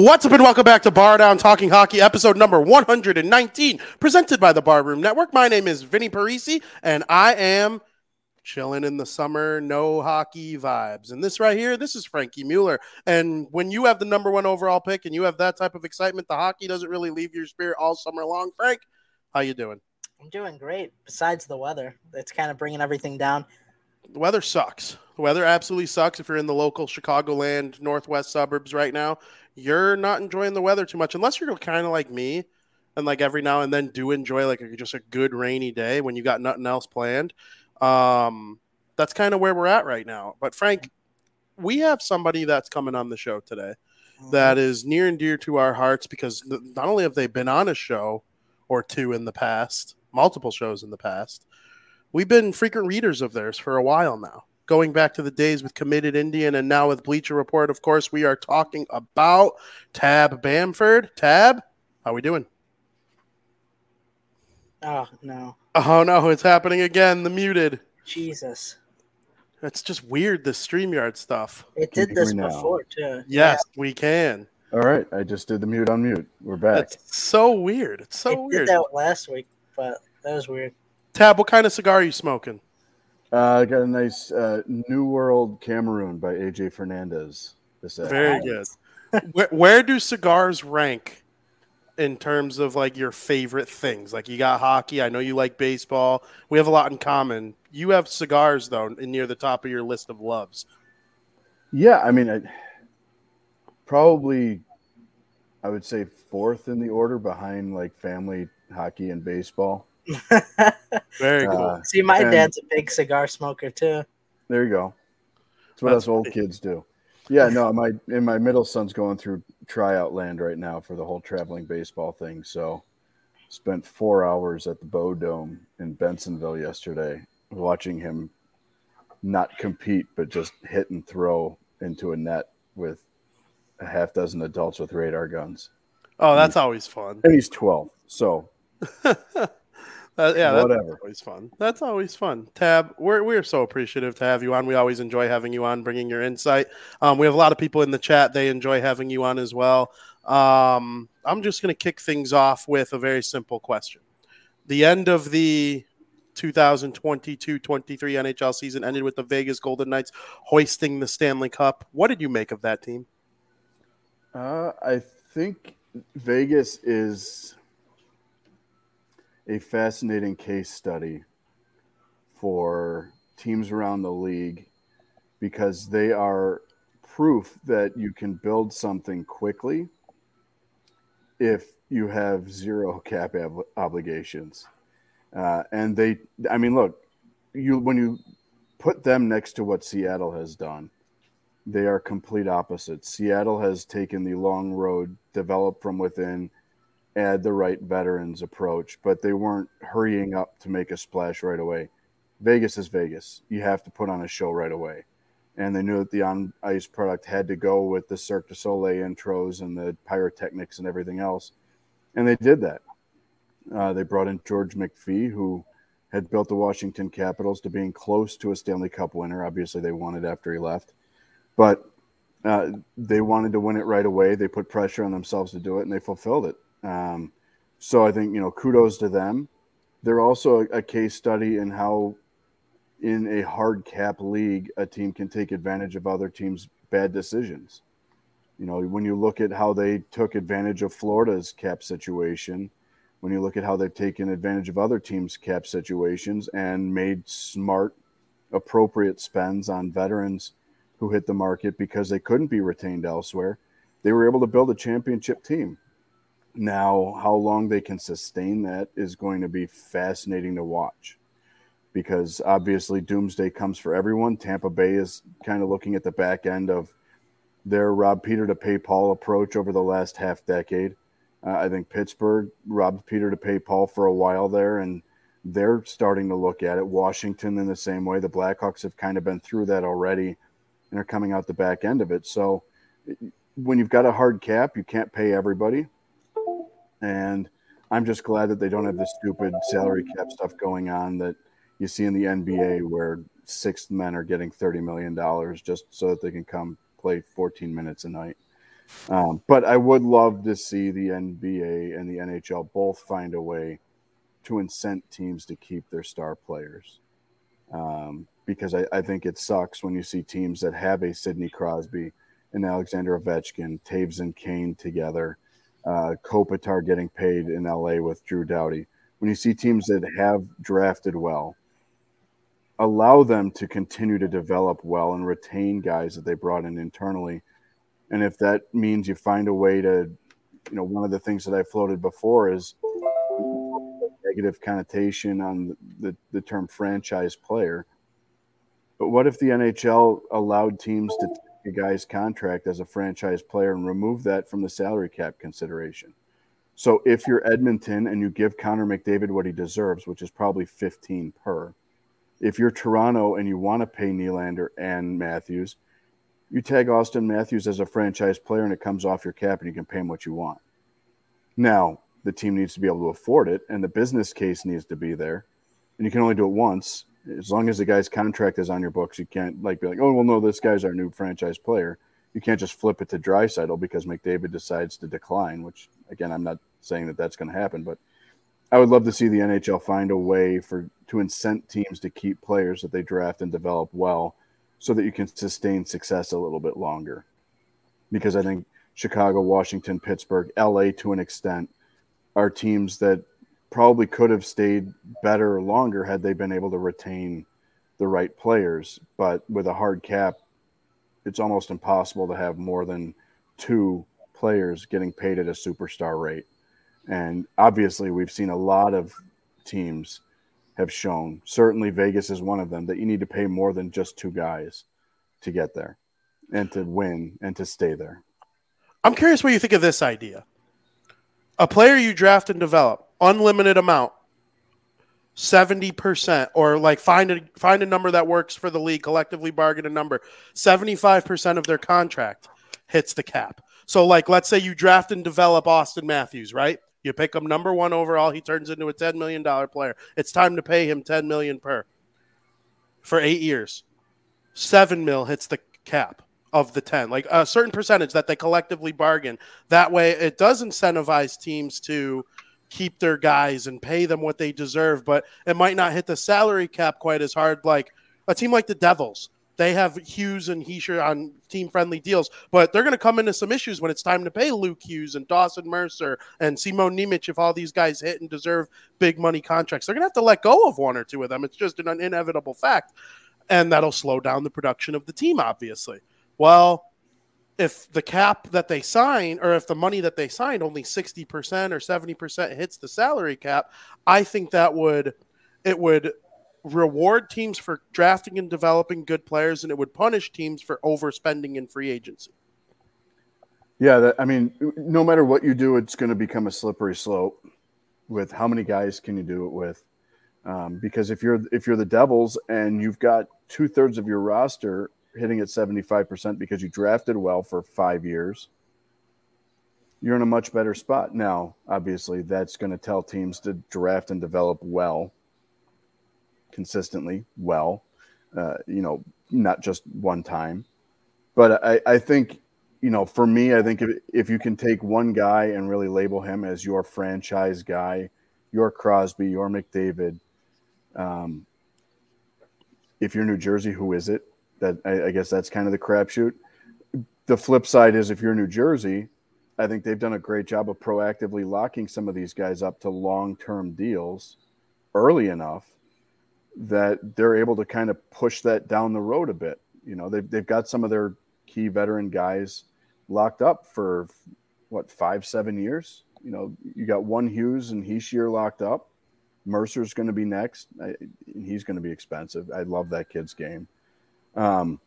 What's up and welcome back to Bardown Talking Hockey, episode number 119, presented by the Barroom Network. My name is Vinny Parisi, and I am chilling in the summer, no hockey vibes. And this right here, this is Frankie Mueller. And when you have the number one overall pick and you have that type of excitement, the hockey doesn't really leave your spirit all summer long. Frank, how you doing? I'm doing great. Besides the weather, it's kind of bringing everything down. The weather sucks. The weather absolutely sucks if you're in the local Chicagoland northwest suburbs right now you're not enjoying the weather too much unless you're kind of like me and like every now and then do enjoy like a, just a good rainy day when you got nothing else planned um that's kind of where we're at right now but frank we have somebody that's coming on the show today mm-hmm. that is near and dear to our hearts because not only have they been on a show or two in the past multiple shows in the past we've been frequent readers of theirs for a while now going back to the days with Committed Indian and now with Bleacher Report. Of course, we are talking about Tab Bamford. Tab, how are we doing? Oh no. Oh no, it's happening again. The muted. Jesus. It's just weird, the StreamYard stuff. It did this before too. Yes, yeah. we can. All right. I just did the mute on mute. We're back. It's so weird. It's so it weird. Did that last week, but that was weird. Tab, what kind of cigar are you smoking? Uh, I got a nice uh, New World Cameroon by AJ Fernandez. This Very good. where, where do cigars rank in terms of like your favorite things? Like you got hockey. I know you like baseball. We have a lot in common. You have cigars though, near the top of your list of loves. Yeah, I mean, I, probably I would say fourth in the order behind like family hockey and baseball. Very cool. Uh, See, my dad's a big cigar smoker too. There you go. That's what That's us old funny. kids do. Yeah, no, my and my middle son's going through tryout land right now for the whole traveling baseball thing. So spent four hours at the Bow Dome in Bensenville yesterday watching him not compete but just hit and throw into a net with a half dozen adults with radar guns. Oh, that's always fun. And he's 12. So Uh, yeah, that's Whatever. always fun. That's always fun. Tab, we're we're so appreciative to have you on. We always enjoy having you on, bringing your insight. Um, we have a lot of people in the chat; they enjoy having you on as well. Um, I'm just going to kick things off with a very simple question. The end of the 2022-23 NHL season ended with the Vegas Golden Knights hoisting the Stanley Cup. What did you make of that team? Uh, I think Vegas is a fascinating case study for teams around the league because they are proof that you can build something quickly if you have zero cap ab- obligations. Uh, and they, I mean, look, you when you put them next to what Seattle has done, they are complete opposites. Seattle has taken the long road, developed from within, add the right veterans approach, but they weren't hurrying up to make a splash right away. Vegas is Vegas. You have to put on a show right away. And they knew that the on ice product had to go with the Cirque du Soleil intros and the pyrotechnics and everything else. And they did that. Uh, they brought in George McPhee, who had built the Washington Capitals to being close to a Stanley Cup winner. Obviously, they won it after he left. But uh, they wanted to win it right away. They put pressure on themselves to do it, and they fulfilled it. Um, so I think you know kudos to them. They're also a, a case study in how, in a hard cap league, a team can take advantage of other teams' bad decisions. You know, when you look at how they took advantage of Florida's cap situation, when you look at how they've taken advantage of other teams' cap situations and made smart, appropriate spends on veterans who hit the market because they couldn't be retained elsewhere, they were able to build a championship team. Now, how long they can sustain that is going to be fascinating to watch because obviously doomsday comes for everyone. Tampa Bay is kind of looking at the back end of their Rob Peter to pay Paul approach over the last half decade. Uh, I think Pittsburgh robbed Peter to pay Paul for a while there, and they're starting to look at it. Washington, in the same way, the Blackhawks have kind of been through that already and are coming out the back end of it. So, when you've got a hard cap, you can't pay everybody. And I'm just glad that they don't have this stupid salary cap stuff going on that you see in the NBA where six men are getting $30 million just so that they can come play 14 minutes a night. Um, but I would love to see the NBA and the NHL both find a way to incent teams to keep their star players. Um, because I, I, think it sucks when you see teams that have a Sidney Crosby and Alexander Ovechkin, Toews and Kane together, uh, Kopitar getting paid in LA with Drew Doughty. When you see teams that have drafted well, allow them to continue to develop well and retain guys that they brought in internally. And if that means you find a way to, you know, one of the things that I floated before is negative connotation on the, the term franchise player. But what if the NHL allowed teams to a guy's contract as a franchise player and remove that from the salary cap consideration? So if you're Edmonton and you give Connor McDavid what he deserves, which is probably 15 per, if you're Toronto and you want to pay Nylander and Matthews, you tag Austin Matthews as a franchise player and it comes off your cap and you can pay him what you want. Now, the team needs to be able to afford it and the business case needs to be there. And you can only do it once. As long as the guy's contract is on your books, you can't like be like, oh well no, this guy's our new franchise player. You can't just flip it to Draisaitl because McDavid decides to decline, which again, I'm not saying that that's going to happen, but I would love to see the NHL find a way for to incent teams to keep players that they draft and develop well so that you can sustain success a little bit longer. Because I think Chicago, Washington, Pittsburgh, LA to an extent are teams that probably could have stayed better longer had they been able to retain the right players. But with a hard cap, it's almost impossible to have more than two players getting paid at a superstar rate. And obviously, we've seen a lot of teams have shown, certainly Vegas is one of them, that you need to pay more than just two guys to get there and to win and to stay there. I'm curious what you think of this idea a player you draft and develop, unlimited amount, 70% or like find a find a number that works for the league, collectively bargain a number. 75% of their contract hits the cap. So like let's say you draft and develop Austin Matthews, right? You pick him number 1 overall, he turns into a 10 million dollar player. It's time to pay him 10 million per for 8 years. 7 mil hits the cap of the 10 like a certain percentage that they collectively bargain that way it does incentivize teams to keep their guys and pay them what they deserve but it might not hit the salary cap quite as hard like a team like the devils they have Hughes and Hischier on team friendly deals, but they're going to come into some issues when it's time to pay Luke Hughes and Dawson Mercer and Simon Nemec if all these guys hit and deserve big money contracts. They're going to have to let go of one or two of them. It's just an inevitable fact. And that'll slow down the production of the team, obviously. Well, if the cap that they sign or if the money that they sign only 60% or 70% hits the salary cap, I think that would it would reward teams for drafting and developing good players and it would punish teams for overspending in free agency. Yeah, that, I mean, no matter what you do, it's going to become a slippery slope with how many guys can you do it with. Um, because if you're if you're the Devils and you've got two thirds of your roster hitting at 75% because you drafted well for five years, you're in a much better spot. Now, obviously, that's going to tell teams to draft and develop well, consistently well, uh, you know, not just one time. But I, I think, you know, for me, I think if, if you can take one guy and really label him as your franchise guy, your Crosby, your McDavid, um, if you're New Jersey, who is it? That I, I guess that's kind of the crapshoot. The flip side is if you're New Jersey, I think they've done a great job of proactively locking some of these guys up to long term deals early enough that they're able to kind of push that down the road a bit. You know, they've, they've got some of their key veteran guys locked up for what, five, seven years? You know, you got one Hughes and Hischier locked up. Mercer's going to be next. I, he's going to be expensive. I love that kid's game. Um,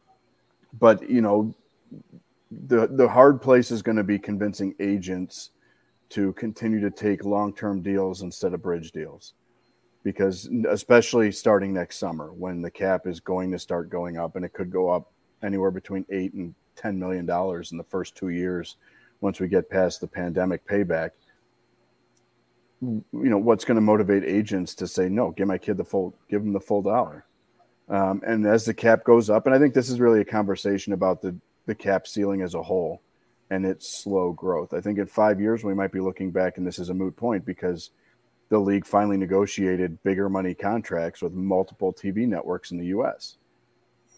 but you know, the the hard place is going to be convincing agents to continue to take long term deals instead of bridge deals, because especially starting next summer when the cap is going to start going up, and it could go up anywhere between eight and ten million dollars in the first two years once we get past the pandemic payback you know what's going to motivate agents to say no give my kid the full give him the full dollar um, and as the cap goes up, and I think this is really a conversation about the, the cap ceiling as a whole. and its slow growth. I think in five years we might be looking back, and this is a moot point because the league finally negotiated bigger money contracts with multiple TV networks in the U.S.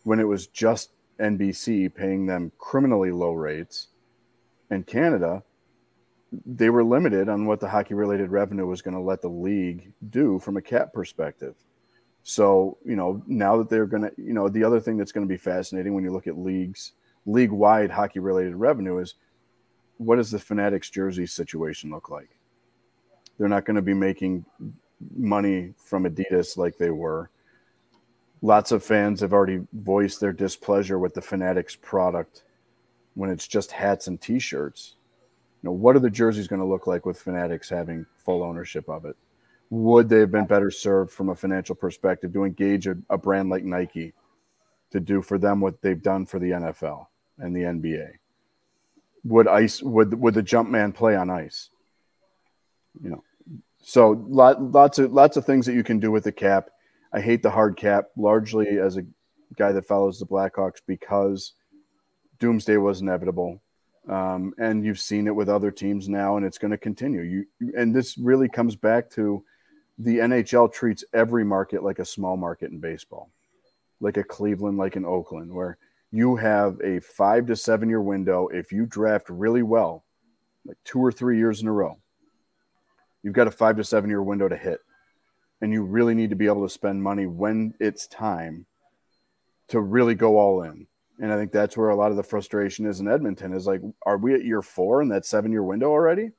When it was just NBC paying them criminally low rates, and Canada, they were limited on what the hockey related revenue was going to let the league do from a cap perspective. So, you know, now that they're going to, you know, the other thing that's going to be fascinating when you look at leagues, league wide hockey related revenue is what does the Fanatics jersey situation look like? They're not going to be making money from Adidas like they were. Lots of fans have already voiced their displeasure with the Fanatics product when it's just hats and t shirts. You know, what are the jerseys going to look like with Fanatics having full ownership of it? Would they have been better served from a financial perspective to engage a, a brand like Nike to do for them what they've done for the NFL and the NBA? Would ice would would the jump man play on ice? You know, so lot, lots of lots of things that you can do with the cap. I hate the hard cap largely as a guy that follows the Blackhawks because doomsday was inevitable. Um, and you've seen it with other teams now, and it's going to continue. You and this really comes back to the NHL treats every market like a small market in baseball, like a Cleveland, like an Oakland, where you have a five to seven year window. If you draft really well, like two or three years in a row, you've got a five to seven year window to hit. And you really need to be able to spend money when it's time to really go all in. And I think that's where a lot of the frustration is in Edmonton is like, are we at year four in that seven year window already?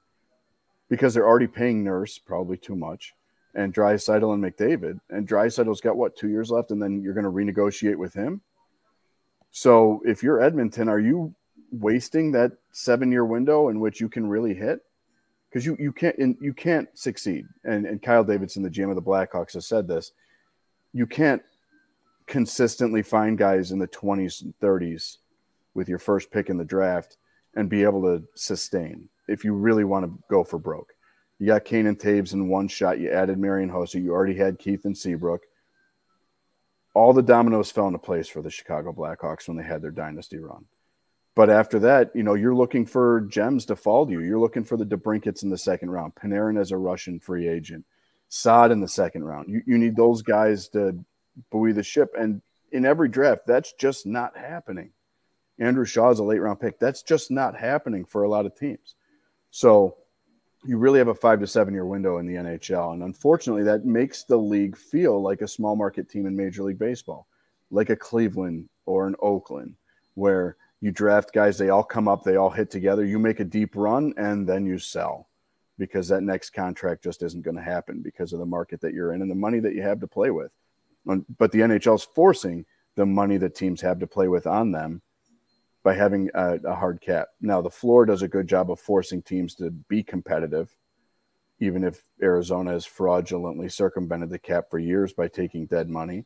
Because they're already paying Nurse probably too much and Draisaitl and McDavid. And Draisaitl's got what two years left, and then you're going to renegotiate with him. So if you're Edmonton, are you wasting that seven year window in which you can really hit? Because you you can't you can't succeed. And and Kyle Davidson, the GM of the Blackhawks, has said this. You can't consistently find guys in the 20s and 30s with your first pick in the draft and be able to sustain if you really want to go for broke. You got Kane and Toews in one shot. You added Marian Hossa. You already had Keith and Seabrook. All the dominoes fell into place for the Chicago Blackhawks when they had their dynasty run. But after that, you know, you're looking for gems to fall to you. You're looking for the DeBrincats in the second round, Panarin as a Russian free agent, Saad in the second round. You, you need those guys to buoy the ship. And in every draft, that's just not happening. Andrew Shaw is a late round pick. That's just not happening for a lot of teams. So you really have a five to seven year window in the NHL. And unfortunately, that makes the league feel like a small market team in Major League Baseball, like a Cleveland or an Oakland, where you draft guys, they all come up, they all hit together, you make a deep run, and then you sell because that next contract just isn't going to happen because of the market that you're in and the money that you have to play with. But the NHL is forcing the money that teams have to play with on them by having a, a, hard cap. Now, the floor does a good job of forcing teams to be competitive, even if Arizona has fraudulently circumvented the cap for years by taking dead money,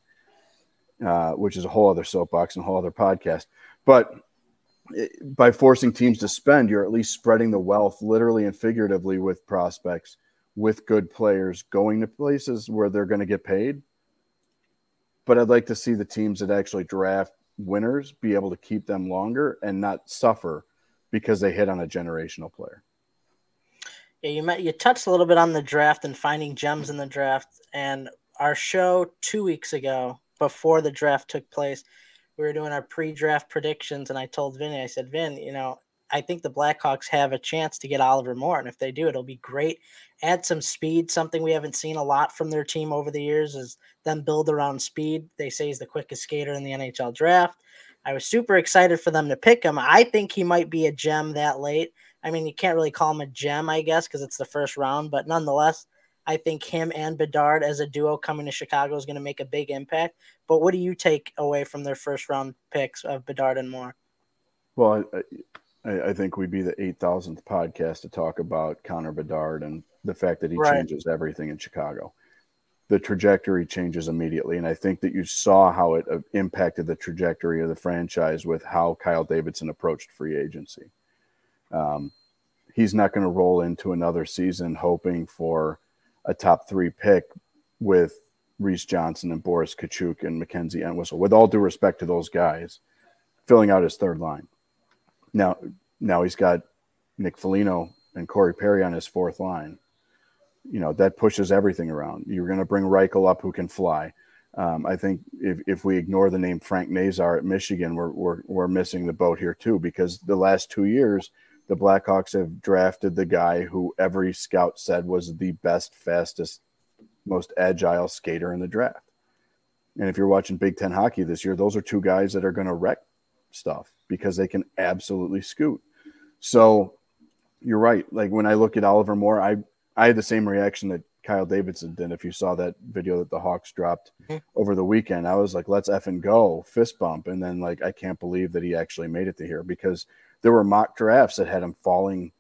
uh, which is a whole other soapbox and a whole other podcast. But it, by forcing teams to spend, you're at least spreading the wealth, literally and figuratively, with prospects, with good players, going to places where they're going to get paid. But I'd like to see the teams that actually draft winners be able to keep them longer and not suffer because they hit on a generational player. Yeah, you met, you touched a little bit on the draft and finding gems in the draft. And our show two weeks ago, before the draft took place, we were doing our pre-draft predictions, and I told Vinny, I said, Vin, you know, I think the Blackhawks have a chance to get Oliver Moore, and if they do, it'll be great. Add some speed, something we haven't seen a lot from their team over the years is them build around speed. They say he's the quickest skater in the NHL draft. I was super excited for them to pick him. I think he might be a gem that late. I mean, you can't really call him a gem, I guess, because it's the first round, but nonetheless, I think him and Bedard as a duo coming to Chicago is going to make a big impact. But what do you take away from their first round picks of Bedard and Moore? Well, I, I think we'd be the eight thousandth podcast to talk about Connor Bedard and the fact that he right. changes everything in Chicago. The trajectory changes immediately, and I think that you saw how it uh, impacted the trajectory of the franchise with how Kyle Davidson approached free agency. Um, he's not going to roll into another season hoping for a top three pick with Reese Johnson and Boris Katchouk and Mackenzie Entwistle. With all due respect to those guys, filling out his third line. Now, now he's got Nick Foligno and Corey Perry on his fourth line. You know, that pushes everything around. You're going to bring Reichel up who can fly. Um, I think if, if we ignore the name Frank Nazar at Michigan, we're, we're, we're missing the boat here too, because the last two years, the Blackhawks have drafted the guy who every scout said was the best, fastest, most agile skater in the draft. And if you're watching Big Ten hockey this year, those are two guys that are going to wreck stuff because they can absolutely scoot. So you're right. Like when I look at Oliver Moore, I I had the same reaction that Kyle Davidson did. If you saw that video that the Hawks dropped mm-hmm. over the weekend, I was like, let's and go, fist bump. And then like I can't believe that he actually made it to here because there were mock drafts that had him falling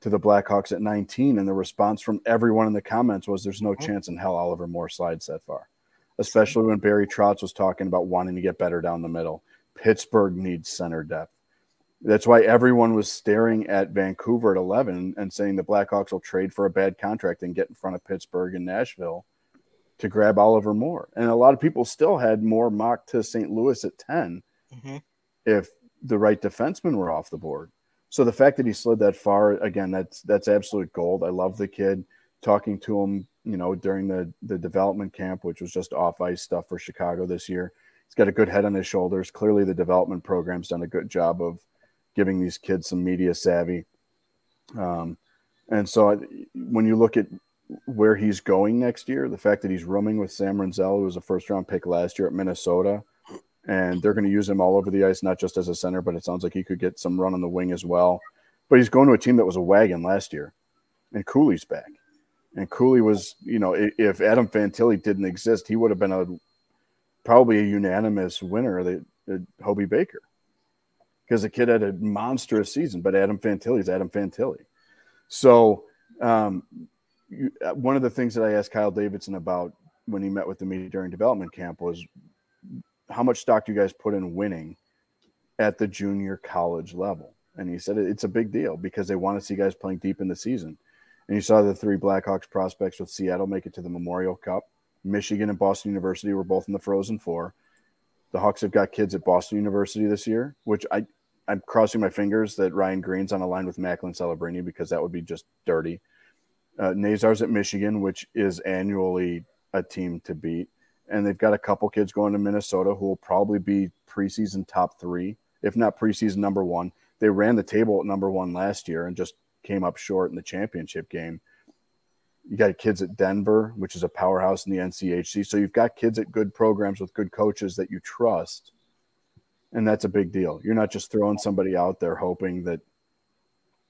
to the Blackhawks at 19, and the response from everyone in the comments was, "There's no mm-hmm. chance in hell Oliver Moore slides that far." Especially when Barry Trotz was talking about wanting to get better down the middle. Pittsburgh needs center depth. That's why everyone was staring at Vancouver at 11 and saying the Blackhawks will trade for a bad contract and get in front of Pittsburgh and Nashville to grab Oliver Moore. And a lot of people still had Moore mocked to St. Louis at 10 mm-hmm. if the right defensemen were off the board. So the fact that he slid that far, again, that's that's absolute gold. I love the kid. Talking to him, you know, during the the development camp, which was just off ice stuff for Chicago this year. He's got a good head on his shoulders. Clearly, the development program's done a good job of giving these kids some media savvy. Um, and so I, when you look at where he's going next year, the fact that he's rooming with Sam Rinzel, who was a first round pick last year at Minnesota, and they're going to use him all over the ice, not just as a center, but it sounds like he could get some run on the wing as well. But he's going to a team that was a wagon last year, and Cooley's back. And Cooley was, you know, if Adam Fantilli didn't exist, he would have been a probably a unanimous winner, the, the Hobey Baker because the kid had a monstrous season. But Adam Fantilli is Adam Fantilli. So um, you, uh, one of the things that I asked Kyle Davidson about when he met with the media during development camp was how much stock do you guys put in winning at the junior college level? And he said it's a big deal because they want to see guys playing deep in the season. And you saw the three Blackhawks prospects with Seattle make it to the Memorial Cup. Michigan and Boston University were both in the Frozen Four. The Hawks have got kids at Boston University this year, which I I'm crossing my fingers that Ryan Greene's on a line with Macklin Celebrini because that would be just dirty. Uh, Nazar's at Michigan, which is annually a team to beat. And they've got a couple kids going to Minnesota who will probably be preseason top three, if not preseason number one. They ran the table at number one last year and just came up short in the championship game. You got kids at Denver, which is a powerhouse in the NCHC. So you've got kids at good programs with good coaches that you trust and that's a big deal. You're not just throwing somebody out there hoping that,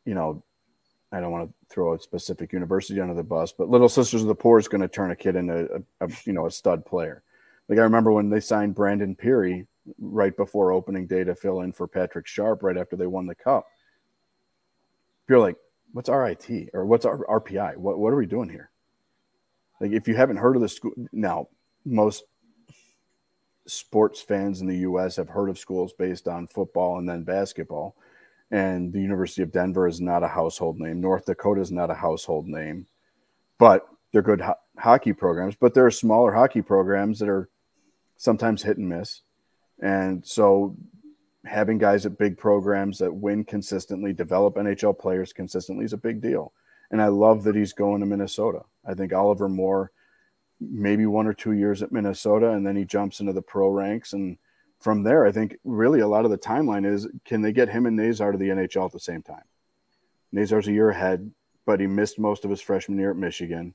you know, I don't want to throw a specific university under the bus, but Little Sisters of the Poor is going to turn a kid into a, a, you know a stud player. Like I remember when they signed Brandon Peary right before opening day to fill in for Patrick Sharp right after they won the cup. You're like, what's RIT or what's RPI? What what are we doing here? Like if you haven't heard of the school now, most sports fans in the U.S. have heard of schools based on football and then basketball. And the University of Denver is not a household name. North Dakota is not a household name, but they're good ho- hockey programs. But there are smaller hockey programs that are sometimes hit and miss. And so having guys at big programs that win consistently, develop NHL players consistently is a big deal. And I love that he's going to Minnesota. I think Oliver Moore – maybe one or two years at Minnesota, and then he jumps into the pro ranks. And from there, I think really a lot of the timeline is can they get him and Nazar to the NHL at the same time? Nazar's a year ahead, but he missed most of his freshman year at Michigan.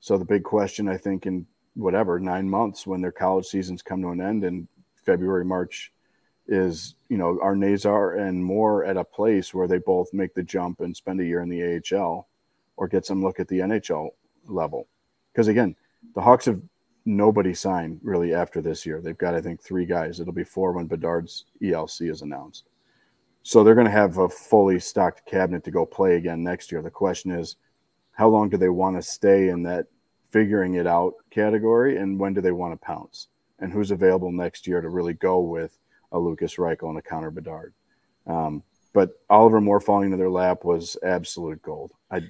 So the big question, I think, in whatever nine months when their college seasons come to an end in February, March, is you know are Nazar and Moore at a place where they both make the jump and spend a year in the AHL, or get some look at the NHL level? Because again, the Hawks have nobody signed really after this year. They've got, I think, three guys. It'll be four when Bedard's ELC is announced. So they're going to have a fully stocked cabinet to go play again next year. The question is, how long do they want to stay in that figuring it out category, and when do they want to pounce? And who's available next year to really go with a Lukas Reichel and a Connor Bedard? Um, but Oliver Moore falling into their lap was absolute gold. I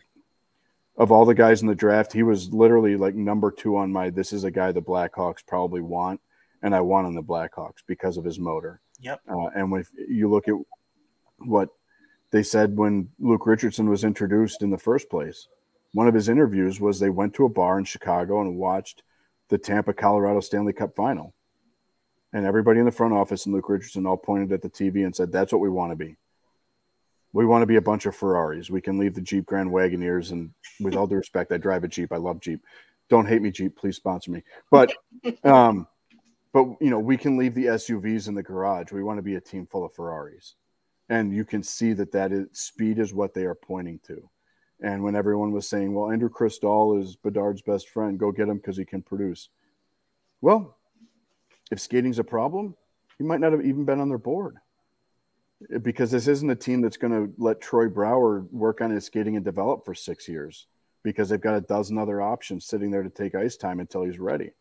of all the guys in the draft, he was literally like number two on my. This is a guy the Blackhawks probably want, and I want on the Blackhawks because of his motor. Yep. Uh, and when you look at what They said when Luke Richardson was introduced in the first place, one of his interviews was they went to a bar in Chicago and watched the Tampa Colorado Stanley Cup final. And everybody in the front office and Luke Richardson all pointed at the TV and said, That's what we want to be. We want to be a bunch of Ferraris. We can leave the Jeep Grand Wagoneers. And with all due respect, I drive a Jeep. I love Jeep. Don't hate me, Jeep. Please sponsor me. But, um, but you know, we can leave the SUVs in the garage. We want to be a team full of Ferraris, and you can see that that is speed is what they are pointing to. And when everyone was saying, "Well, Andrew Cristall is Bedard's best friend, go get him because he can produce," well, if skating's a problem, he might not have even been on their board because this isn't a team that's going to let Troy Brower work on his skating and develop for six years because they've got a dozen other options sitting there to take ice time until he's ready.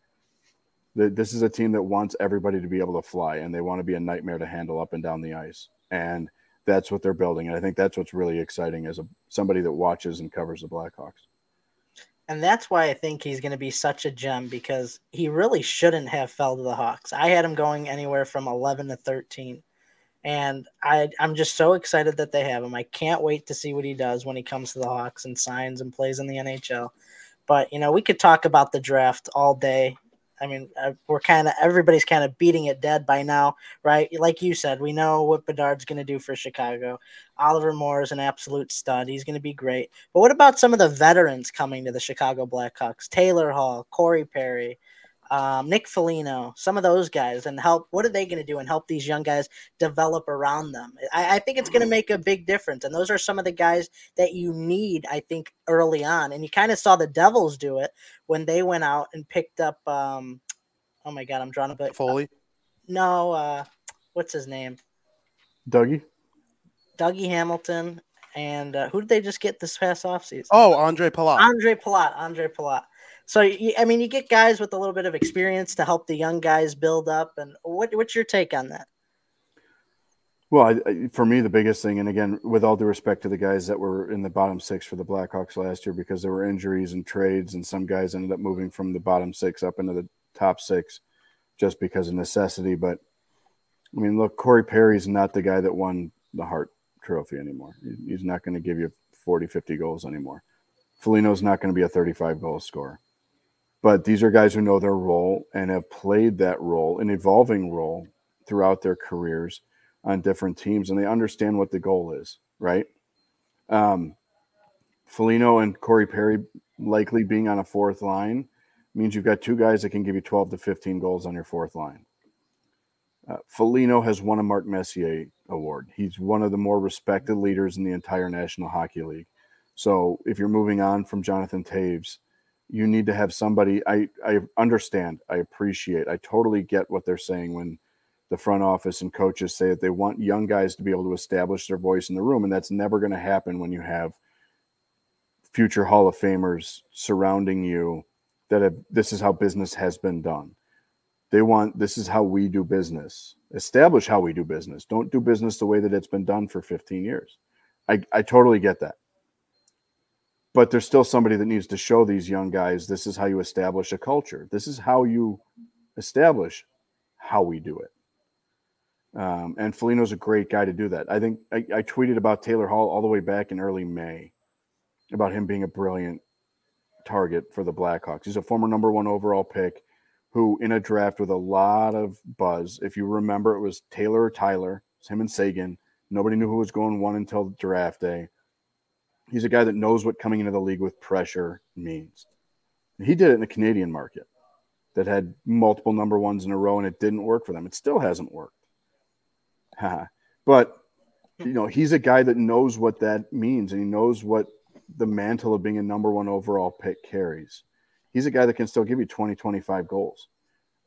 This is a team that wants everybody to be able to fly and they want to be a nightmare to handle up and down the ice. And that's what they're building. And I think that's what's really exciting as a somebody that watches and covers the Blackhawks. And that's why I think he's going to be such a gem because he really shouldn't have fell to the Hawks. I had him going anywhere from 11 to 13. And I, I'm just so excited that they have him. I can't wait to see what he does when he comes to the Hawks and signs and plays in the NHL. But, you know, we could talk about the draft all day. I mean, uh, we're kind of everybody's kind of beating it dead by now, right? Like you said, we know what Bedard's going to do for Chicago. Oliver Moore is an absolute stud. He's going to be great. But what about some of the veterans coming to the Chicago Blackhawks? Taylor Hall, Corey Perry, um, Nick Foligno, some of those guys, and help. What are they going to do and help these young guys develop around them? I, I think it's going to make a big difference. And those are some of the guys that you need, I think, early on. And you kind of saw the Devils do it when they went out and picked up. Um, oh my God, I'm drawing a bit. Foley. No, uh, what's his name? Dougie. Dougie Hamilton. And uh, who did they just get this past offseason? Oh, Andre Palat. Andre Palat. Andre Palat. So I mean, you get guys with a little bit of experience to help the young guys build up. And what, what's your take on that? Well, I, for me, the biggest thing, and again, with all due respect to the guys that were in the bottom six for the Blackhawks last year, because there were injuries and trades, and some guys ended up moving from the bottom six up into the top six just because of necessity. But I mean, look, Corey Perry's not the guy that won the Hart Trophy anymore. He's not going to give you 40, 50 goals anymore. Foligno's not going to be a 35 goal scorer but these are guys who know their role and have played that role, an evolving role throughout their careers on different teams, and they understand what the goal is, right? Um, Foligno and Corey Perry likely being on a fourth line means you've got two guys that can give you 12 to 15 goals on your fourth line. Uh, Foligno has won a Mark Messier award. He's one of the more respected leaders in the entire National Hockey League. So if you're moving on from Jonathan Toews, you need to have somebody I, I understand i appreciate i totally get what they're saying when the front office and coaches say that they want young guys to be able to establish their voice in the room and that's never going to happen when you have future hall of famers surrounding you that have, this is how business has been done. They want this is how we do business. Establish how we do business. Don't do business the way that it's been done for 15 years. I, I totally get that but there's still somebody that needs to show these young guys this is how you establish a culture. This is how you establish how we do it. Um, and Foligno's a great guy to do that. I think I, I, tweeted about Taylor Hall all the way back in early May about him being a brilliant target for the Blackhawks. He's a former number one overall pick who, in a draft with a lot of buzz, if you remember, it was Taylor or Tyler, it's him and Seguin. Nobody knew who was going one until the draft day he's a guy that knows what coming into the league with pressure means. He did it in the Canadian market that had multiple number ones in a row and it didn't work for them. It still hasn't worked. but you know, he's a guy that knows what that means and he knows what the mantle of being a number one overall pick carries. He's a guy that can still give you 20, 25 goals.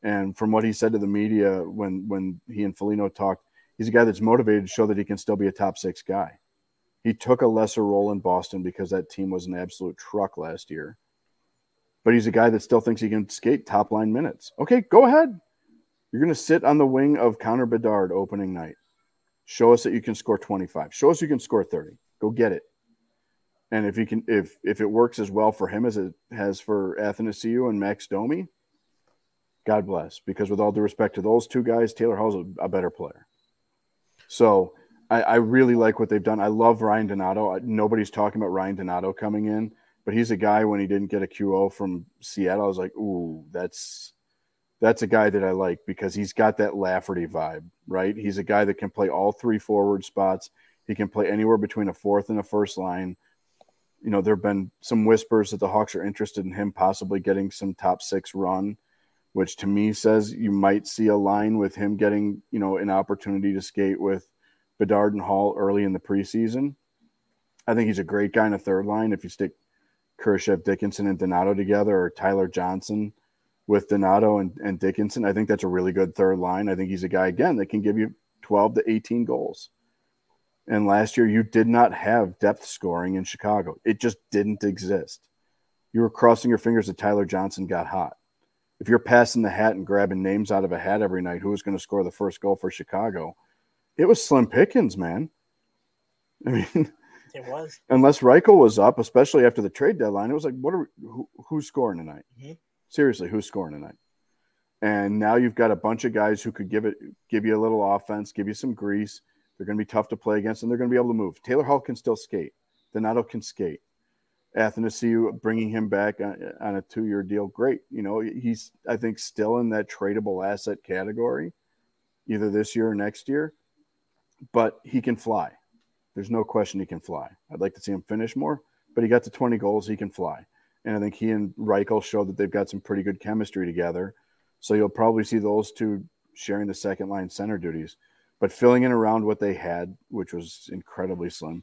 And from what he said to the media when when he and Foligno talked, he's a guy that's motivated to show that he can still be a top six guy. He took a lesser role in Boston because that team was an absolute truck last year. But he's a guy that still thinks he can skate top line minutes. Okay, go ahead. You're going to sit on the wing of Connor Bedard opening night. Show us that you can score 25. Show us you can score 30. Go get it. And if he can, if if it works as well for him as it has for Athanasiou and Max Domi, God bless. Because with all due respect to those two guys, Taylor Hall's a, a better player. So I, I really like what they've done. I love Ryan Donato. Nobody's talking about Ryan Donato coming in, but he's a guy when he didn't get a QO from Seattle. I was like, ooh, that's that's a guy that I like because he's got that Lafferty vibe, right? He's a guy that can play all three forward spots. He can play anywhere between a fourth and a first line. You know, there have been some whispers that the Hawks are interested in him possibly getting some top six run, which to me says you might see a line with him getting, you know, an opportunity to skate with Bedard and Hall early in the preseason. I think he's a great guy in a third line. If you stick Kurashev, Dickinson, and Donato together, or Tyler Johnson with Donato and, and Dickinson, I think that's a really good third line. I think he's a guy again that can give you 12 to 18 goals. And last year, you did not have depth scoring in Chicago. It just didn't exist. You were crossing your fingers that Tyler Johnson got hot. If you're passing the hat and grabbing names out of a hat every night, who was going to score the first goal for Chicago? It was Slim Pickens, man. I mean, it was. Unless Reichel was up, especially after the trade deadline, it was like, what are we, who, who's scoring tonight? Mm-hmm. Seriously, who's scoring tonight? And now you've got a bunch of guys who could give it, give you a little offense, give you some grease they're going to be tough to play against, and they're going to be able to move. Taylor Hall can still skate. Donato can skate. Athanasiou bringing him back on, on a two-year deal, great. You know, he's I think still in that tradable asset category, either this year or next year. But he can fly. There's no question he can fly. I'd like to see him finish more, but he got to 20 goals. He can fly, and I think he and Reichel showed that they've got some pretty good chemistry together. So you'll probably see those two sharing the second line center duties but filling in around what they had, which was incredibly slim,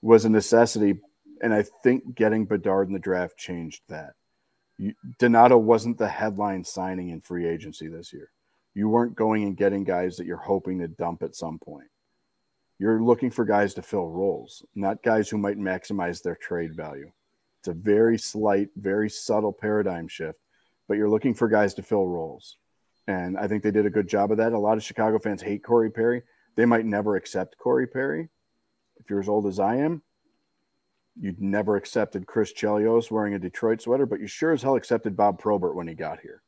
was a necessity. And I think getting Bedard in the draft changed that. You, Donato wasn't the headline signing in free agency this year. You weren't going and getting guys that you're hoping to dump at some point. You're looking for guys to fill roles, not guys who might maximize their trade value. It's a very slight, very subtle paradigm shift, but you're looking for guys to fill roles. And I think they did a good job of that. A lot of Chicago fans hate Corey Perry. They might never accept Corey Perry. If you're as old as I am, you'd never accepted Chris Chelios wearing a Detroit sweater, but you sure as hell accepted Bob Probert when he got here.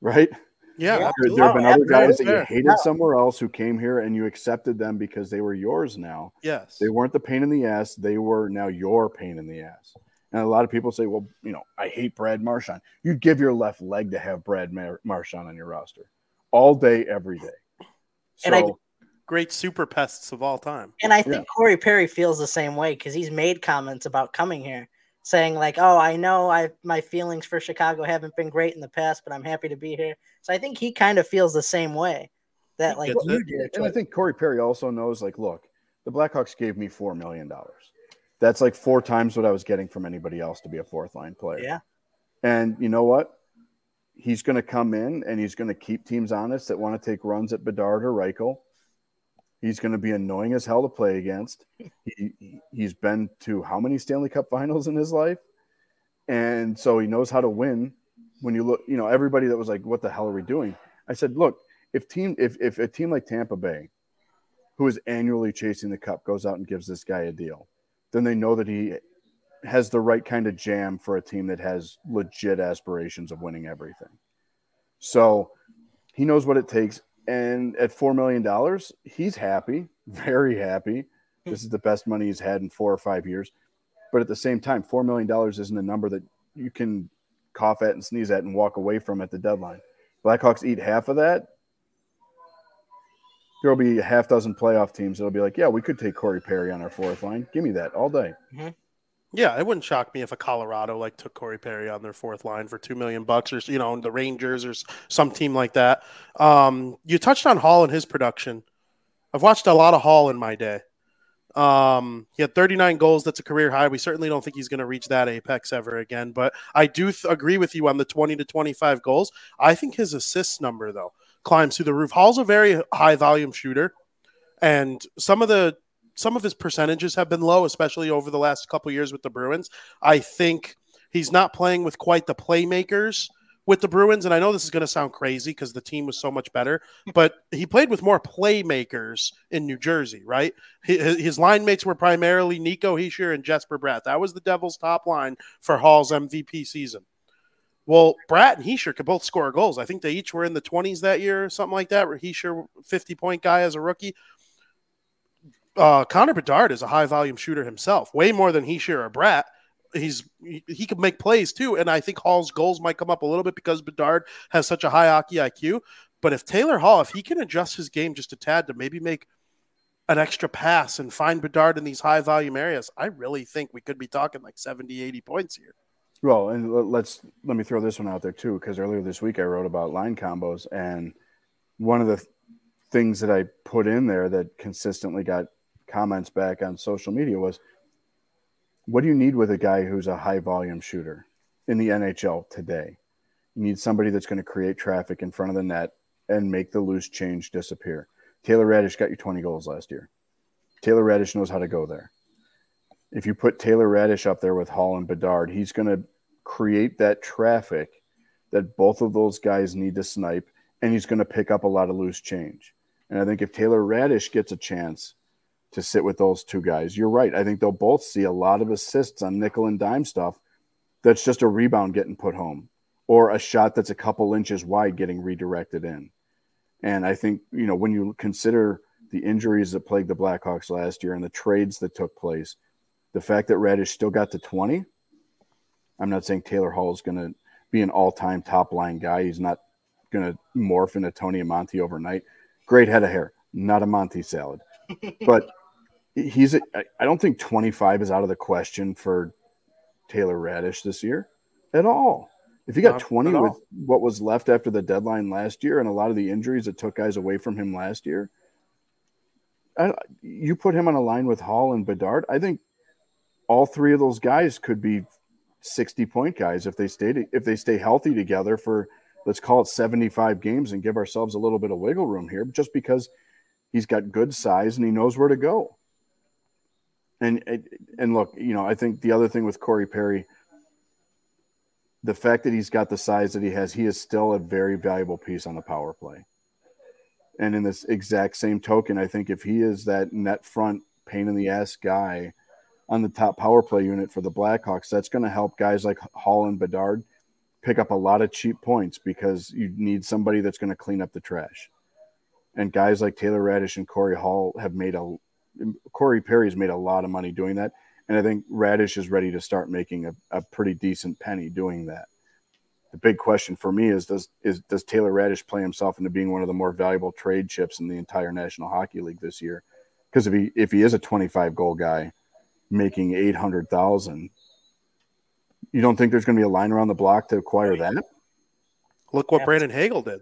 Right? Yeah. There, there have been other guys that you hated yeah. somewhere else who came here and you accepted them because they were yours now. Yes. They weren't the pain in the ass. They were now your pain in the ass. And a lot of people say, well, you know, I hate Brad Marchand. You'd give your left leg to have Brad Mar- Marchand on your roster all day, every day. So, and I, great super pests of all time. And I think yeah. Corey Perry feels the same way because he's made comments about coming here saying like, "Oh, I know I my feelings for Chicago haven't been great in the past, but I'm happy to be here." So I think he kind of feels the same way that like you did. And I think Corey Perry also knows like, look, the Blackhawks gave me four million dollars. That's like four times what I was getting from anybody else to be a fourth line player. Yeah. And you know what? He's going to come in and he's going to keep teams honest that want to take runs at Bedard or Reichel. He's going to be annoying as hell to play against. He, he's been to how many Stanley Cup finals in his life? And so he knows how to win. When you look, you know, everybody that was like, what the hell are we doing? I said, look, if team if, if a team like Tampa Bay, who is annually chasing the cup, goes out and gives this guy a deal, then they know that he has the right kind of jam for a team that has legit aspirations of winning everything. So he knows what it takes. And at $4 million, he's happy, very happy. This is the best money he's had in four or five years. But at the same time, $4 million isn't a number that you can cough at and sneeze at and walk away from at the deadline. Blackhawks eat half of that, there'll be a half dozen playoff teams that'll be like, yeah, we could take Corey Perry on our fourth line. Give me that all day. Mm-hmm. Yeah, it wouldn't shock me if a Colorado like took Corey Perry on their fourth line for two million bucks, or you know, the Rangers or some team like that. Um, you touched on Hall and his production. I've watched a lot of Hall in my day. Um, he had 39 goals. That's a career high. We certainly don't think he's going to reach that apex ever again. But I do th- agree with you on the 20 to 25 goals. I think his assist number, though, climbs through the roof. Hall's a very high volume shooter, and some of the some of his percentages have been low, especially over the last couple years with the Bruins. I think he's not playing with quite the playmakers with the Bruins, and I know this is going to sound crazy because the team was so much better, but he played with more playmakers in New Jersey, right? His, his line mates were primarily Nico Hischier and Jesper Bratt. That was the Devils' top line for Hall's MVP season. Well, Bratt and Hischier could both score goals. I think they each were in the 20s that year, or something like that. Where Hischier, 50 point guy as a rookie. Uh, Connor Bedard is a high volume shooter himself, way more than Hischier or Bratt. He's he, he could make plays too, and I think Hall's goals might come up a little bit because Bedard has such a high hockey IQ. But if Taylor Hall, if he can adjust his game just a tad to maybe make an extra pass and find Bedard in these high volume areas, I really think we could be talking like 70, 80 points here. Well, and let's let me throw this one out there too, because earlier this week I wrote about line combos, and one of the th- things that I put in there that consistently got comments back on social media was, "What do you need with a guy who's a high volume shooter in the NHL today? You need somebody that's going to create traffic in front of the net and make the loose change disappear." Taylor Raddysh got you 20 goals last year. Taylor Raddysh knows how to go there. If you put Taylor Raddysh up there with Hall and Bedard, he's going to create that traffic that both of those guys need to snipe, and he's going to pick up a lot of loose change. And I think if Taylor Raddysh gets a chance to sit with those two guys, you're right. I think they'll both see a lot of assists on nickel and dime stuff that's just a rebound getting put home or a shot that's a couple inches wide getting redirected in. And I think, you know, when you consider the injuries that plagued the Blackhawks last year and the trades that took place, the fact that Raddysh still got to 20, I'm not saying Taylor Hall is going to be an all time top line guy. He's not going to morph into Tony Amonte overnight. Great head of hair, not a Monty salad. but he's, a, I don't think 25 is out of the question for Taylor Raddysh this year at all. If he got 20 with what was left after the deadline last year and a lot of the injuries that took guys away from him last year, I, you put him on a line with Hall and Bedard. I think all three of those guys could be 60 point guys if they stay if they stay healthy together for let's call it 75 games and give ourselves a little bit of wiggle room here just because he's got good size and he knows where to go. And and look, you know, I think the other thing with Corey Perry the fact that he's got the size that he has, he is still a very valuable piece on the power play. And in this exact same token, I think if he is that net front pain in the ass guy on the top power play unit for the Blackhawks, that's going to help guys like Hall and Bedard pick up a lot of cheap points because you need somebody that's going to clean up the trash. And guys like Taylor Raddysh and Corey Hall have made a Corey Perry's made a lot of money doing that. And I think Raddysh is ready to start making a, a pretty decent penny doing that. The big question for me is does is does Taylor Raddysh play himself into being one of the more valuable trade chips in the entire National Hockey League this year? Because if he if he is a 25 goal guy making 800,000, you don't think there's going to be a line around the block to acquire that? Look what Brandon Hagel did.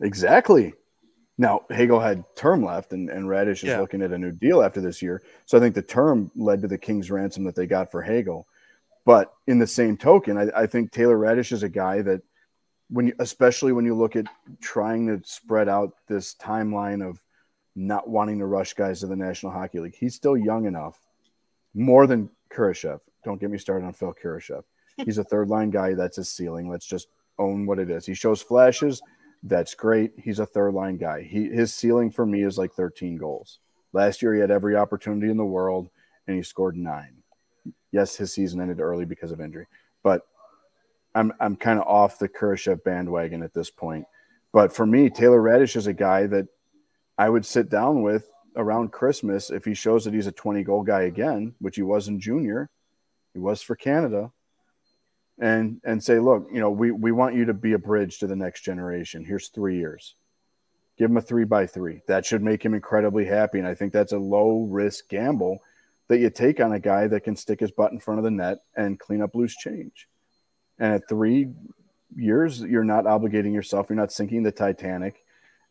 Exactly. Now Hagel had term left, and, and Raddysh is yeah. looking at a new deal after this year. So I think the term led to the King's ransom that they got for Hagel. But in the same token, I, I think Taylor Raddysh is a guy that, when you, especially when you look at trying to spread out this timeline of not wanting to rush guys to the National Hockey League, he's still young enough, more than Kurashev. Don't get me started on Phil Kurashev. He's a third line guy. That's his ceiling. Let's just own what it is. He shows flashes that's great. He's a third line guy. He his ceiling for me is like 13 goals. Last year he had every opportunity in the world and he scored nine. Yes, his season ended early because of injury, but I'm I'm kind of off the Kurashev bandwagon at this point. But for me, Taylor Raddysh is a guy that I would sit down with around Christmas if he shows that he's a 20 goal guy again, which he was in junior. He was for Canada and and say, look, you know, we we want you to be a bridge to the next generation. Here's three years. Give him a three by three. That should make him incredibly happy. And I think that's a low risk gamble that you take on a guy that can stick his butt in front of the net and clean up loose change. And at three years, you're not obligating yourself. You're not sinking the Titanic,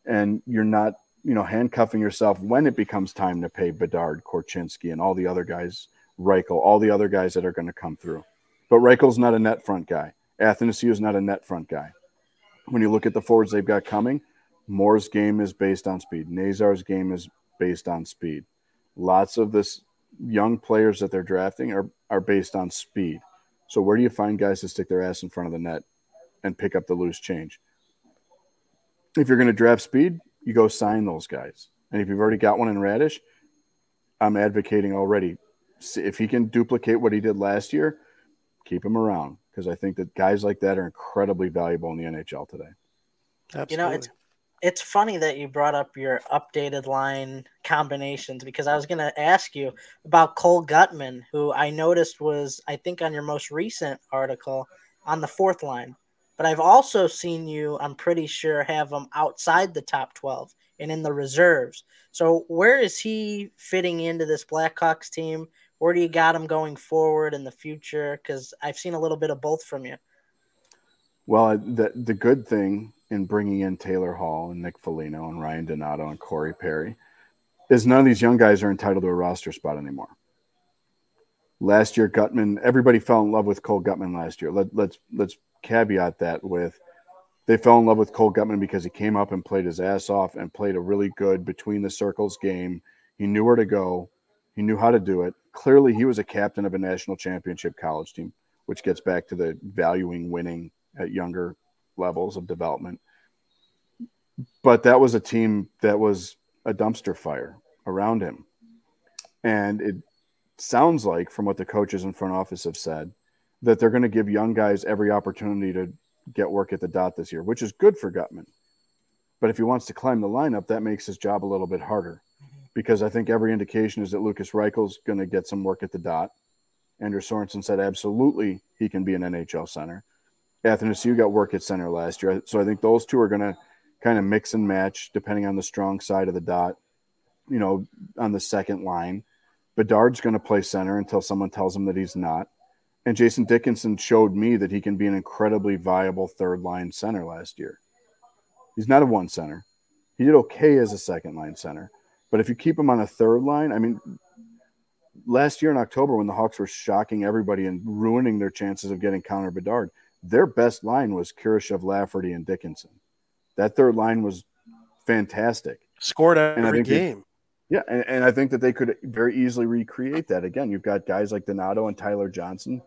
and you're not, you know, handcuffing yourself when it becomes time to pay Bedard, Korchinski, and all the other guys, Reichel, all the other guys that are going to come through. But Reichel's not a net front guy. Athanasiou is not a net front guy. When you look at the forwards they've got coming, Moore's game is based on speed. Nazar's game is based on speed. Lots of this young players that they're drafting are, are based on speed. So where do you find guys to stick their ass in front of the net and pick up the loose change? If you're going to draft speed, you go sign those guys. And if you've already got one in Raddysh, I'm advocating already. If he can duplicate what he did last year, keep him around because I think that guys like that are incredibly valuable in the NHL today. Absolutely. You know, it's it's funny that you brought up your updated line combinations because I was going to ask you about Cole Guttman, who I noticed was, I think, on your most recent article on the fourth line. But I've also seen you, I'm pretty sure, have him outside the top 12 and in the reserves. So where is he fitting into this Blackhawks team? Where do you got him going forward in the future? Because I've seen a little bit of both from you. Well, the the good thing in bringing in Taylor Hall and Nick Foligno and Ryan Donato and Corey Perry is none of these young guys are entitled to a roster spot anymore. Last year, Guttman, everybody fell in love with Cole Guttman last year. Let, let's let's caveat that with they fell in love with Cole Guttman because he came up and played his ass off and played a really good between the circles game. He knew where to go, he knew how to do it. Clearly, he was a captain of a national championship college team, which gets back to the valuing winning at younger levels of development. But that was a team that was a dumpster fire around him. And it sounds like, from what the coaches in front office have said, that they're going to give young guys every opportunity to get work at the dot this year, which is good for Guttman. But if he wants to climb the lineup, that makes his job a little bit harder because I think every indication is that Lukas Reichel's going to get some work at the dot. Andrew Sorensen said absolutely he can be an NHL center. Athanasiou got work at center last year. So I think those two are going to kind of mix and match depending on the strong side of the dot, you know, on the second line. Bedard's going to play center until someone tells him that he's not. And Jason Dickinson showed me that he can be an incredibly viable third line center last year. He's not a one center. He did okay as a second line center. But if you keep him on a third line, I mean, last year in October when the Hawks were shocking everybody and ruining their chances of getting Connor Bedard, their best line was Kurashev, Lafferty, and Dickinson. That third line was fantastic. Scored every game. They, yeah, and, and I think that they could very easily recreate that again. You've got guys like Donato and Tyler Johnson,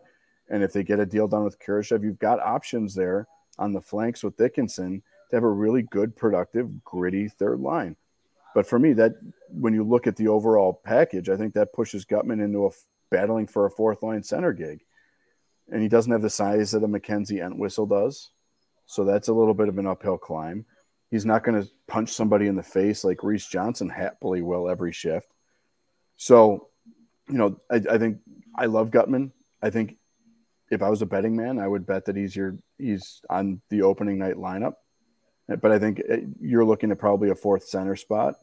and if they get a deal done with Kurashev, you've got options there on the flanks with Dickinson to have a really good, productive, gritty third line. But for me, that when you look at the overall package, I think that pushes Guttman into a battling for a fourth line center gig and he doesn't have the size that a Mackenzie Entwistle does. So that's a little bit of an uphill climb. He's not going to punch somebody in the face like Reese Johnson happily will every shift. So, you know, I, I think I love Guttman. I think if I was a betting man, I would bet that he's your he's on the opening night lineup. But I think eh, you're looking at probably a fourth center spot,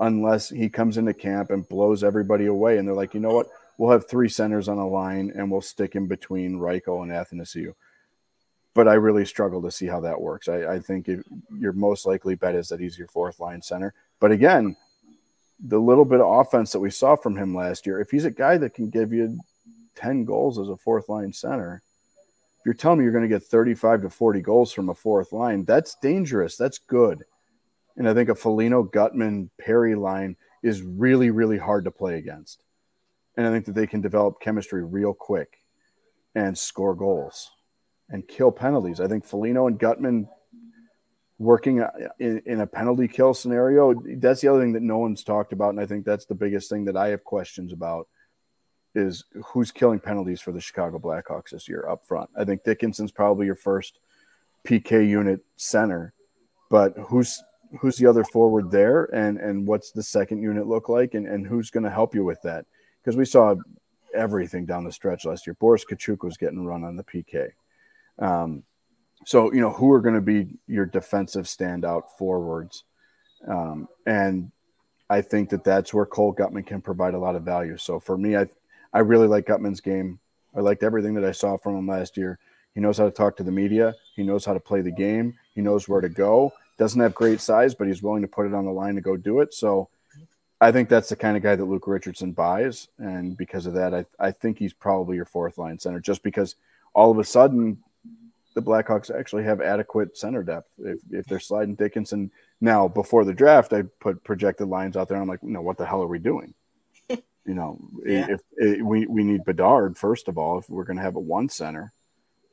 unless he comes into camp and blows everybody away, and they're like, you know what, we'll have three centers on a line and we'll stick in between Reichel and Athanasiou. But I really struggle to see how that works. I, I think it, your most likely bet is that he's your fourth line center. But again, the little bit of offense that we saw from him last year, if he's a guy that can give you 10 goals as a fourth line center, you're telling me you're going to get 35 to 40 goals from a fourth line, that's dangerous. That's good. And I think a Foligno-Guttman-Perry line is really, really hard to play against and I think that they can develop chemistry real quick and score goals and kill penalties. I think Foligno and Guttman working uh, in, in, a penalty kill scenario, that's the other thing that no one's talked about. And I think that's the biggest thing that I have questions about is who's killing penalties for the Chicago Blackhawks this year up front. I think Dickinson's probably your first PK unit center, but who's who's the other forward there and and what's the second unit look like and, and who's going to help you with that? because we saw everything down the stretch last year. Boris Katchouk was getting run on the PK. Um, so, you know, who are going to be your defensive standout forwards? Um, and I think that that's where Cole Guttman can provide a lot of value. So for me, I, I really like Guttman's game. I liked everything that I saw from him last year. He knows how to talk to the media. He knows how to play the game. He knows where to go. Doesn't have great size, but he's willing to put it on the line to go do it. So I think that's the kind of guy that Luke Richardson buys, and because of that, I I think he's probably your fourth line center. Just because all of a sudden the Blackhawks actually have adequate center depth. If if they're sliding Dickinson now before the draft, I put projected lines out there. I'm like, know, what the hell are we doing? You know, yeah. if, if, we we need Bedard first of all, if we're going to have a one center,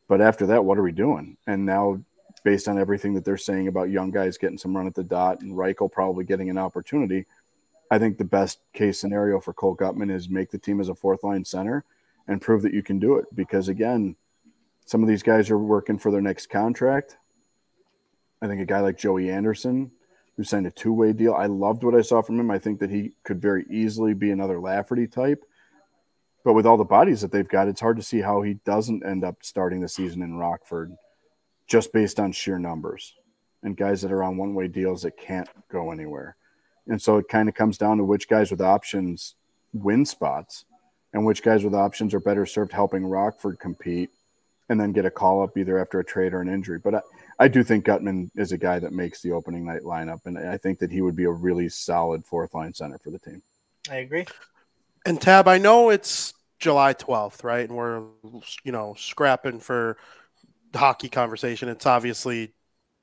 but after that, what are we doing? And now, based on everything that they're saying about young guys getting some run at the dot and Reichel probably getting an opportunity I think the best case scenario for Cole Guttman is make the team as a fourth line center and prove that you can do it. Because again, Some of these guys are working for their next contract. I think a guy like Joey Anderson, who signed a two way deal, I loved what I saw from him. I think that he could very easily be another Lafferty type. But with all the bodies that they've got, it's hard to see how he doesn't end up starting the season in Rockford just based on sheer numbers and guys that are on one way deals that can't go anywhere. And so it kind of comes down to which guys with options win spots and which guys with options are better served helping Rockford compete and then get a call up either after a trade or an injury. But I, I do think Guttman is a guy that makes the opening night lineup, and I think that he would be a really solid fourth line center for the team. I agree. And Tab, I know it's July 12th, right? And we're, you know, scrapping for hockey conversation. It's obviously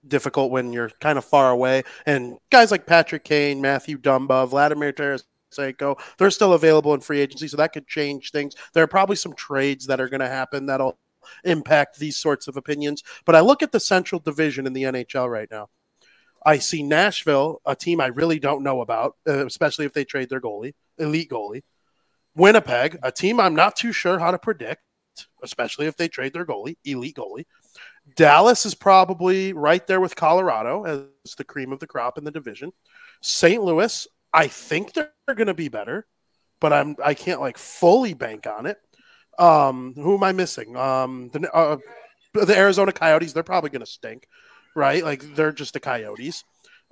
difficult when you're kind of far away. And guys like Patrick Kane, Matthew Dumba, Vladimir Tarasenko, they're still available in free agency, so that could change things. There are probably some trades that are going to happen that'll impact these sorts of opinions. But I look at the Central Division in the NHL right now. I see Nashville, a team I really don't know about, uh, especially if they trade their goalie, elite goalie. Winnipeg, a team I'm not too sure how to predict, especially if they trade their goalie, elite goalie. Dallas is probably right there with Colorado as the cream of the crop in the division. St. Louis, I think they're going to be better, but I'm I can't like fully bank on it. Um, who am I missing? Um, the uh, the Arizona Coyotes, they're probably going to stink, right? Like they're just the Coyotes.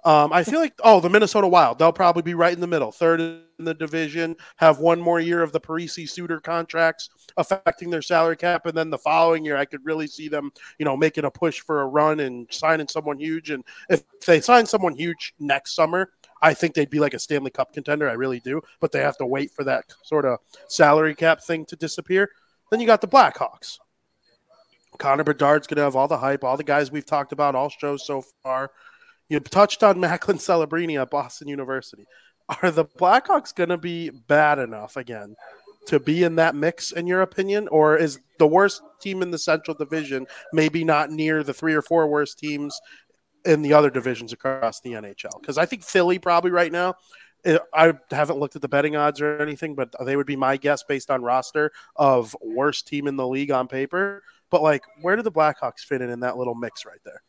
Um, I feel like oh, the Minnesota Wild, they'll probably be right in the middle, third in the division, have one more year of the Parise Suter contracts affecting their salary cap, and then the following year, I could really see them, you know, making a push for a run and signing someone huge. And if they sign someone huge next summer, I think they'd be like a Stanley Cup contender. I really do, but they have to wait for that sort of salary cap thing to disappear. Then you got the Blackhawks. Connor Bedard's going to have all the hype, all the guys we've talked about all shows so far. You touched on Macklin Celebrini at Boston University. Are the Blackhawks going to be bad enough again to be in that mix, in your opinion? Or is the worst team in the Central Division maybe not near the three or four worst teams in the other divisions across the NHL? Because I think Philly probably right now. Eh, I haven't looked at the betting odds or anything, but they would be my guess based on roster of worst team in the league on paper. But like, where do the Blackhawks fit in in that little mix right there?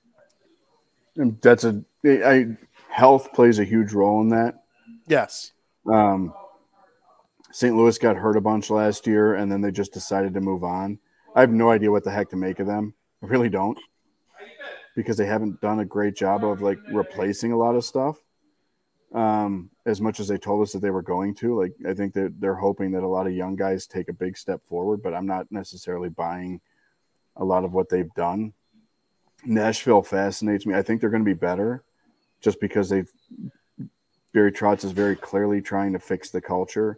And that's a I, health plays a huge role in that. Yes. Um, St. Louis got hurt a bunch last year, and then they just decided to move on. I have no idea what the heck to make of them. I really don't, because they haven't done a great job of like replacing a lot of stuff. Um, as much as they told us that they were going to, like I think that they're hoping that a lot of young guys take a big step forward, but I'm not necessarily buying a lot of what they've done. Nashville fascinates me. I think they're going to be better just because they've Barry Trotz is very clearly trying to fix the culture.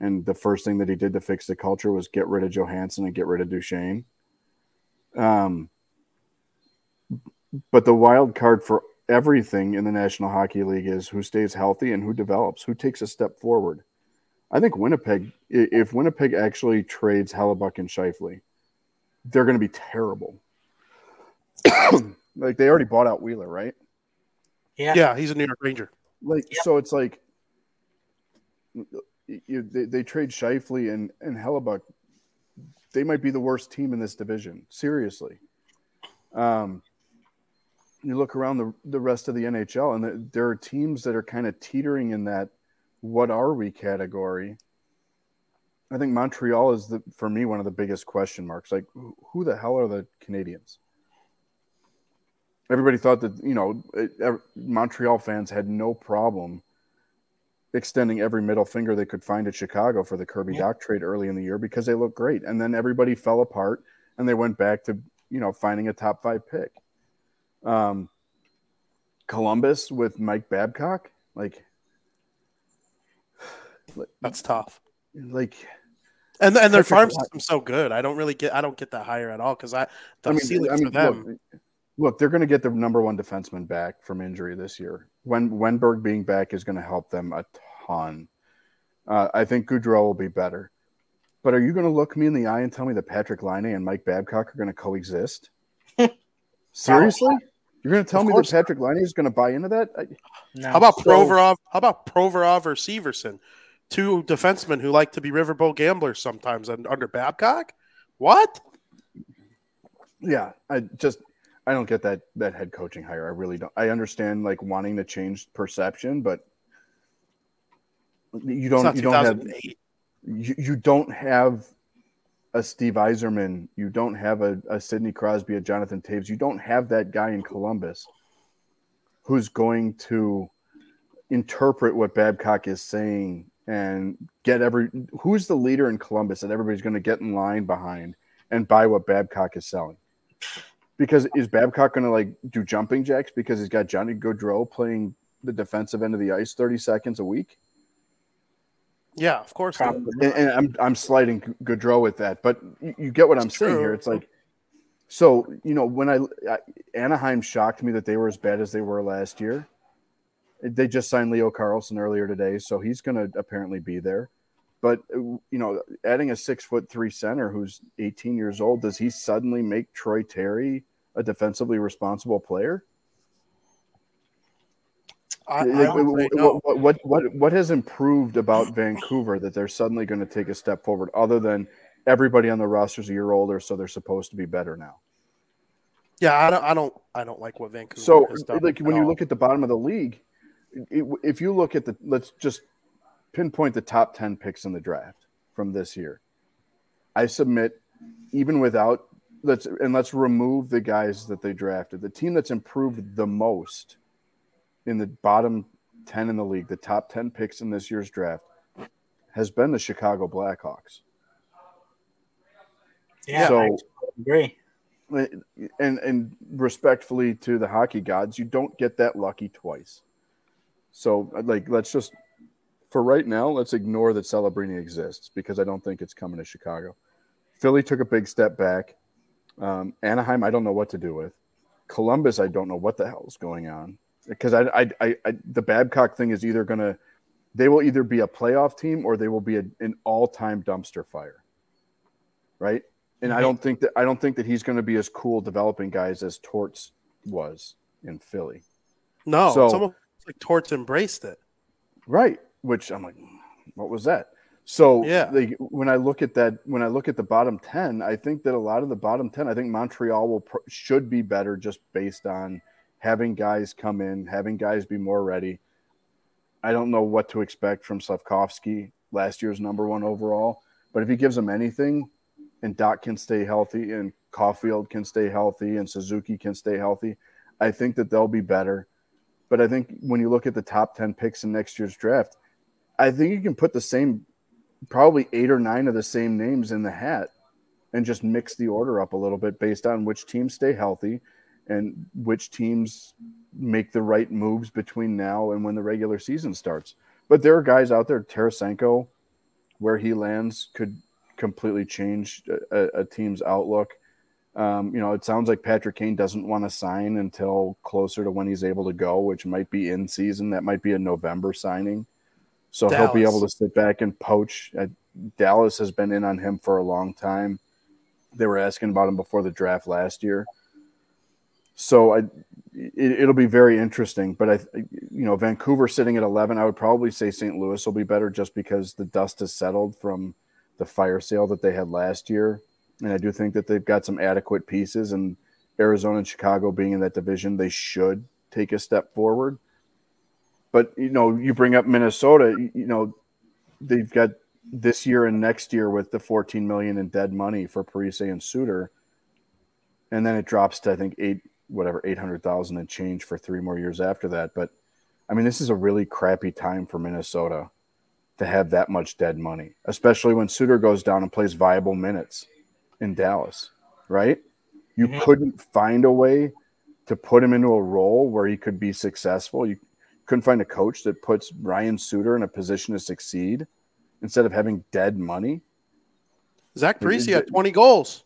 And the first thing that he did to fix the culture was get rid of Johansson and get rid of Duchene. Um, but the wild card for everything in the National Hockey League is who stays healthy and who develops, who takes a step forward. I think Winnipeg, if Winnipeg actually trades Hellebuyck and Scheifele, they're going to be terrible. like they already bought out Wheeler, right? Yeah, yeah, he's a New York Ranger. Like yep. so, it's like you, they, they trade Scheifele and and Hellebuyck. They might be the worst team in this division. Seriously. Um, you look around the the rest of the NHL, and there are teams that are kind of teetering in that "what are we" category. I think Montreal is the for me one of the biggest question marks. Like, who the hell are the Canadiens? everybody thought that you know it, Montreal fans had no problem extending every middle finger they could find at Chicago for the Kirby yeah. Dach trade early in the year because they looked great, and then everybody fell apart and they went back to you know finding a top five pick. Um, Columbus with Mike Babcock, like that's tough. Like and and their farm system's so good. I don't really get I don't get that higher at all because I the I mean, ceiling I mean, for them. Look, look, they're going to get the number one defenseman back from injury this year. When Wennberg being back is going to help them a ton. Uh, I think Gaudreau will be better. But are you going to look me in the eye and tell me that Patrick Laine and Mike Babcock are going to coexist? Seriously? You're going to tell me that Patrick Laine is going to buy into that? No. How about Provorov? How about Provorov or Severson? Two defensemen who like to be riverboat gamblers sometimes under Babcock? What? Yeah, I just I don't get that that head coaching hire. I really don't. I understand like wanting to change perception, but you don't you don't have you, you don't have a Steve Yzerman, you don't have a, a Sidney Crosby, a Jonathan Toews, you don't have that guy in Columbus who's going to interpret what Babcock is saying and get every who's the leader in Columbus that everybody's going to get in line behind and buy what Babcock is selling. Because is Babcock going to like do jumping jacks because he's got Johnny Gaudreau playing the defensive end of the ice 30 seconds a week? Yeah, of course. Um, and, and, I'm I'm sliding Gaudreau with that, but you, you get what it's I'm true. saying here. It's like, so you know, when I, I Anaheim shocked me that they were as bad as they were last year. They just signed Leo Carlsson earlier today, so he's going to apparently be there. But uh, you know, adding a six foot three center who's 18 years old, does he suddenly make Troy Terry a defensively responsible player? I, I what, what, what, what, what has improved about Vancouver that they're suddenly going to take a step forward, other than everybody on the roster is a year older, so they're supposed to be better now? Yeah, I don't, I don't, I don't like what Vancouver. So, like when you all. look at the bottom of the league, if you look at the, let's just pinpoint the top ten picks in the draft from this year. I submit, even without let's and let's remove the guys that they drafted. The team that's improved the most in the bottom 10 in the league, the top 10 picks in this year's draft, has been the Chicago Blackhawks. Yeah, so, I agree. And and respectfully to the hockey gods, you don't get that lucky twice. So like let's just for right now, let's ignore that Celebrini exists because I don't think it's coming to Chicago. Philly took a big step back. Um, Anaheim, I don't know what to do with. Columbus, I don't know what the hell is going on because I, I, I, I, the Babcock thing is either going to, they will either be a playoff team or they will be a, an all-time dumpster fire, right? And mm-hmm. I don't think that I don't think that he's going to be as cool developing guys as Torts was in Philly. No, so, it's almost like Torts embraced it, right? Which I'm like, what was that? So yeah, like, when I look at that, when I look at the bottom ten, I think that a lot of the bottom ten, I think Montreal will should be better just based on having guys come in, having guys be more ready. I don't know what to expect from Slafkovsky, last year's number one overall, but if he gives them anything, and Dach can stay healthy, and Caufield can stay healthy, and Suzuki can stay healthy, I think that they'll be better. But I think when you look at the top 10 picks in next year's draft, I think you can put the same, probably eight or nine of the same names in the hat and just mix the order up a little bit based on which teams stay healthy and which teams make the right moves between now and when the regular season starts. But there are guys out there, Tarasenko, where he lands could completely change a, a team's outlook. Um, you know, it sounds like Patrick Kane doesn't want to sign until closer to when he's able to go, which might be in season. That might be a November signing. So Dallas. he'll be able to sit back and poach. Uh, Dallas has been in on him for a long time. They were asking about him before the draft last year. So I, it, will be very interesting. But I, you know, Vancouver sitting at 11, I would probably say St. Louis will be better just because the dust has settled from the fire sale that they had last year. And I do think that they've got some adequate pieces. And Arizona and Chicago being in that division, they should take a step forward. But you know, you bring up Minnesota. You know, they've got this year and next year with the 14 million in dead money for Parise and Suter, and then it drops to I think eight whatever 800,000 and change for three more years after that. But I mean, this is a really crappy time for Minnesota to have that much dead money, especially when Suter goes down and plays viable minutes in Dallas, right? You mm-hmm. couldn't find a way to put him into a role where he could be successful. You couldn't find a coach that puts Ryan Suter in a position to succeed instead of having dead money. Zach Parise had 20 goals.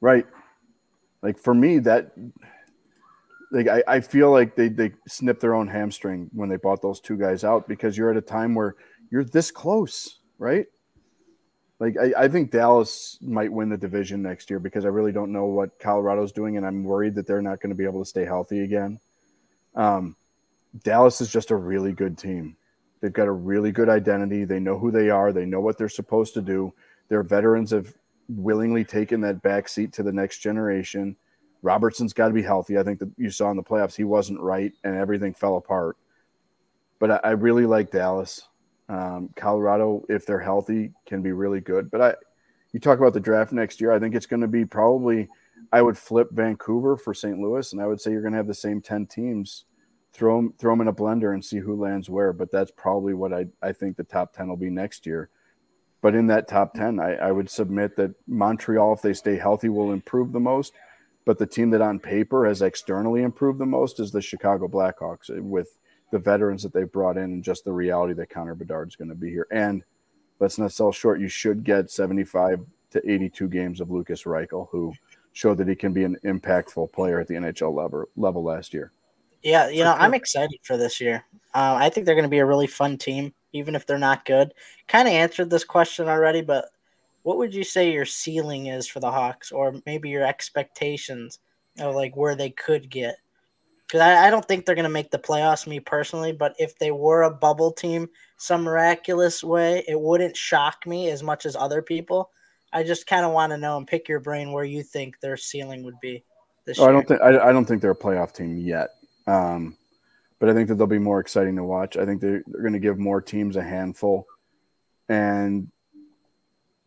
Right. Like for me, that like I, I feel like they they snipped their own hamstring when they bought those two guys out because you're at a time where you're this close, right? Like I, I think Dallas might win the division next year because I really don't know what Colorado's doing, and I'm worried that they're not going to be able to stay healthy again. Um, Dallas is just a really good team. They've got a really good identity. They know who they are. They know what they're supposed to do. Their veterans have willingly taken that back seat to the next generation. Robertson's got to be healthy. I think that you saw in the playoffs he wasn't right and everything fell apart. But I, I really like Dallas. Um, Colorado, if they're healthy, can be really good. But I, you talk about the draft next year. I think it's going to be probably. I would flip Vancouver for St. Louis, and I would say you're going to have the same ten teams. Throw them, throw them in a blender and see who lands where. But that's probably what I, I think the top ten will be next year. But in that top ten, I, I would submit that Montreal, if they stay healthy, will improve the most. But the team that on paper has externally improved the most is the Chicago Blackhawks with the veterans that they've brought in and just the reality that Connor Bedard is going to be here. And let's not sell short. You should get 75 to 82 games of Lukas Reichel, who showed that he can be an impactful player at the NHL level, level last year. Yeah, you know, I'm excited for this year. Uh, I think they're going to be a really fun team, even if they're not good. Kind of answered this question already, but what would you say your ceiling is for the Hawks, or maybe your expectations of like where they could get? because I, I, don't think they're going to make the playoffs, me personally. But if they were a bubble team, some miraculous way, it wouldn't shock me as much as other people. I just kind of want to know and pick your brain where you think their ceiling would be. This oh, year. I don't think I, I, don't think they're a playoff team yet, um, but I think that they'll be more exciting to watch. I think they're, they're going to give more teams a handful, and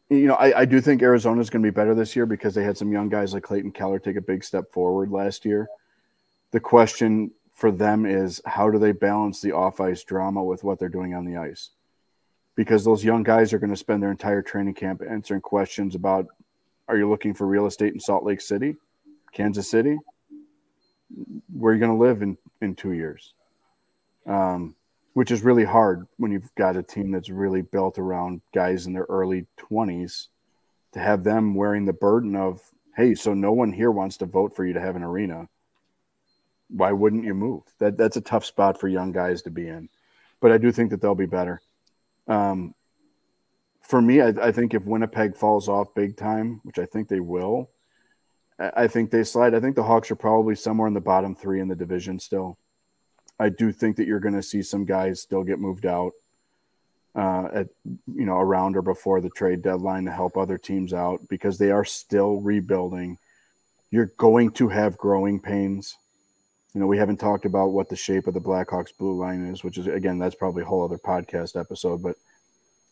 you know I, I do think Arizona is going to be better this year because they had some young guys like Clayton Keller take a big step forward last year the question for them is how do they balance the off ice drama with what they're doing on the ice? Because those young guys are going to spend their entire training camp answering questions about are you looking for real estate in Salt Lake City, Kansas City? Where are you going to live in, in two years? Um, which is really hard when you've got a team that's really built around guys in their early 20s to have them wearing the burden of, hey, so no one here wants to vote for you to have an arena why wouldn't you move? That that's a tough spot for young guys to be in, but I do think that they'll be better. Um, for me, I, I, think if Winnipeg falls off big time, which I think they will, I, I think they slide. I think the Hawks are probably somewhere in the bottom three in the division still. I do think that you're going to see some guys still get moved out uh, at you know around or before the trade deadline to help other teams out because they are still rebuilding. You're going to have growing pains you know, we haven't talked about what the shape of the Blackhawks blue line is, which is again, that's probably a whole other podcast episode. But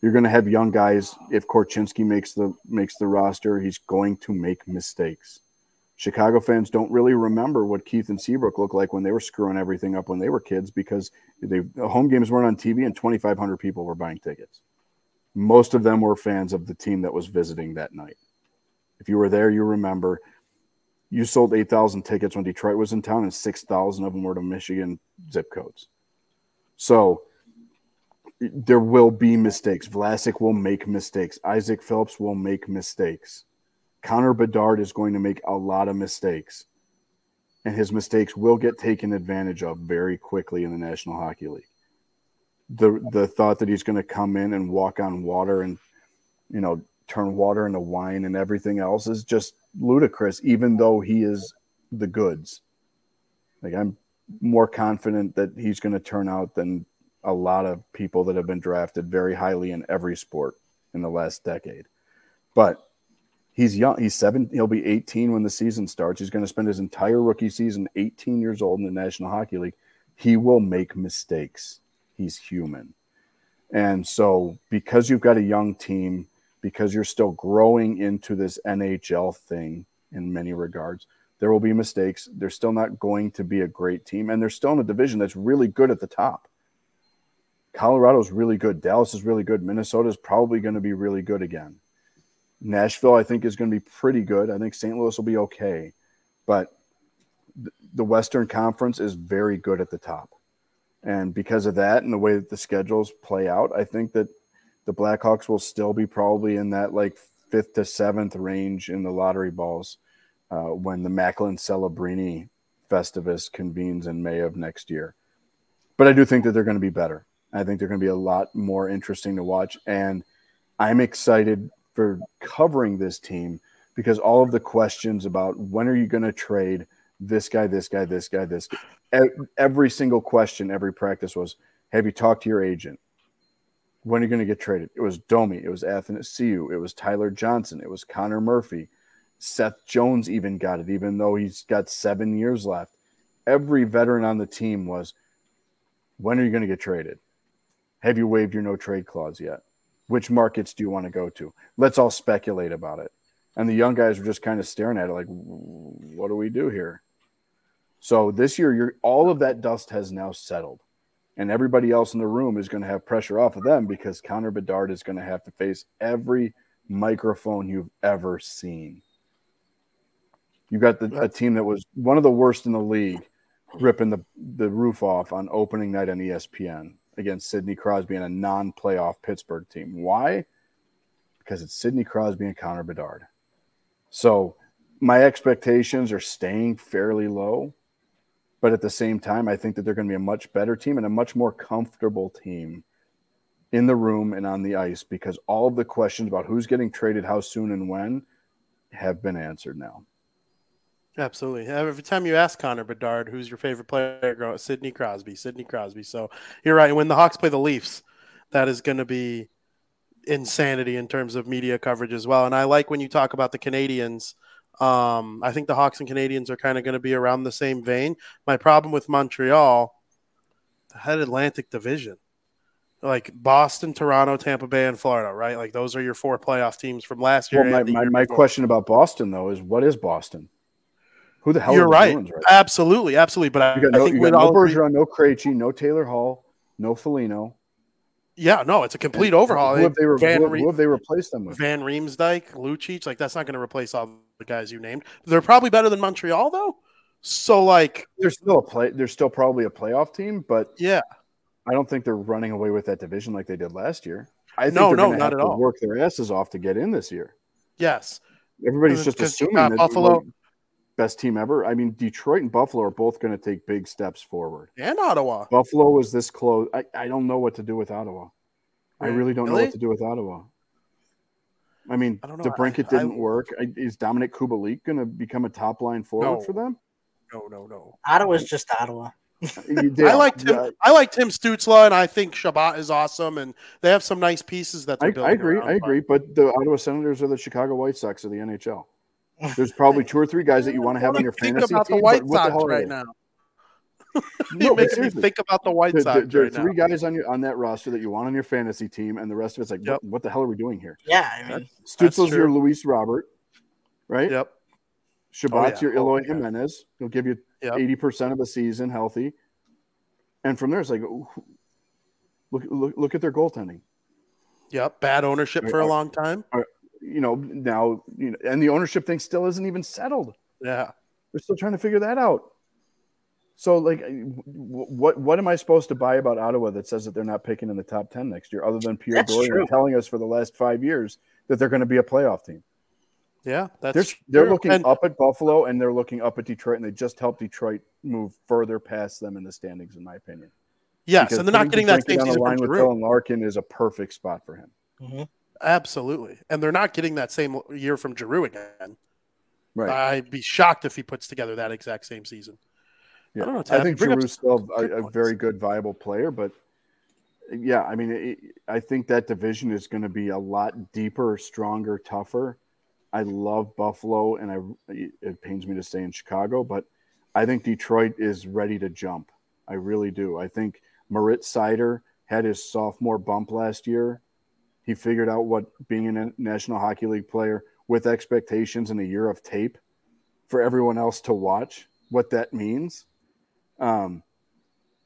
you're going to have young guys. If Korchinski makes the makes the roster, he's going to make mistakes. Chicago fans don't really remember what Keith and Seabrook looked like when they were screwing everything up when they were kids because they, the home games weren't on TV and 2,500 people were buying tickets. Most of them were fans of the team that was visiting that night. If you were there, you remember you sold 8,000 tickets when Detroit was in town, and 6,000 of them were to Michigan zip codes. So there will be mistakes. Vlasic will make mistakes. Isaac Phillips will make mistakes. Connor Bedard is going to make a lot of mistakes. And his mistakes will get taken advantage of very quickly in the National Hockey League. The the thought that he's going to come in and walk on water and you know turn water into wine and everything else is just ludicrous, even though he is the goods. Like I'm more confident that he's going to turn out than a lot of people that have been drafted very highly in every sport in the last decade. But he's young. He's seven. He'll be 18 when the season starts. He's going to spend his entire rookie season 18 years old in the National Hockey League. He will make mistakes. He's human. And so, because you've got a young team, because you're still growing into this NHL thing in many regards. There will be mistakes. They're still not going to be a great team, and they're still in a division that's really good at the top. Colorado's really good. Dallas is really good. Minnesota is probably going to be really good again. Nashville, I think, is going to be pretty good. I think St. Louis will be okay, but the Western Conference is very good at the top. And because of that and the way that the schedules play out, I think that the Blackhawks will still be probably in that like fifth to seventh range in the lottery balls uh, when the Macklin Celebrini Festivus convenes in May of next year. But I do think that they're going to be better. I think they're going to be a lot more interesting to watch. And I'm excited for covering this team because all of the questions about when are you going to trade this guy, this guy, this guy, this guy, every single question, every practice was, have you talked to your agent? when are you going to get traded? It was Domi, it was Athanasiou, it was Tyler Johnson, it was Connor Murphy. Seth Jones even got it, even though he's got seven years left. Every veteran on the team was, when are you going to get traded? Have you waived your no trade clause yet? Which markets do you want to go to? Let's all speculate about it. And the young guys were just kind of staring at it like, what do we do here? So this year, you're, all of that dust has now settled and everybody else in the room is going to have pressure off of them because Connor Bedard is going to have to face every microphone you've ever seen. You got the, a team that was one of the worst in the league, ripping the, the roof off on opening night on ESPN against Sidney Crosby and a non playoff Pittsburgh team. Why? Because it's Sidney Crosby and Connor Bedard. So my expectations are staying fairly low. But at the same time, I think that they're going to be a much better team and a much more comfortable team in the room and on the ice because all of the questions about who's getting traded, how soon, and when have been answered now. Absolutely. Every time you ask Connor Bedard, who's your favorite player, Sidney Crosby, Sidney Crosby. So you're right. When the Hawks play the Leafs, that is going to be insanity in terms of media coverage as well. And I like when you talk about the Canadiens. – um, I think the Hawks and Canadiens are kind of going to be around the same vein. My problem with Montreal, the head Atlantic division, like Boston, Toronto, Tampa Bay, and Florida, right? Like those are your four playoff teams from last year. Well, my, my, my question about Boston though is what is Boston? Who the hell? You're right. right. Absolutely, absolutely. But got no, I think got no Bergeron, no Krejci, no Taylor Hall, no Foligno. Yeah, no, it's a complete overhaul. Who have they, re- Van who, have they replaced them with? Van Riemsdyk, Lucic, like that's not going to replace all the guys you named. They're probably better than Montreal though. So like, they're still a play. They're still probably a playoff team, but yeah, I don't think they're running away with that division like they did last year. I think no, they're no, not at all. Work their asses off to get in this year. Yes, everybody's uh, just assuming that Buffalo best team ever. I mean, Detroit and Buffalo are both going to take big steps forward. And Ottawa. Buffalo was this close. I, I don't know what to do with Ottawa. I really don't really? know what to do with Ottawa. I mean, I DeBrincat didn't I, work. Is Dominik Kubalik going to become a top line forward no, for them? No, no, no. Ottawa's just Ottawa. I like Tim. Yeah. I like Tim Stützle, and I think Chabot is awesome, and they have some nice pieces that they're I, I agree. I agree, but the Ottawa Senators are the Chicago White Sox of the NHL. There's probably two or three guys that you want to have on your fantasy team. think about team. The White Sox right now. no, makes me think about the White Sox. There, are right three now. guys on your on that roster that you want on your fantasy team, and the rest of it's like, yep. what, what, the hell are we doing here? Yeah, I mean, Stützle's your Luis Robert, right? Yep. Chabot's oh, yeah. your oh, Eloy oh, Jimenez. He'll give you eighty percent of the season healthy, and from there it's like, look look look at their goaltending. Yep, bad ownership for a long time. You know now, you know, and the ownership thing still isn't even settled. Yeah, they're still trying to figure that out. So, like, what what am I supposed to buy about Ottawa that says that they're not picking in the top ten next year, other than Pierre Dorion telling us for the last five years that they're going to be a playoff team? Yeah, that's they're, they're looking and, up at Buffalo and they're looking up at Detroit, and they just helped Detroit move further past them in the standings, in my opinion. Yes, because and they're not getting that same season line with Dylan Larkin is a perfect spot for him. Mm-hmm. Absolutely, and they're not getting that same year from Giroux again. Right, I'd be shocked if he puts together that exact same season. Yeah. I know. I think Giroux's still a, a, very good, viable player, but yeah, I mean, it, I think that division is going to be a lot deeper, stronger, tougher. I love Buffalo, and I it pains me to stay in Chicago, but I think Detroit is ready to jump. I really do. I think Moritz Seider had his sophomore bump last year. He figured out what being a National Hockey League player with expectations and a year of tape for everyone else to watch what that means um,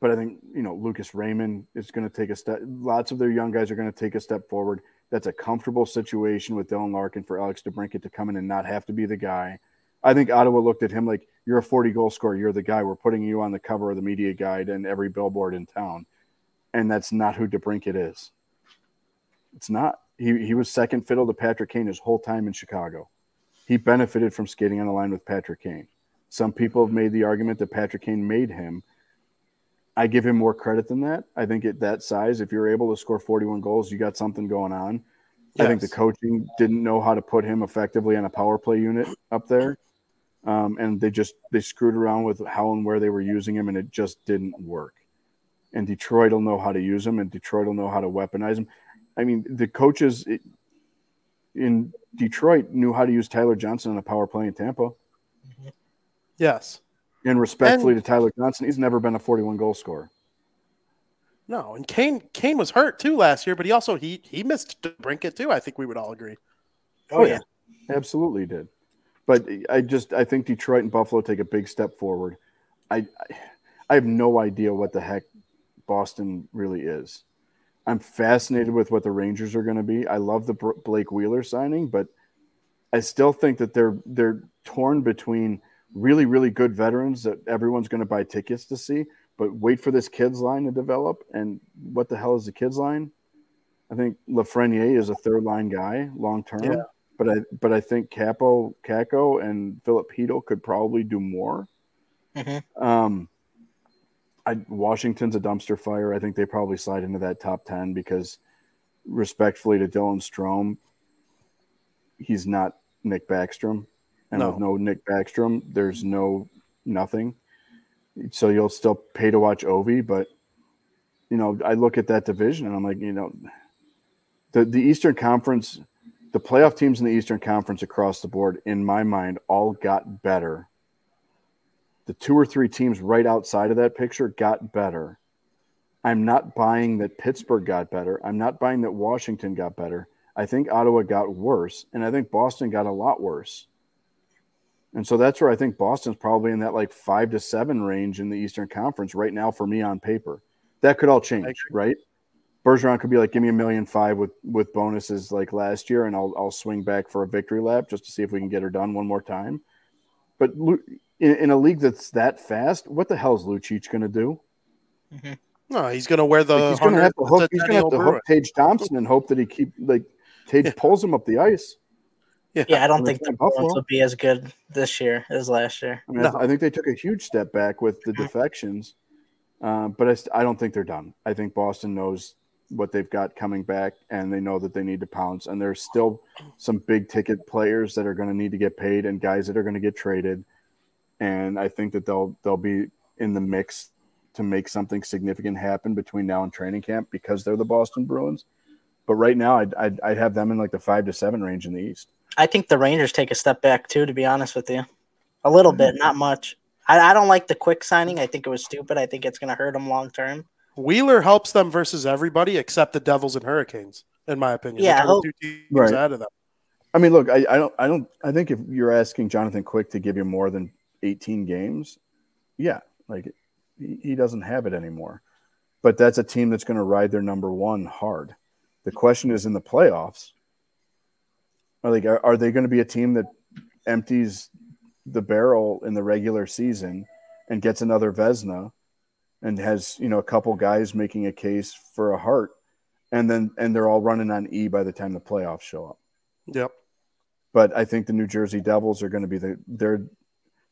but I think you know Lucas Raymond is going to take a step. Lots of their young guys are going to take a step forward. That's a comfortable situation with Dylan Larkin for Alex DeBrincat to come in and not have to be the guy. I think Ottawa looked at him like you're a 40 goal scorer. You're the guy. We're putting you on the cover of the media guide and every billboard in town, and that's not who DeBrincat is. It's not. He he was second fiddle to Patrick Kane his whole time in Chicago. He benefited from skating on the line with Patrick Kane. Some people have made the argument that Patrick Kane made him. I give him more credit than that. I think at that size, if you're able to score 41 goals, you got something going on. Yes. I think the coaching didn't know how to put him effectively on a power play unit up there. Um, and they just they screwed around with how and where they were using him, and it just didn't work. And Detroit will know how to use him, and Detroit will know how to weaponize him. I mean, the coaches in Detroit knew how to use Tyler Johnson on a power play in Tampa. Yes. And respectfully And- to Tyler Johnson, he's never been a 41 goal scorer. No, and Kane Kane was hurt too last year, but he also he he missed Brinket too. I think we would all agree. Oh, yeah. Absolutely did. But I just I think Detroit and Buffalo take a big step forward. I I- I have no idea what the heck Boston really is. I'm fascinated with what the Rangers are going to be. I love the Blake Wheeler signing, but I still think that they're they're torn between really really good veterans that everyone's going to buy tickets to see, but wait for this kids line to develop. And what the hell is the kids line? I think Lafreniere is a third line guy long term. Yeah. But I but I think Kaapo Kakko and Filip could probably do more. Mhm. Um, I, Washington's a dumpster fire. I think they probably slide into that top ten because, respectfully to Dylan Strome, he's not Nick Backstrom, and No. with no Nick Backstrom, there's no nothing. So you'll still pay to watch Ovi, but you know I look at that division and I'm like, you know, the the Eastern Conference, the playoff teams in the Eastern Conference across the board, in my mind, all got better the two or three teams right outside of that picture got better. I'm not buying that Pittsburgh got better. I'm not buying that Washington got better. I think Ottawa got worse, and I think Boston got a lot worse. And so that's where I think Boston's probably in that like five to seven range in the Eastern Conference right now for me on paper. That could all change, right? Bergeron could be like, give me a million five with with bonuses like last year, and I'll I'll swing back for a victory lap just to see if we can get her done one more time. But in, in a league that's that fast, what the hell is Lucic going to do? No, he's going to wear the. Like, he's going to have to hook. He's going to have to hook Tage Thompson and hope that he keep like Tage Yeah. pulls him up the ice. Bruin. Yeah, I don't Well, think the in Bruins will be as good this year as last year. I mean, No. I think they took a huge step back with the defections, um, but I, I don't think they're done. I think Boston knows what they've got coming back, and they know that they need to pounce. And there's still some big ticket players that are going to need to get paid, and guys that are going to get traded. And I think that they'll they'll be in the mix to make something significant happen between now and training camp because they're the Boston Bruins. But right now, I'd, I'd, I'd have them in like the five to seven range in the East. I think the Rangers take a step back too, to be honest with you. A little bit, not much. I, I don't like the quick signing. I think it was stupid. I think it's going to hurt them long term. Wheeler helps them versus everybody except the Devils and Hurricanes, in my opinion. Yeah, Which the oh, two teams Right. out of them. I mean, look, I, I don't, I don't, I think if you're asking Jonathan Quick to give you more than 18 games, yeah, like he, he doesn't have it anymore. But that's a team that's going to ride their number one hard. The question is in the playoffs, are they, are, are they going to be a team that empties the barrel in the regular season and gets another Vezina and has, you know, a couple guys making a case for a Hart and then, and they're all running on E by the time the playoffs show up Yep. but I think the New Jersey Devils are going to be the they're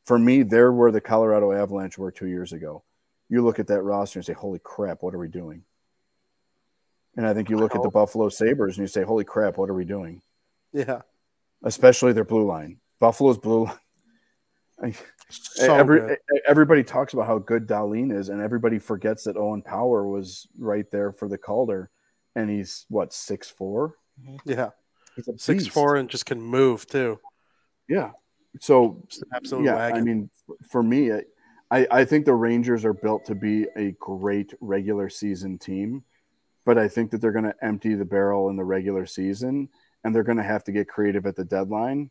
for me they're where the Colorado Avalanche were two years ago. You look at that roster and say, "Holy crap, what are we doing?" And I think you look at the Buffalo Sabres and you say, "Holy crap, what are we doing?" Yeah. Especially their blue line. Buffalo's blue. line. So Every, good. everybody talks about how good Dahlin is, and everybody forgets that Owen Power was right there for the Calder, and he's what six four. Yeah. He's Six four and just can move too. Yeah. So Just an absolute yeah, wagon. I mean, for me, I, I think the Rangers are built to be a great regular season team, but I think that they're going to empty the barrel in the regular season, and they're going to have to get creative at the deadline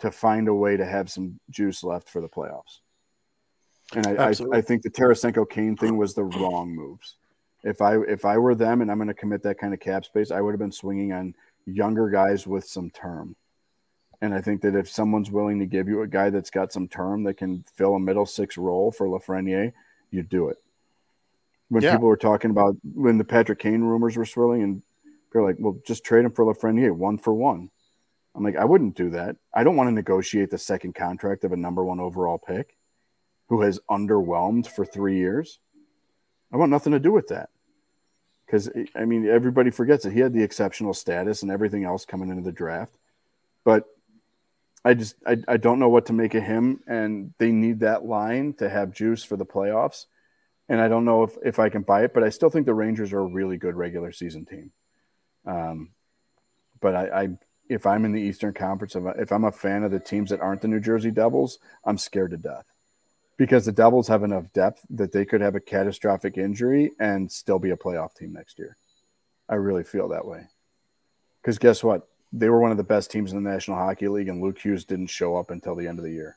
to find a way to have some juice left for the playoffs. And I, I, I think the Tarasenko Kane thing was the wrong moves. If I if I were them and I'm going to commit that kind of cap space, I would have been swinging on younger guys with some term. And I think that if someone's willing to give you a guy that's got some term that can fill a middle six role for Lafreniere, you do it. When Yeah. people were talking about when the Patrick Kane rumors were swirling, and they're like, "Well, just trade him for Lafreniere, one for one." I'm like, I wouldn't do that. I don't want to negotiate the second contract of a number one overall pick who has underwhelmed for three years. I want nothing to do with that. Because, eh, I mean, everybody forgets that he had the exceptional status and everything else coming into the draft. But I just, I, I don't know what to make of him. And they need that line to have juice for the playoffs. And I don't know if, if I can buy it, but I still think the Rangers are a really good regular season team. Um, but I, I, if I'm in the Eastern Conference, if I'm a fan of the teams that aren't the New Jersey Devils, I'm scared to death because the Devils have enough depth that they could have a catastrophic injury and still be a playoff team next year. I really feel that way. Because guess what? They were one of the best teams in the National Hockey League, and Luke Hughes didn't show up until the end of the year.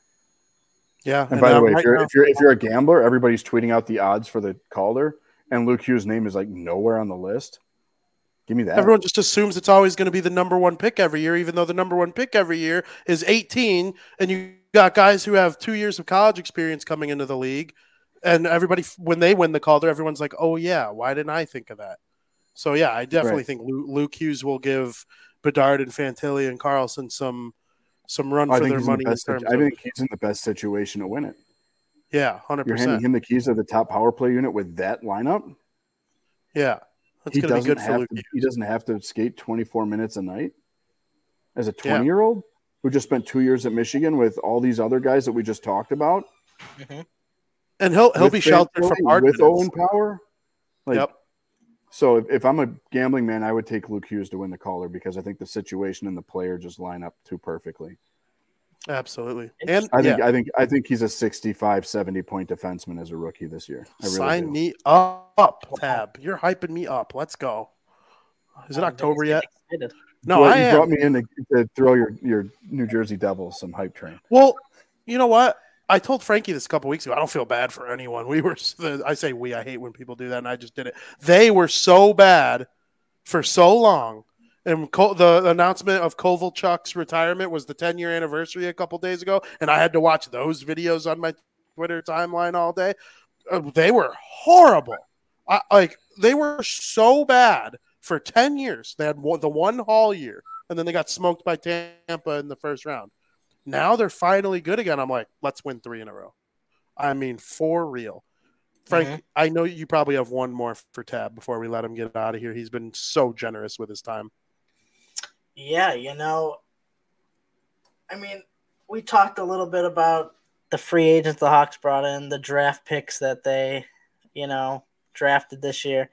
Yeah. And, and by the way, if you're, if you're if you're a gambler, everybody's tweeting out the odds for the Calder, and Luke Hughes' name is like nowhere on the list. Give me that. Everyone just assumes it's always going to be the number one pick every year, even though the number one pick every year is 18, and you got guys who have two years of college experience coming into the league, and everybody when they win the Calder, everyone's like, "Oh yeah, why didn't I think of that?" So yeah, I definitely right. think Luke Hughes will give Bedard and Fantilli and Carlsson some some run for their money. The I of, think he's in the best situation to win it. Yeah, hundred percent. You're handing him the keys of the top power play unit with that lineup. Yeah, that's he going to be good for Luke. To, he doesn't have to skate 24 minutes a night as a 20 yeah. year old who just spent two years at Michigan with all these other guys that we just talked about. Mm-hmm. And he'll he'll with be sheltered from hard with Owen Power. Like, yep. So if, if I'm a gambling man, I would take Luke Hughes to win the Calder because I think the situation and the player just line up too perfectly. Absolutely. And I think yeah. I think I think he's a 65, 70 point defenseman as a rookie this year. I really Sign do. me up, Tab. You're hyping me up. Let's go. Is it October yet? No, I you am. brought me in to, to, throw your, your New Jersey Devils some hype train. Well, you know what? I told Frankie this a couple weeks ago. I don't feel bad for anyone. We were, I say we, I hate when people do that, and I just did it. They were so bad for so long and the announcement of Kovalchuk's retirement was the 10 year anniversary a couple days ago, and I had to watch those videos on my Twitter timeline all day. Uh, they were horrible. I, like they were so bad for 10 years. They had the one Hall year, and then they got smoked by Tampa in the first round. Now they're finally good again. I'm like, let's win three in a row. I mean, for real. Frank, mm-hmm. I know you probably have one more for Tab before we let him get out of here. He's been so generous with his time. Yeah, you know, I mean, we talked a little bit about the free agents the Hawks brought in, the draft picks that they, you know, drafted this year,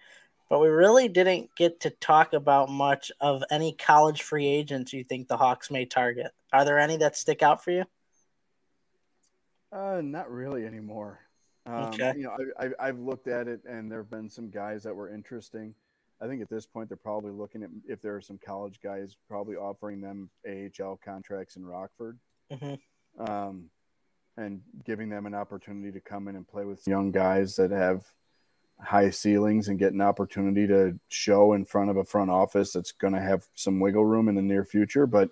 but we really didn't get to talk about much of any college free agents you think the Hawks may target. Are there any that stick out for you? Uh, not really anymore. Um, okay. You know, I, I've looked at it, and there have been some guys that were interesting. I think at this point they're probably looking at if there are some college guys probably offering them AHL contracts in Rockford, mm-hmm. um, and giving them an opportunity to come in and play with young guys that have high ceilings and get an opportunity to show in front of a front office that's going to have some wiggle room in the near future. But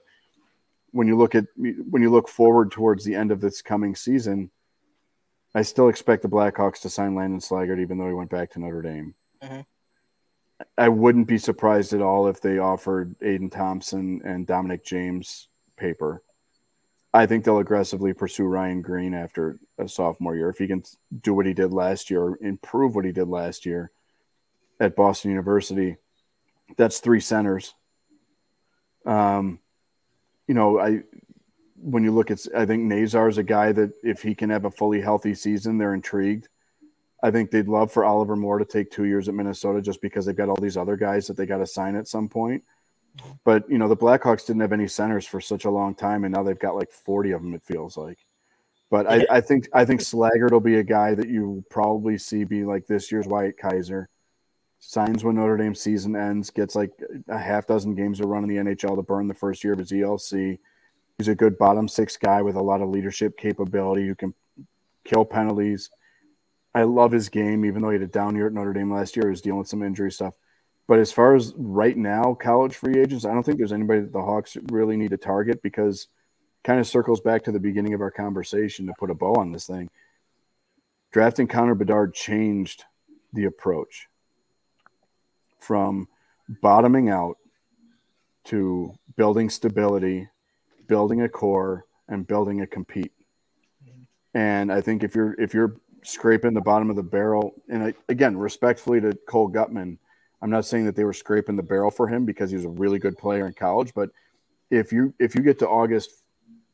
when you look at when you look forward towards the end of this coming season, I still expect the Blackhawks to sign Landon Slaggert, even though he went back to Notre Dame. Mm-hmm. I wouldn't be surprised at all if they offered Aiden Thompson and Dominic James paper. I think they'll aggressively pursue Ryan Greene after a sophomore year. If he can do what he did last year, or improve what he did last year at Boston University, that's three centers. Um, you know, I when you look at, I think Nazar is a guy that if he can have a fully healthy season, they're intrigued. I think they'd love for Oliver Moore to take two years at Minnesota just because they've got all these other guys that they got to sign at some point. But you know, the Blackhawks didn't have any centers for such a long time, and now they've got like 40 of them. It feels like. But I, I think I think Slaggert will be a guy that you probably see be like this year's Wyatt Kaiser. Signs when Notre Dame season ends, gets like a half dozen games to run in the NHL to burn the first year of his ELC. He's a good bottom six guy with a lot of leadership capability who can kill penalties I love his game, even though he had a down year at Notre Dame last year. He was dealing with some injury stuff. But as far as right now, college free agents, I don't think there's anybody that the Hawks really need to target because kind of circles back to the beginning of our conversation to put a bow on this thing. Drafting Connor Bedard changed the approach from bottoming out to building stability, building a core, and building a compete. And I think if you're if you're scraping the bottom of the barrel. And I, again, respectfully to Cole Guttman, I'm not saying that they were scraping the barrel for him because he was a really good player in college. But if you if you get to August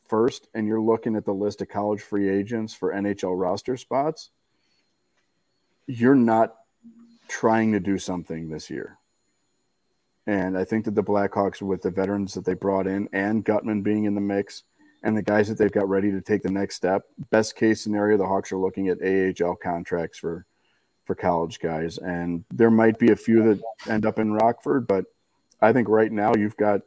first and you're looking at the list of college free agents for NHL roster spots, you're not trying to do something this year. And I think that the Blackhawks, with the veterans that they brought in and Guttman being in the mix, and the guys that they've got ready to take the next step, best case scenario, the Hawks are looking at AHL contracts for for college guys, and there might be a few that end up in Rockford, but I think right now you've got,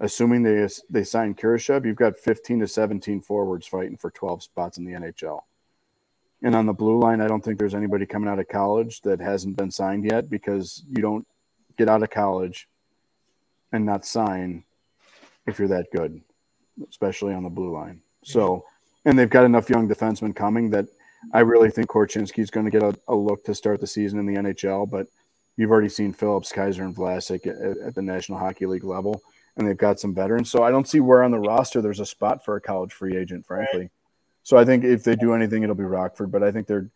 assuming they they sign Kurashev, you've got 15 to 17 forwards fighting for 12 spots in the NHL. And on the blue line, I don't think there's anybody coming out of college that hasn't been signed yet because you don't get out of college and not sign if you're that good, especially on the blue line. So, and they've got enough young defensemen coming that I really think Korchinski is going to get a, a, look to start the season in the NHL. But you've already seen Phillips, Kaiser, and Vlasic at, at the National Hockey League level, and they've got some veterans. So I don't see where on the roster there's a spot for a college free agent, frankly. Right. So I think if they do anything, it'll be Rockford. But I think they're,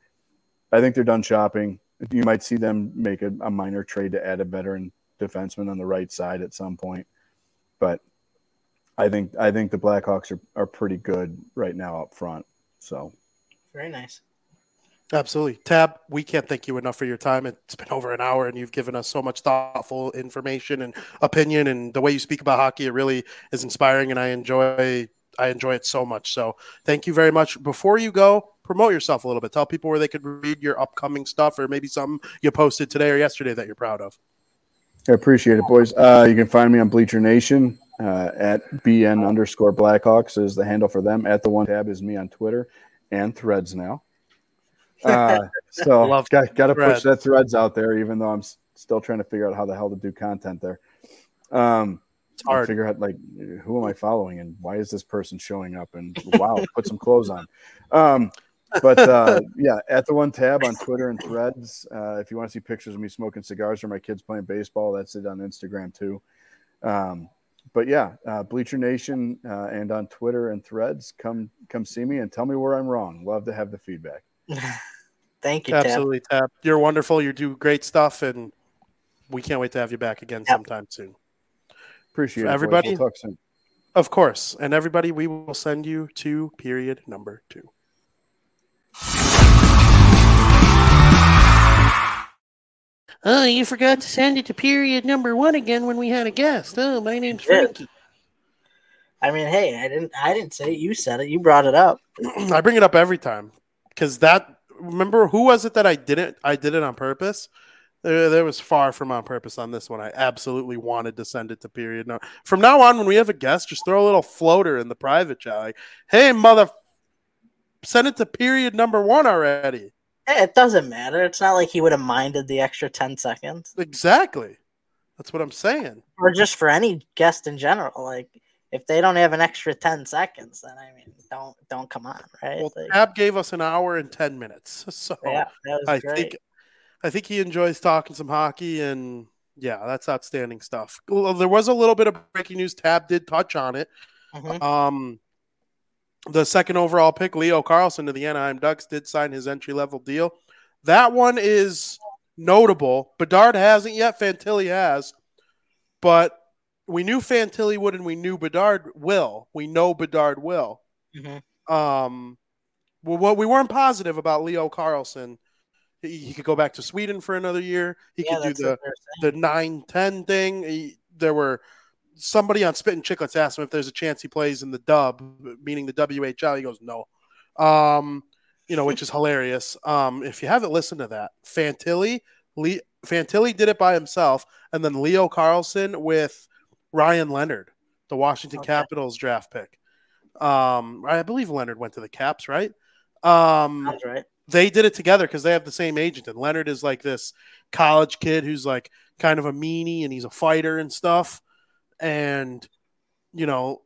I think they're done shopping. You might see them make a, a minor trade to add a veteran defenseman on the right side at some point. But I think I think the Blackhawks are, are pretty good right now up front. So very nice. Absolutely. Tab, we can't thank you enough for your time. It's been over an hour and you've given us so much thoughtful information and opinion and the way you speak about hockey, it really is inspiring and I enjoy I enjoy it so much. So thank you very much. Before you go, promote yourself a little bit. Tell people where they could read your upcoming stuff or maybe something you posted today or yesterday that you're proud of. I appreciate it, boys. Uh, you can find me on Bleacher Nation uh, at BN underscore Blackhawks is the handle for them. At the one tab is me on Twitter and Threads now. Uh, so got, got to push that Threads out there, even though I'm s- still trying to figure out how the hell to do content there. Um, it's hard. Figure out like who am I following and why is this person showing up? And wow, put some clothes on. Um, but uh, yeah, at the one tab on Twitter and Threads. Uh, if you want to see pictures of me smoking cigars or my kids playing baseball, that's it on Instagram too. Um, but yeah, uh, Bleacher Nation uh, and on Twitter and Threads, come come see me and tell me where I'm wrong. Love to have the feedback. Thank you, absolutely, Tab. Tab. You're wonderful. You do great stuff, and we can't wait to have you back again yep. sometime soon. Appreciate it. Everybody, we'll talk soon. Of course. And everybody, we will send you to period number two. Oh, you forgot to send it to period number one again when we had a guest. Oh, my name's Frankie. I mean, hey, I didn't I didn't say it. You said it. You brought it up. I bring it up every time. Cause that remember who was it that I didn't I did it on purpose? There, there was far from on purpose on this one. I absolutely wanted to send it to period. Now, from now on, when we have a guest, just throw a little floater in the private chat. Like, hey, mother, send it to period number one already. It doesn't matter. It's not like he would have minded the extra 10 seconds. Exactly. That's what I'm saying. Or just for any guest in general. Like, if they don't have an extra 10 seconds, then I mean, don't don't come on, right? Well, like, Tab gave us an hour and 10 minutes. So yeah, I great. think I think he enjoys talking some hockey, and yeah, that's outstanding stuff. Well, there was a little bit of breaking news. Tab did touch on it. Mm-hmm. Um, the second overall pick, Leo Carlsson to the Anaheim Ducks, did sign his entry level deal. That one is notable. Bedard hasn't yet. Fantilli has, but we knew Fantilli would, and we knew Bedard will. We know Bedard will. Mm-hmm. Um, well, we weren't positive about Leo Carlsson. He, he could go back to Sweden for another year. He yeah, could do the the nine ten thing. He, there were somebody on Spittin' Chicklets asked him if there's a chance he plays in the dub, meaning the WHL. He goes, no. Um, you know, which is hilarious. Um, if you haven't listened to that, Fantilli, Lee, Fantilli did it by himself, and then Leo Carlsson with Ryan Leonard, the Washington okay. Capitals draft pick. Um, I believe Leonard went to the Caps, right? Um, That's right they did it together because they have the same agent. And Leonard is like this college kid who's like kind of a meanie and he's a fighter and stuff. And, you know,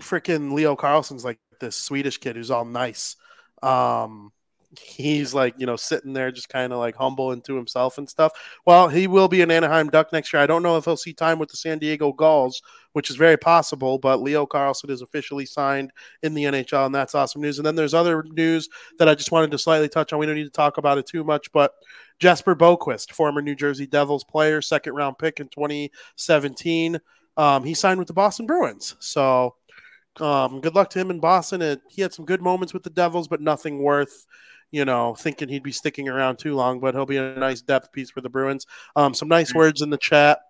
freaking Leo Carlsson's like this Swedish kid who's all nice. Um, he's like you know sitting there just kind of like humble and to himself and stuff. Well he will be an anaheim duck next year. I don't know if he'll see time with the san diego gulls which is very possible but leo Carlsson is officially signed in the nhl and that's awesome news. And then there's other news that i just wanted to slightly touch on. We don't need to talk about it too much but jesper boqvist former new jersey devils player second round pick in 2017 um, he signed with the boston bruins so um, good luck to him in Boston. It, he had some good moments with the Devils, but nothing worth you know, thinking he'd be sticking around too long, but he'll be a nice depth piece for the Bruins. Um, some nice words in the chat.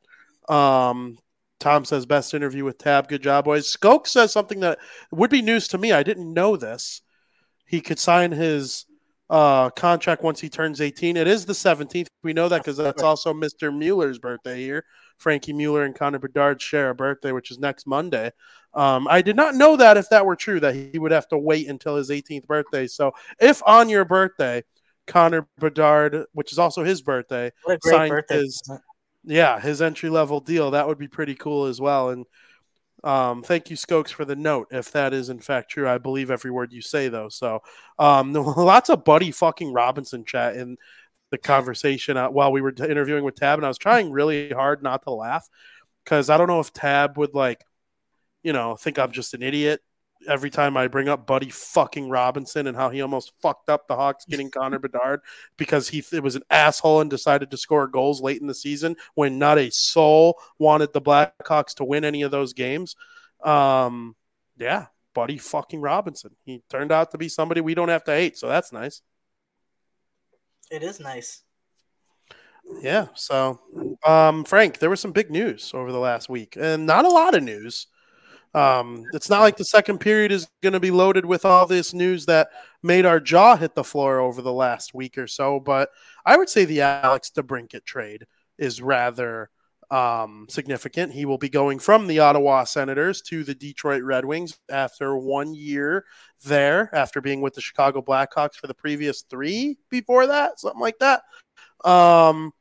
Um, Tom says best interview with Tab. Good job, boys. Skoke says something that would be news to me. I didn't know this. He could sign his uh, contract once he turns 18. It is the 17th. We know that because that's also Mr. Mueller's birthday here. Frankie Mueller and Connor Bedard share a birthday, which is next Monday. Um, I did not know that if that were true, that he would have to wait until his 18th birthday. So if on your birthday, Connor Bedard, which is also his birthday, signed birthday. his yeah his entry level deal, that would be pretty cool as well. And um, thank you, Skokes, for the note. If that is in fact true, I believe every word you say, though. So, um, lots of Buddy fucking Robinson chat in the conversation uh, while we were interviewing with Tab, and I was trying really hard not to laugh because I don't know if Tab would like, you know, think I'm just an idiot every time I bring up Buddy fucking Robinson and how he almost fucked up the Hawks getting Connor Bedard because he it was an asshole and decided to score goals late in the season when not a soul wanted the Blackhawks to win any of those games. Um, yeah, Buddy fucking Robinson. He turned out to be somebody we don't have to hate, so that's nice. It is nice. Yeah. So, um, Frank, there was some big news over the last week, and not a lot of news. Um, it's not like the second period is going to be loaded with all this news that made our jaw hit the floor over the last week or so. But I would say the Alex DeBrincat trade is rather um, significant. He will be going from the Ottawa Senators to the Detroit Red Wings after one year there, after being with the Chicago Blackhawks for the previous three before that, something like that. Um,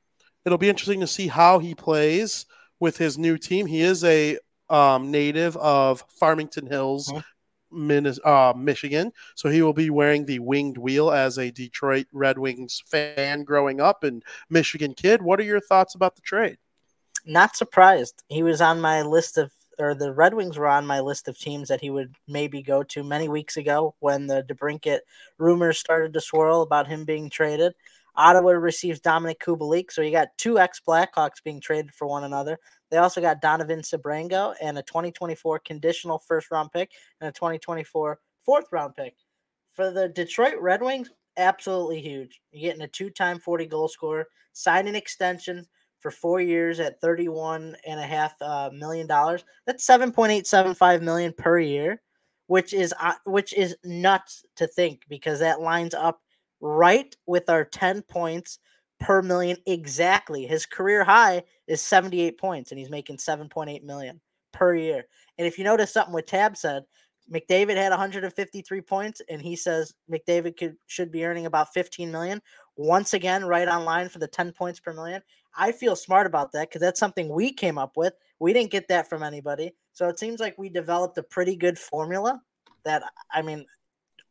it'll be interesting to see how he plays with his new team. He is a um, native of Farmington Hills, huh? uh, Michigan. So he will be wearing the winged wheel as a Detroit Red Wings fan growing up and Michigan kid. What are your thoughts about the trade? Not surprised. He was on my list of, or the Red Wings were on my list of teams that he would maybe go to many weeks ago when the DeBrincat rumors started to swirl about him being traded. Ottawa receives Dominik Kubalik, so you got two ex Blackhawks being traded for one another. They also got Donovan Sebrango and a 2024 conditional first round pick and a 2024 fourth round pick. For the Detroit Red Wings, absolutely huge. You're getting a two time 40 goal scorer, sign an extension for four years at 31 and a half uh, million dollars. That's 7.875 million per year, which is uh, which is nuts to think because that lines up right with our 10 points per million exactly. His career high is 78 points and he's making 7.8 million per year. And if you notice something what Tab said, McDavid had 153 points and he says McDavid could should be earning about 15 million. Once again, right on line for the 10 points per million. I feel smart about that because that's something we came up with. We didn't get that from anybody. So it seems like we developed a pretty good formula that I mean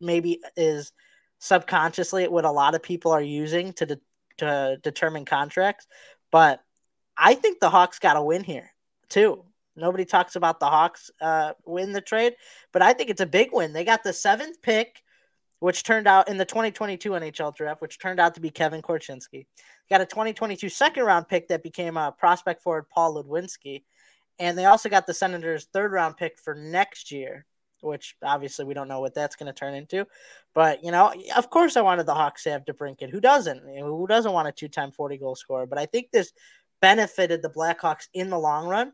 maybe is subconsciously what a lot of people are using to de- to determine contracts. But I think the Hawks got a win here too. Nobody talks about the Hawks uh, win the trade, but I think it's a big win. They got the seventh pick, which turned out in the 2022 NHL draft, which turned out to be Kevin Korchinski. Got a 2022 second round pick that became a prospect forward Paul Ludwinski. And they also got the Senators' third round pick for next year, which obviously we don't know what that's going to turn into. But, you know, of course I wanted the Hawks to have DeBrincat. Who doesn't? who doesn't want a two time 40 goal scorer? But I think this benefited the Blackhawks in the long run.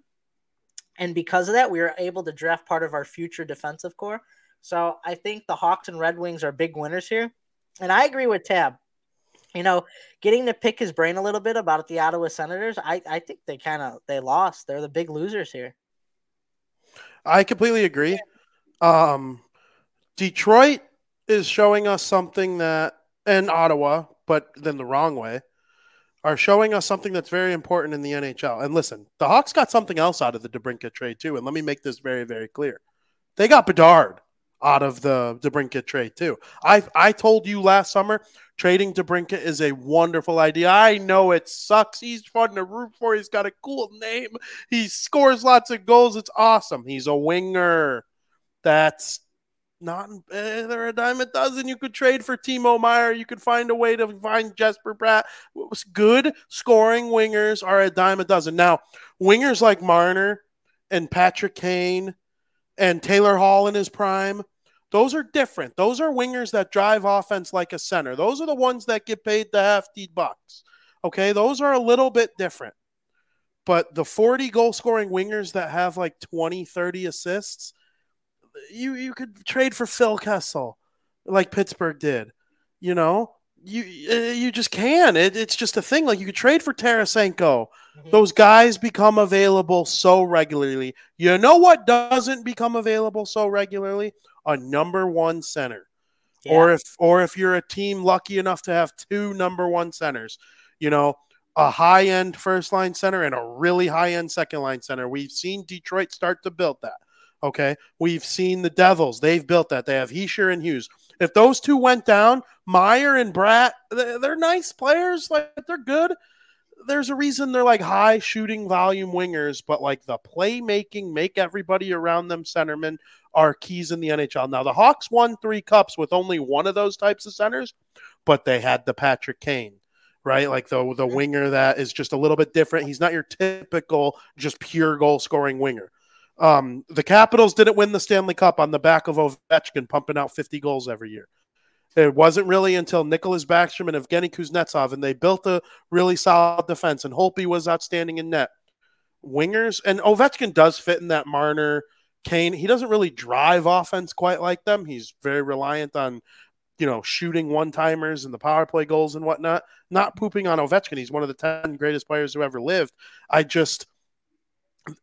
And because of that, we were able to draft part of our future defensive core. So I think the Hawks and Red Wings are big winners here. And I agree with Tab. You know, getting to pick his brain a little bit about the Ottawa Senators, I, I think they kind of they lost. They're the big losers here. I completely agree. Um, Detroit is showing us something that, and Ottawa, but then the wrong way, are showing us something that's very important in the NHL. And listen, the Hawks got something else out of the DeBrincat trade too. And let me make this very, very clear. They got Bedard out of the DeBrincat trade too. I I told you last summer trading DeBrincat is a wonderful idea. I know it sucks. He's fun to root for. He's got a cool name. He scores lots of goals. It's awesome. He's a winger. That's not eh, they're a dime a dozen. You could trade for Timo Meier. You could find a way to find Jesper Bratt. Good scoring wingers are a dime a dozen. Now, wingers like Marner and Patrick Kane and Taylor Hall in his prime, those are different. Those are wingers that drive offense like a center. Those are the ones that get paid the hefty bucks. Okay, those are a little bit different. But the 40 goal scoring wingers that have like 20, 30 assists, you you could trade for Phil Kessel like Pittsburgh did. You know, you uh, you just can. It, it's just a thing. Like you could trade for Tarasenko. Mhm. Those guys become available so regularly. You know what doesn't become available so regularly? A number one center. Yeah. Or if or if you're a team lucky enough to have two number one centers, you know, a high end first line center and a really high end second line center. We've seen Detroit start to build that. Okay. We've seen the Devils. They've built that. They have Hischier and Hughes. If those two went down, Meier and they- they're nice players. Like they're good. There's a reason they're like high shooting volume wingers, but like the playmaking, make everybody around them centermen are keys in the NHL. Now the Hawks won three cups with only one of those types of centers, but they had the Patrick Kane, right? Like the the winger that is just a little bit different. He's not your typical just pure goal scoring winger. Um, the Capitals didn't win the Stanley Cup on the back of Ovechkin pumping out 50 goals every year. It wasn't really until Nicklas Backstrom and Evgeny Kuznetsov, and they built a really solid defense, and Holtby was outstanding in net. Wingers, and Ovechkin does fit in that Marner, Kane. He doesn't really drive offense quite like them. He's very reliant on, you know, shooting one timers and the power play goals and whatnot. Not pooping on Ovechkin. He's one of the 10 greatest players who ever lived. I just,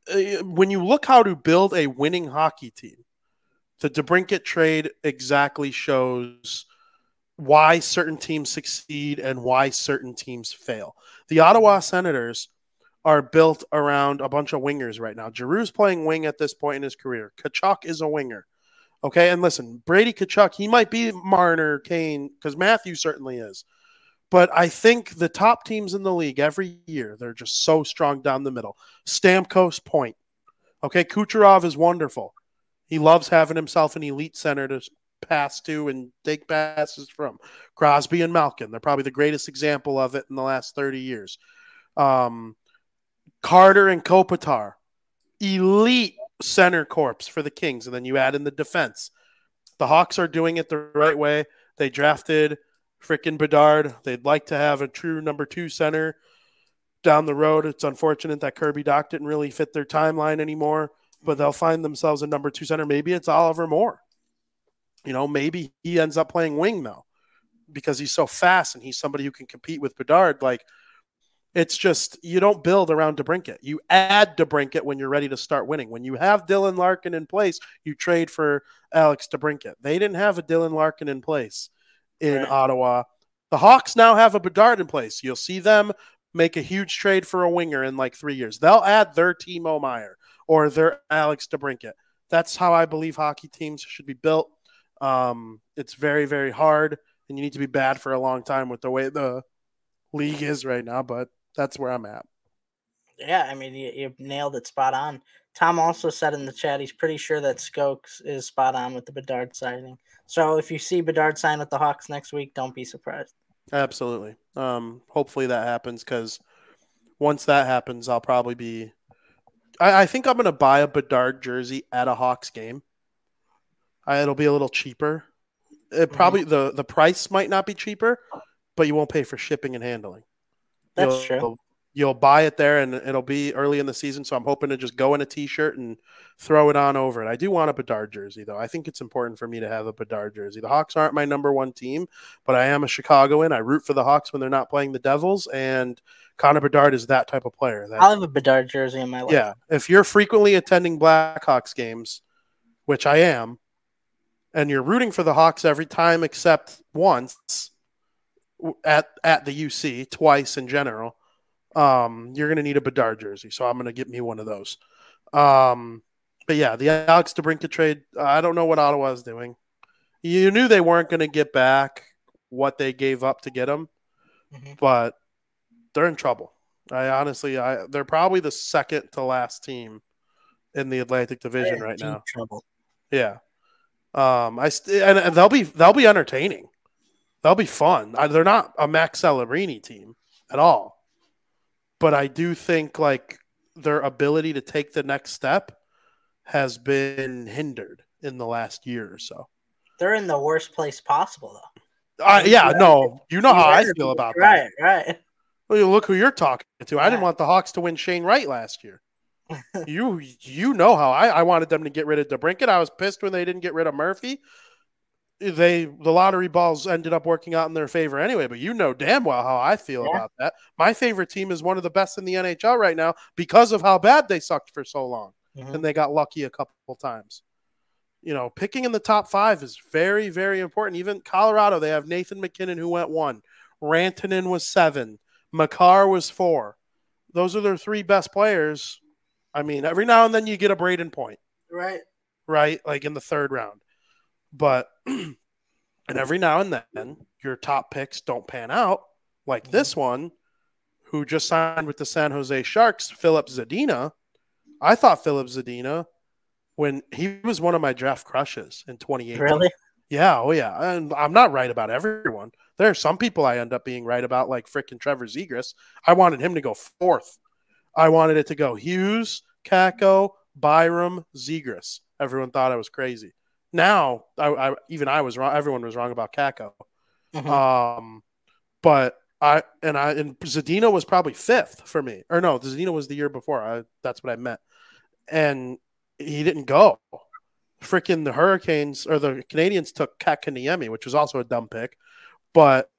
uh, when you look how to build a winning hockey team, the DeBrincat trade exactly shows why certain teams succeed and why certain teams fail. The Ottawa Senators are built around a bunch of wingers right now. Giroux's playing wing at this point in his career. Tkachuk is a winger. Okay, and listen, Brady Tkachuk, he might be Marner, Kane, because Matthew certainly is. But I think the top teams in the league every year, they're just so strong down the middle. Stamkos point. Okay, Kucherov is wonderful. He loves having himself an elite center to pass to and take passes from. Crosby and Malkin, they're probably the greatest example of it in the last 30 years. Um, Carter and Kopitar, elite center corps for the Kings. And then you add in the defense. The Hawks are doing it the right way. They drafted frickin' Bedard. They'd like to have a true number two center down the road. It's unfortunate that Kirby Dach didn't really fit their timeline anymore, but they'll find themselves a number two center. Maybe it's Oliver Moore. You know, maybe he ends up playing wing though, because he's so fast and he's somebody who can compete with Bedard. Like, it's just you don't build around DeBrincat. You add DeBrincat when you're ready to start winning. When you have Dylan Larkin in place, you trade for Alex DeBrincat. They didn't have a Dylan Larkin in place in Right. Ottawa. The Hawks now have a Bedard in place. You'll see them make a huge trade for a winger in like three years. They'll add their Timo Meier or their Alex DeBrincat. That's how I believe hockey teams should be built. Um, it's very, very hard, and you need to be bad for a long time with the way the league is right now. But that's where I'm at. Yeah, I mean, you, you nailed it spot on. Tom also said in the chat he's pretty sure that Skokes is spot on with the Bedard signing. So if you see Bedard sign with the Hawks next week, don't be surprised. Absolutely. Um, hopefully that happens because once that happens, I'll probably be. I, I think I'm going to buy a Bedard jersey at a Hawks game. I, it'll be a little cheaper. It probably mm-hmm. the the price might not be cheaper, but you won't pay for shipping and handling. That's you'll, true. You'll buy it there, and it'll be early in the season. So I'm hoping to just go in a t-shirt and throw it on over it. I do want a Bedard jersey, though. I think it's important for me to have a Bedard jersey. The Hawks aren't my number one team, but I am a Chicagoan. I root for the Hawks when they're not playing the Devils, and Connor Bedard is that type of player. That, I'll have a Bedard jersey in my life. yeah, if you're frequently attending Blackhawks games, which I am, and you're rooting for the Hawks every time except once at at the UC, twice in general, um, you're going to need a Bedard jersey. So I'm going to get me one of those. Um, but yeah, the Alex DeBrincat trade, I don't know what Ottawa is doing. You knew they weren't going to get back what they gave up to get him, Mhm. but they're in trouble. I honestly, I they're probably the second to last team in the Atlantic Division right now. Trouble. Yeah. Um, I st- and, and they'll be they'll be entertaining. They'll be fun. I, they're not a Max Celebrini team at all, but I do think like their ability to take the next step has been hindered in the last year or so. They're in the worst place possible, though. Uh, yeah, You no, you know how I feel about that. Right, right. Well, look who you're talking to. I didn't want the Hawks to win Shane Wright last year. You you know how I, I wanted them to get rid of DeBrincat. I was pissed when they didn't get rid of Murphy. They the lottery balls ended up working out in their favor anyway, but you know damn well how I feel Yeah. about that. My favorite team is one of the best in the NHL right now because of how bad they sucked for so long Mhm. and they got lucky a couple times. You know, picking in the top five is very, very important. Even Colorado, they have Nathan MacKinnon who went one, Rantanen was seven, Makar was four. Those are their three best players. I mean, every now and then you get a Brayden point, Right. right? Like in the third round. But and every now and then your top picks don't pan out, like this mm-hmm. one, who just signed with the San Jose Sharks, Filip Zadina. I thought Filip Zadina when he was one of my draft crushes in 2018. Really? Yeah, oh yeah. And I'm not right about everyone. There are some people I end up being right about, like frickin' Trevor Zegras. I wanted him to go fourth. I wanted it to go Hughes, Kakko, Byram, Zegras. Everyone thought I was crazy. Now, I, I even I was wrong. Everyone was wrong about Kakko. Mhm. Um, but I and I and Zadina was probably fifth for me. Or no, Zadina was the year before. I, that's what I meant. And he didn't go. Freaking the Hurricanes or the Canadiens took Kotkaniemi, which was also a dumb pick. But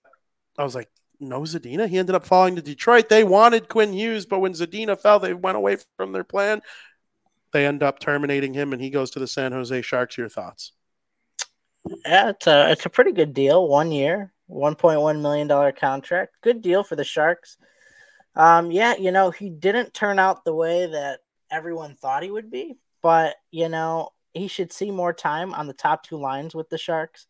I was like, no Zadina. He ended up falling to Detroit. They wanted Quinn Hughes, but when Zadina fell, they went away from their plan. They end up terminating him, and he goes to the San Jose Sharks. Your thoughts? Yeah, it's a it's a pretty good deal. One year, one point one million dollar contract. Good deal for the Sharks. Um, yeah, you know he didn't turn out the way that everyone thought he would be, but you know he should see more time on the top two lines with the Sharks.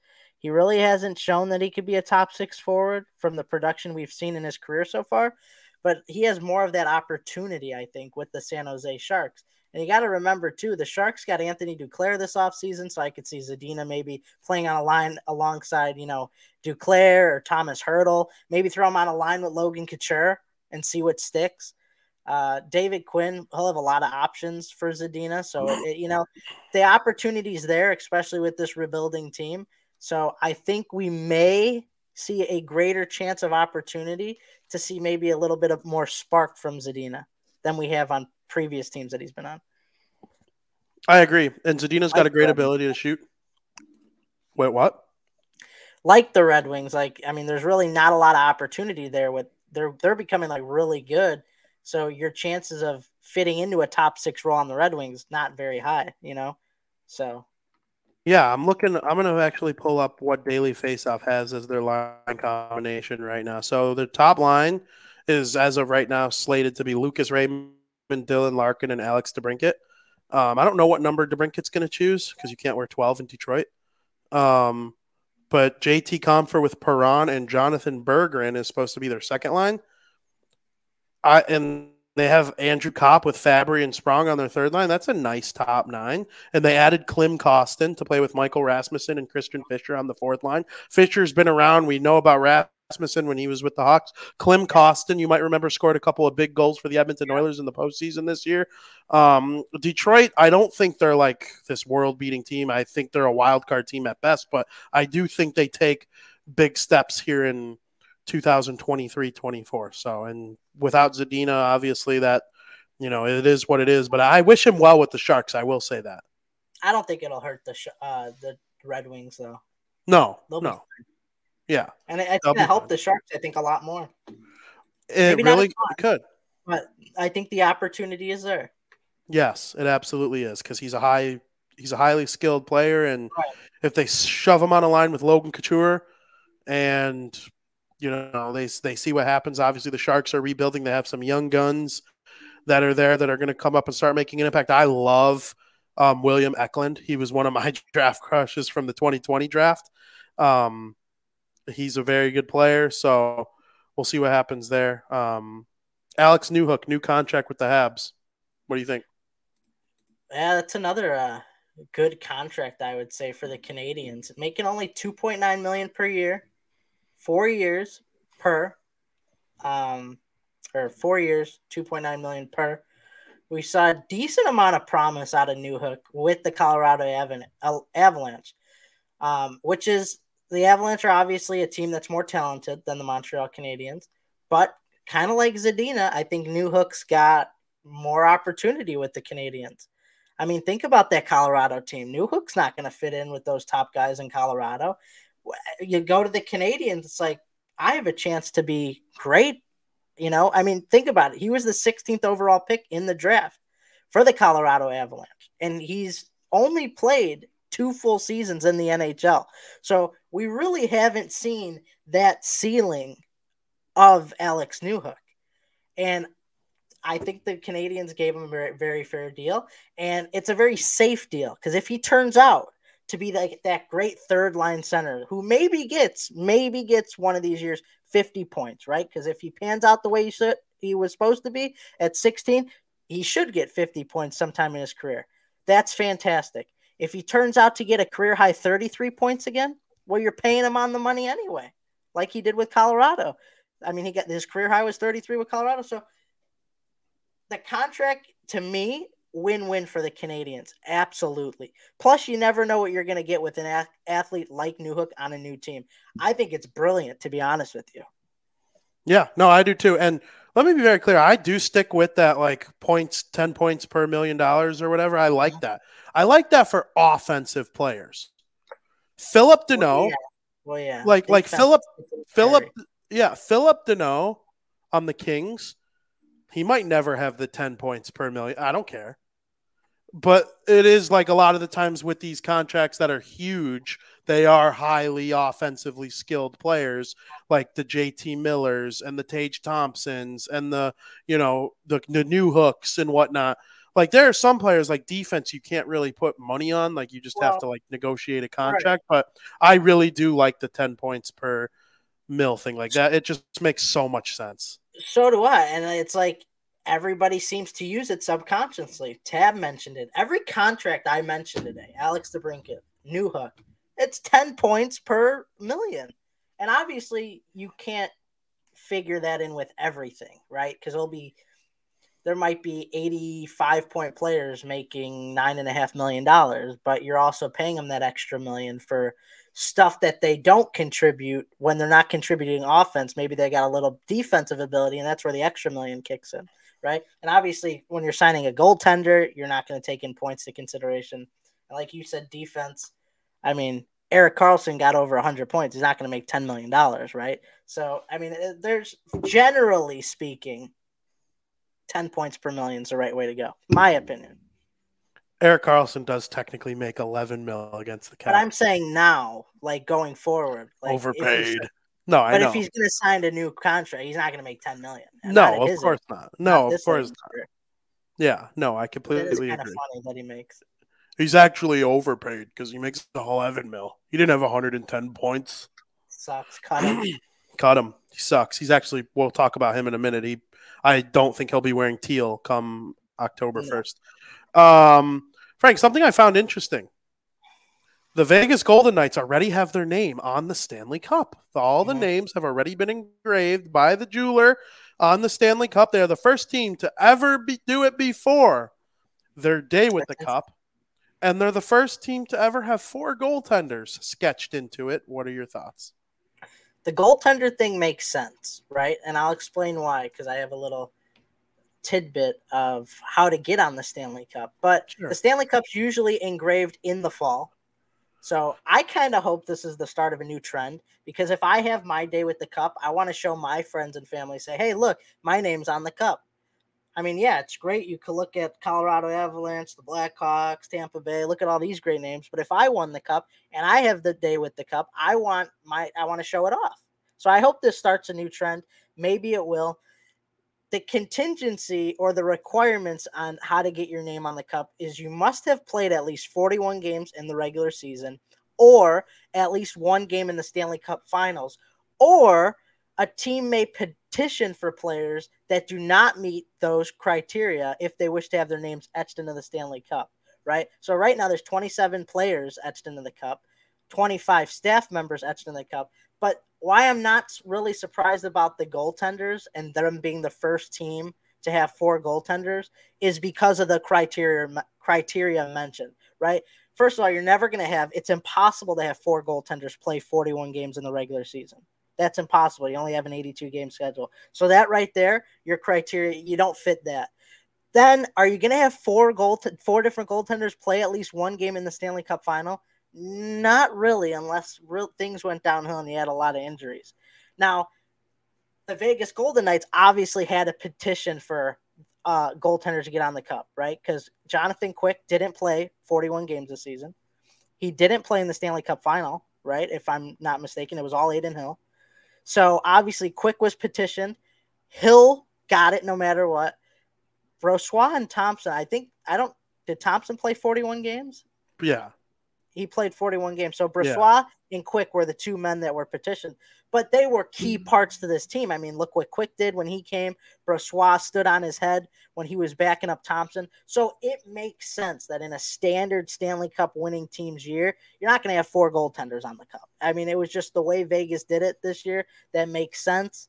He really hasn't shown that he could be a top six forward from the production we've seen in his career so far, but he has more of that opportunity, I think, with the San Jose Sharks. And you got to remember too, the Sharks got Anthony Duclair this offseason, so I could see Zadina maybe playing on a line alongside, you know, Duclair or Tomas Hertl. Maybe throw him on a line with Logan Couture and see what sticks. Uh, David Quinn, he'll have a lot of options for Zadina, so it, you know the opportunities there, especially with this rebuilding team. So I think we may see a greater chance of opportunity to see maybe a little bit of more spark from Zadina than we have on previous teams that he's been on. I agree. And Zadina's got a great ability to shoot. Wait, what? like the Red Wings, like I mean, there's really not a lot of opportunity there. With they're they're becoming like really good, so your chances of fitting into a top six role on the Red Wings not very high. You know, so Yeah, I'm looking. I'm going to actually pull up what Daily Faceoff has as their line combination right now. So the top line is, as of right now, slated to be Lucas Raymond, Dylan Larkin, and Alex DeBrincat. Um, I don't know what number DeBrincat's going to choose because you can't wear 12 in Detroit. Um, but JT Compher with Perron and Jonatan Berggren is supposed to be their second line. I and they have Andrew Copp with Fabbri and Sprong on their third line. That's a nice top nine. And they added Klim Kostin to play with Michael Rasmussen and Christian Fischer on the fourth line. Fischer's been around. We know about Rasmussen when he was with the Hawks. Klim Kostin, you might remember, scored a couple of big goals for the Edmonton Oilers in the postseason this year. Um, Detroit, I don't think they're like this world beating team. I think they're a wild card team at best, but I do think they take big steps here in 2023 24. So, and without Zadina, obviously, that, you know, it is what it is. But I wish him well with the Sharks. I will say that. I don't think it'll hurt the sh- uh, the Red Wings though. No, They'll no. Yeah. And it's going to help the Sharks, I think, a lot more. It Maybe really ton. could. But I think the opportunity is there. Yes, it absolutely is because he's a high, he's a highly skilled player, and Right. if they shove him on a line with Logan Couture, and you know they they see what happens. Obviously, the Sharks are rebuilding. They have some young guns that are there that are going to come up and start making an impact. I love um, William Eklund. He was one of my draft crushes from the 2020 draft. Um, he's a very good player, so we'll see what happens there. Um, Alex Newhook, new contract with the Habs. What do you think? Yeah, that's another uh, good contract, I would say, for the Canadiens. Making only two point nine million per year, four years per, um, or four years, two point nine million per. We saw a decent amount of promise out of Newhook with the Colorado Avan- Avalanche, um, which is the Avalanche are obviously a team that's more talented than the Montreal Canadiens, but kind of like Zadina, I think Newhook's got more opportunity with the Canadiens. I mean, think about that Colorado team. Newhook's not going to fit in with those top guys in Colorado. You go to the Canadiens, it's like I have a chance to be great. You know, I mean, think about it. He was the 16th overall pick in the draft for the Colorado Avalanche, and he's only played two full seasons in the NHL. So we really haven't seen that ceiling of Alex Newhook. And I think the Canadiens gave him a very, fair deal. And it's a very safe deal because if he turns out to be like that great third line center who maybe gets, maybe gets one of these years 50 points, right? Because if he pans out the way he, should, he was supposed to be at 16, he should get 50 points sometime in his career. That's fantastic. If he turns out to get a career high 33 points again, well, you're paying him on the money anyway, like he did with Colorado. I mean, he got his career high was 33 with Colorado. So the contract to me, win win for the Canadiens. Absolutely. Plus, you never know what you're going to get with an athlete like Newhook on a new team. I think it's brilliant, to be honest with you. Yeah, no, I do too. And let me be very clear. I do stick with that like points, 10 points per million dollars or whatever. I like that. I like that for offensive players. Phillip Danault. Well, yeah. Well, yeah. Like, like Phillip, Phillip, yeah, Phillip Danault on the Kings. He might never have the 10 points per million. I don't care. But it is like a lot of the times with these contracts that are huge, they are highly offensively skilled players like the JT Millers and the Tage Thompsons and the, you know, the, the Newhooks and whatnot. Like there are some players like defense you can't really put money on. Like you just well, have to like negotiate a contract. Right. But I really do like the 10 points per mill thing like that. It just makes so much sense. So do I. And it's like everybody seems to use it subconsciously. Tab mentioned it. Every contract I mentioned today, Alex DeBrincat, Newhook, it's 10 points per million. And obviously, you can't figure that in with everything, right? Because it'll be there might be 85 point players making nine and a half million dollars, but you're also paying them that extra million for stuff that they don't contribute when they're not contributing offense. Maybe they got a little defensive ability, and that's where the extra million kicks in, right? And obviously, when you're signing a goaltender, you're not going to take in points to consideration. And like you said, defense. I mean, Erik Karlsson got over 100 points. He's not going to make $10 million, right? So, I mean, uh, there's generally speaking, 10 points per million is the right way to go, my opinion. Erik Karlsson does technically make 11 mil against the cap. But I'm saying now, like going forward, like overpaid. No, I but know. if he's going to sign a new contract, he's not going to make 10 million. No, of course not. No, not of course not. Yeah, no, I completely agree. Kind of funny that he makes. He's actually overpaid because he makes the whole 11 mill. He didn't have 110 points. Sucks. Cut him. Cut him. He sucks. He's actually. We'll talk about him in a minute. He. I don't think he'll be wearing teal come October first. Um, Frank, something I found interesting. The Vegas Golden Knights already have their name on the Stanley Cup. All the mm-hmm. names have already been engraved by the jeweler on the Stanley Cup. They are the first team to ever be, do it before their day with the cup. And they're the first team to ever have four goaltenders sketched into it. What are your thoughts? The goaltender thing makes sense, right? And I'll explain why because I have a little tidbit of how to get on the Stanley Cup. But sure. the Stanley Cup's usually engraved in the fall. So I kind of hope this is the start of a new trend because if I have my day with the cup, I want to show my friends and family, say, hey, look, my name's on the cup. I mean, yeah, it's great. You could look at Colorado Avalanche, the Blackhawks, Tampa Bay, look at all these great names. But if I won the cup and I have the day with the cup, I want my I want to show it off. So I hope this starts a new trend. Maybe it will the contingency or the requirements on how to get your name on the cup is you must have played at least 41 games in the regular season or at least one game in the Stanley Cup finals or a team may petition for players that do not meet those criteria if they wish to have their names etched into the Stanley Cup, right? So right now there's 27 players etched into the cup, 25 staff members etched in the cup, but why I'm not really surprised about the goaltenders and them being the first team to have four goaltenders is because of the criteria criteria mentioned, right? First of all, you're never going to have it's impossible to have four goaltenders play 41 games in the regular season. That's impossible. You only have an 82 game schedule. So that right there, your criteria, you don't fit that. Then are you going to have four goal four different goaltenders play at least one game in the Stanley Cup final? Not really, unless real things went downhill and he had a lot of injuries. Now, the Vegas Golden Knights obviously had a petition for uh, goaltenders to get on the cup, right? Because Jonathan Quick didn't play 41 games this season. He didn't play in the Stanley Cup final, right? If I'm not mistaken, it was all Adin Hill. So obviously, Quick was petitioned. Hill got it no matter what. Brossoit and Thompson, I think, I don't, did Thompson play 41 games? Yeah. He played 41 games. So Brossoit yeah. and Quick were the two men that were petitioned, but they were key mm-hmm. parts to this team. I mean, look what Quick did when he came. Brossoit stood on his head when he was backing up Thompson. So it makes sense that in a standard Stanley Cup winning team's year, you're not going to have four goaltenders on the cup. I mean, it was just the way Vegas did it this year that makes sense.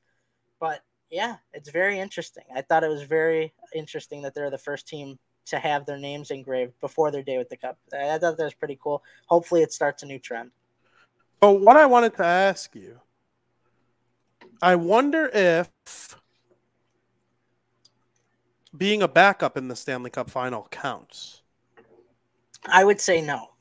But yeah, it's very interesting. I thought it was very interesting that they're the first team to have their names engraved before their day with the cup. I thought that was pretty cool. Hopefully, it starts a new trend. Oh, what I wanted to ask you, I wonder if being a backup in the Stanley Cup final counts. I would say no.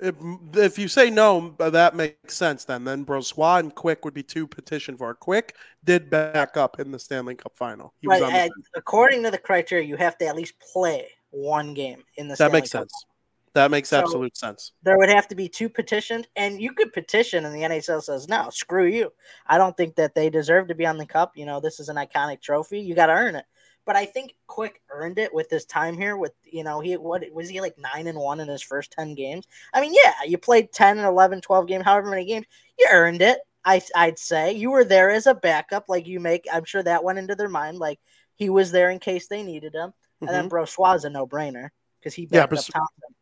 If, if you say no, uh, that makes sense then. Then Brossoit and Quick would be two petition for. Quick did back up in the Stanley Cup final. He right. according to the criteria, you have to at least play one game in the That Stanley makes Cup sense. That makes so absolute sense. There would have to be two petitioned, and you could petition, and the NHL says, no, screw you. I don't think that they deserve to be on the cup. You know, this is an iconic trophy. You got to earn it but I think Quick earned it with his time here. With you know, he what was he like nine and one in his first ten games? I mean, yeah, you played 10 and 11, 12 games, however many games, you earned it. I I'd say you were there as a backup, like you make. I'm sure that went into their mind, like he was there in case they needed him. Mm-hmm. And then mm-hmm. Is a no brainer because he backed yeah, up Thompson.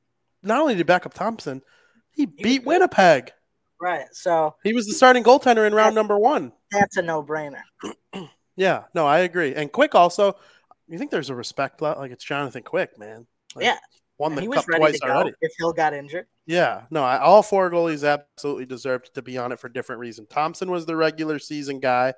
Not only did he back up Thompson, he, he beat Winnipeg. Right. So he was the starting goaltender in round number one. That's a no brainer. Yeah, no, I agree. And Quick also, you think there's a respect like it's Jonathan Quick, man. Like, yeah, won the cup twice already. If Hill got injured. Yeah, no, I, all four goalies absolutely deserved to be on it for different reasons. Thompson was the regular season guy,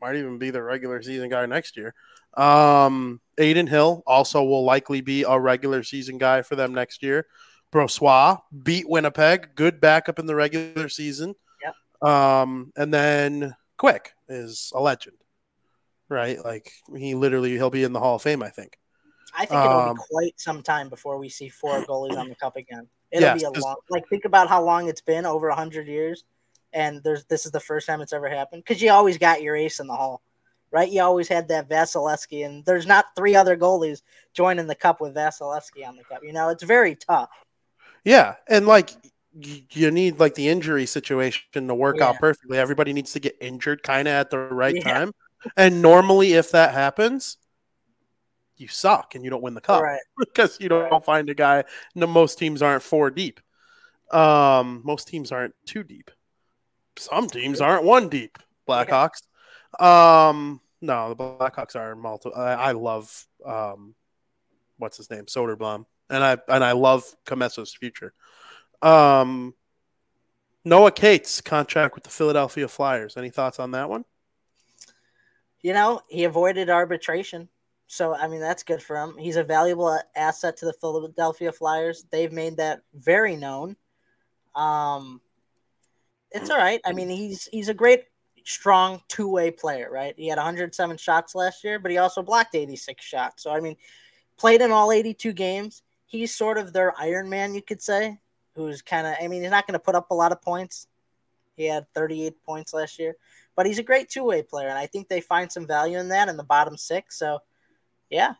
might even be the regular season guy next year. Um, Adin Hill also will likely be a regular season guy for them next year. Brossoit beat Winnipeg, good backup in the regular season. Yep. Um, and then Quick is a legend right? Like he literally he'll be in the Hall of Fame, I think. I think it'll um, be quite some time before we see four goalies on the cup again. It'll yes, be a long like think about how long it's been over hundred years, and there's this is the first time it's ever happened because you always got your ace in the hall, right? You always had that Vasilevskiy, and there's not three other goalies joining the cup with Vasilevskiy on the cup. You know, it's very tough. Yeah, and like you need like the injury situation to work yeah. out perfectly. Everybody needs to get injured kind of at the right yeah. time and normally, if that happens, you suck and you don't win the cup right. because you don't find a guy. No, most teams aren't four deep. Um, most teams aren't two deep. Some teams aren't one deep. Blackhawks. Um, no, the Blackhawks are multiple. I, I love um, what's his name, Soderblom, and I and I love Commesso's future. Um, Noah Cates contract with the Philadelphia Flyers. Any thoughts on that one? You know, he avoided arbitration. So, I mean, that's good for him. He's a valuable asset to the Philadelphia Flyers. They've made that very known. Um, it's all right. I mean, he's he's a great, strong two way player, right? He had 107 shots last year, but he also blocked 86 shots. So, I mean, played in all 82 games. He's sort of their Iron Man, you could say, who's kind of, I mean, he's not going to put up a lot of points. He had 38 points last year, but he's a great two way player, and I think they find some value in that in the bottom six. So, yeah,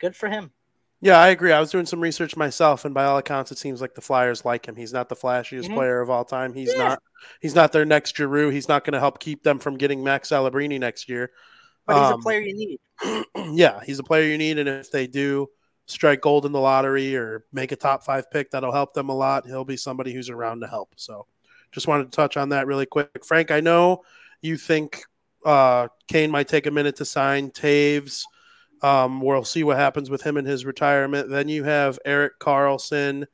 good for him. Yeah, I agree. I was doing some research myself, and by all accounts, it seems like the Flyers like him. He's not the flashiest mm-hmm. player of all time. He's yeah. not. He's not their next Giroux. He's not going to help keep them from getting Max Celebrini next year. But he's um, a player you need. yeah, he's a player you need, and if they do strike gold in the lottery or make a top five pick, that'll help them a lot. He'll be somebody who's around to help. So, just wanted to touch on that really quick. Frank, I know you think uh, Kane might take a minute to sign Toews, Um, we'll see what happens with him in his retirement. Then you have Erik Karlsson,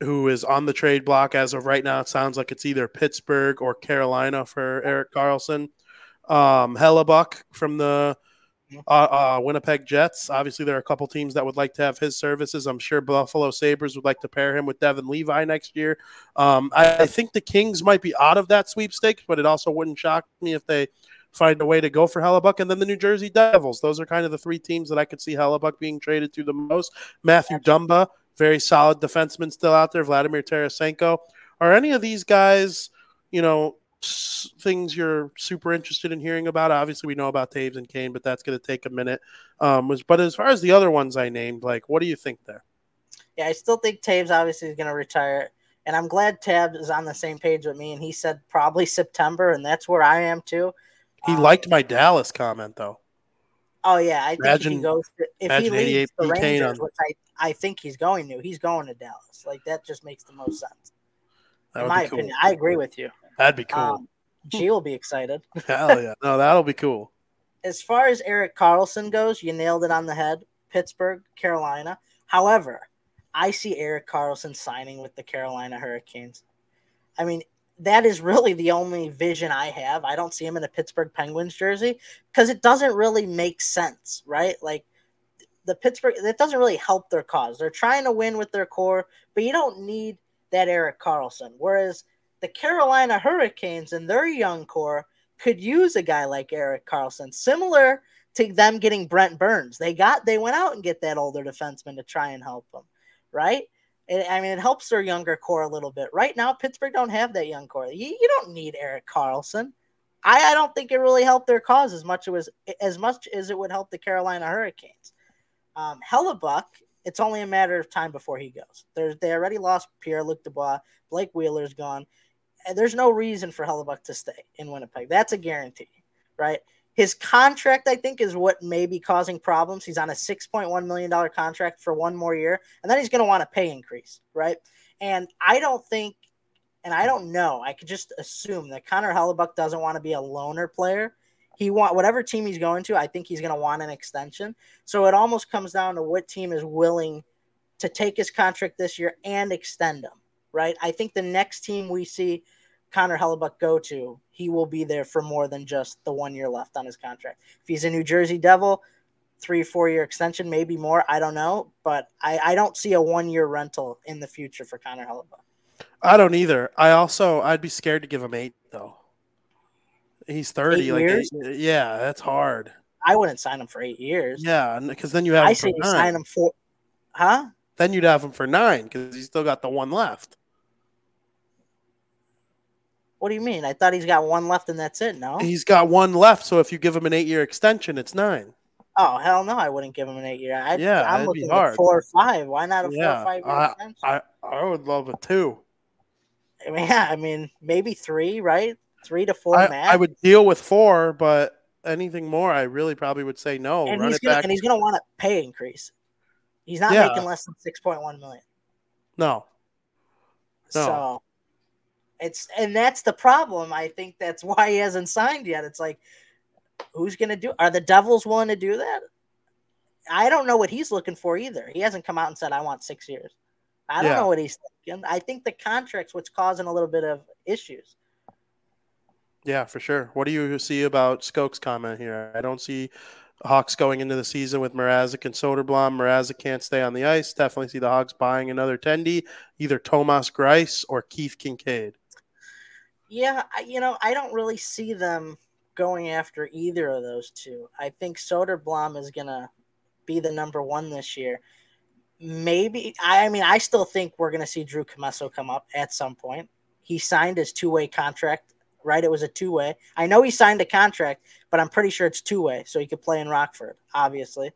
who is on the trade block as of right now. It sounds like it's either Pittsburgh or Carolina for Erik Karlsson. Um, Hellebuyck from the uh, uh, Winnipeg Jets. Obviously, there are a couple teams that would like to have his services. I'm sure Buffalo Sabres would like to pair him with Devon Levi next year. Um, I, I, think the Kings might be out of that sweepstakes, but it also wouldn't shock me if they find a way to go for Hellebuyck. And then the New Jersey Devils. Those are kind of the three teams that I could see Hellebuyck being traded to the most. Mathew Dumba, very solid defenseman still out there. Vladimir Tarasenko. Are any of these guys, you know, things you're super interested in hearing about. Obviously, we know about Toews and Kane, but that's going to take a minute. Um, was, but as far as the other ones I named, like, what do you think there? Yeah, I still think Toews obviously is going to retire, and I'm glad Tab is on the same page with me, and he said probably September, and that's where I am too. He um, liked my Dallas comment though. Oh yeah, I think if he goes to, if he leaves the Rangers, on... which I, I think he's going to, he's going to Dallas. Like that just makes the most sense. In my cool. opinion, I agree with you. That'd be cool. Um, she will be excited. Hell yeah. No, that'll be cool. As far as Erik Karlsson goes, you nailed it on the head. Pittsburgh, Carolina. However, I see Erik Karlsson signing with the Carolina Hurricanes. I mean, that is really the only vision I have. I don't see him in a Pittsburgh Penguins jersey because it doesn't really make sense, right? Like the Pittsburgh, it doesn't really help their cause. They're trying to win with their core, but you don't need that Erik Karlsson. Whereas the Carolina Hurricanes and their young core could use a guy like Erik Karlsson, similar to them getting Brent Burns. They got they went out and get that older defenseman to try and help them, right? It, I mean, it helps their younger core a little bit. Right now, Pittsburgh don't have that young core. You, you don't need Erik Karlsson. I, I don't think it really helped their cause as much as as much as it would help the Carolina Hurricanes. Um, Hellebuyck, it's only a matter of time before he goes. They're, they already lost Pierre Luc Dubois. Blake Wheeler's gone there's no reason for Hellebuyck to stay in Winnipeg. That's a guarantee, right? His contract, I think, is what may be causing problems. He's on a $6.1 million contract for one more year, and then he's going to want a pay increase, right? And I don't think, and I don't know, I could just assume that Connor Hellebuyck doesn't want to be a loner player. He want whatever team he's going to, I think he's going to want an extension. So it almost comes down to what team is willing to take his contract this year and extend him right? I think the next team we see Connor Hellebuyck go to, he will be there for more than just the one year left on his contract. If he's a New Jersey Devil, three, four year extension, maybe more. I don't know. But I, I don't see a one year rental in the future for Connor Hellebuyck. I don't either. I also I'd be scared to give him eight though. He's thirty. Eight like? Eight, uh, yeah, that's hard. I wouldn't sign him for eight years. Yeah, because then you have. I say you sign him for, huh? Then you'd have him for nine because he's still got the one left. What do you mean? I thought he's got one left and that's it. No, he's got one left. So if you give him an eight-year extension, it's nine. Oh hell no! I wouldn't give him an eight-year. I'd, yeah, I'm looking at four or five. Why not a yeah, four or five-year I, extension? I I would love a two. I mean, yeah, I mean maybe three, right? Three to four. I, I would deal with four, but anything more, I really probably would say no. And he's gonna, and he's gonna want a pay increase. He's not yeah. making less than six point one million. No. No. So it's and that's the problem. I think that's why he hasn't signed yet. It's like, who's going to do? Are the Devils willing to do that? I don't know what he's looking for either. He hasn't come out and said, "I want six years." I don't yeah. know what he's thinking. I think the contract's what's causing a little bit of issues. Yeah, for sure. What do you see about Skoke's comment here? I don't see Hawks going into the season with Mrazek and Soderblom. Mrazek can't stay on the ice. Definitely see the Hawks buying another tendy, either Thomas Greiss or Keith Kinkaid. Yeah, I, you know, I don't really see them going after either of those two. I think Soderblom is gonna be the number one this year. Maybe I mean I still think we're gonna see Drew Commesso come up at some point. He signed his two way contract, right? It was a two way. I know he signed a contract, but I'm pretty sure it's two way, so he could play in Rockford, obviously.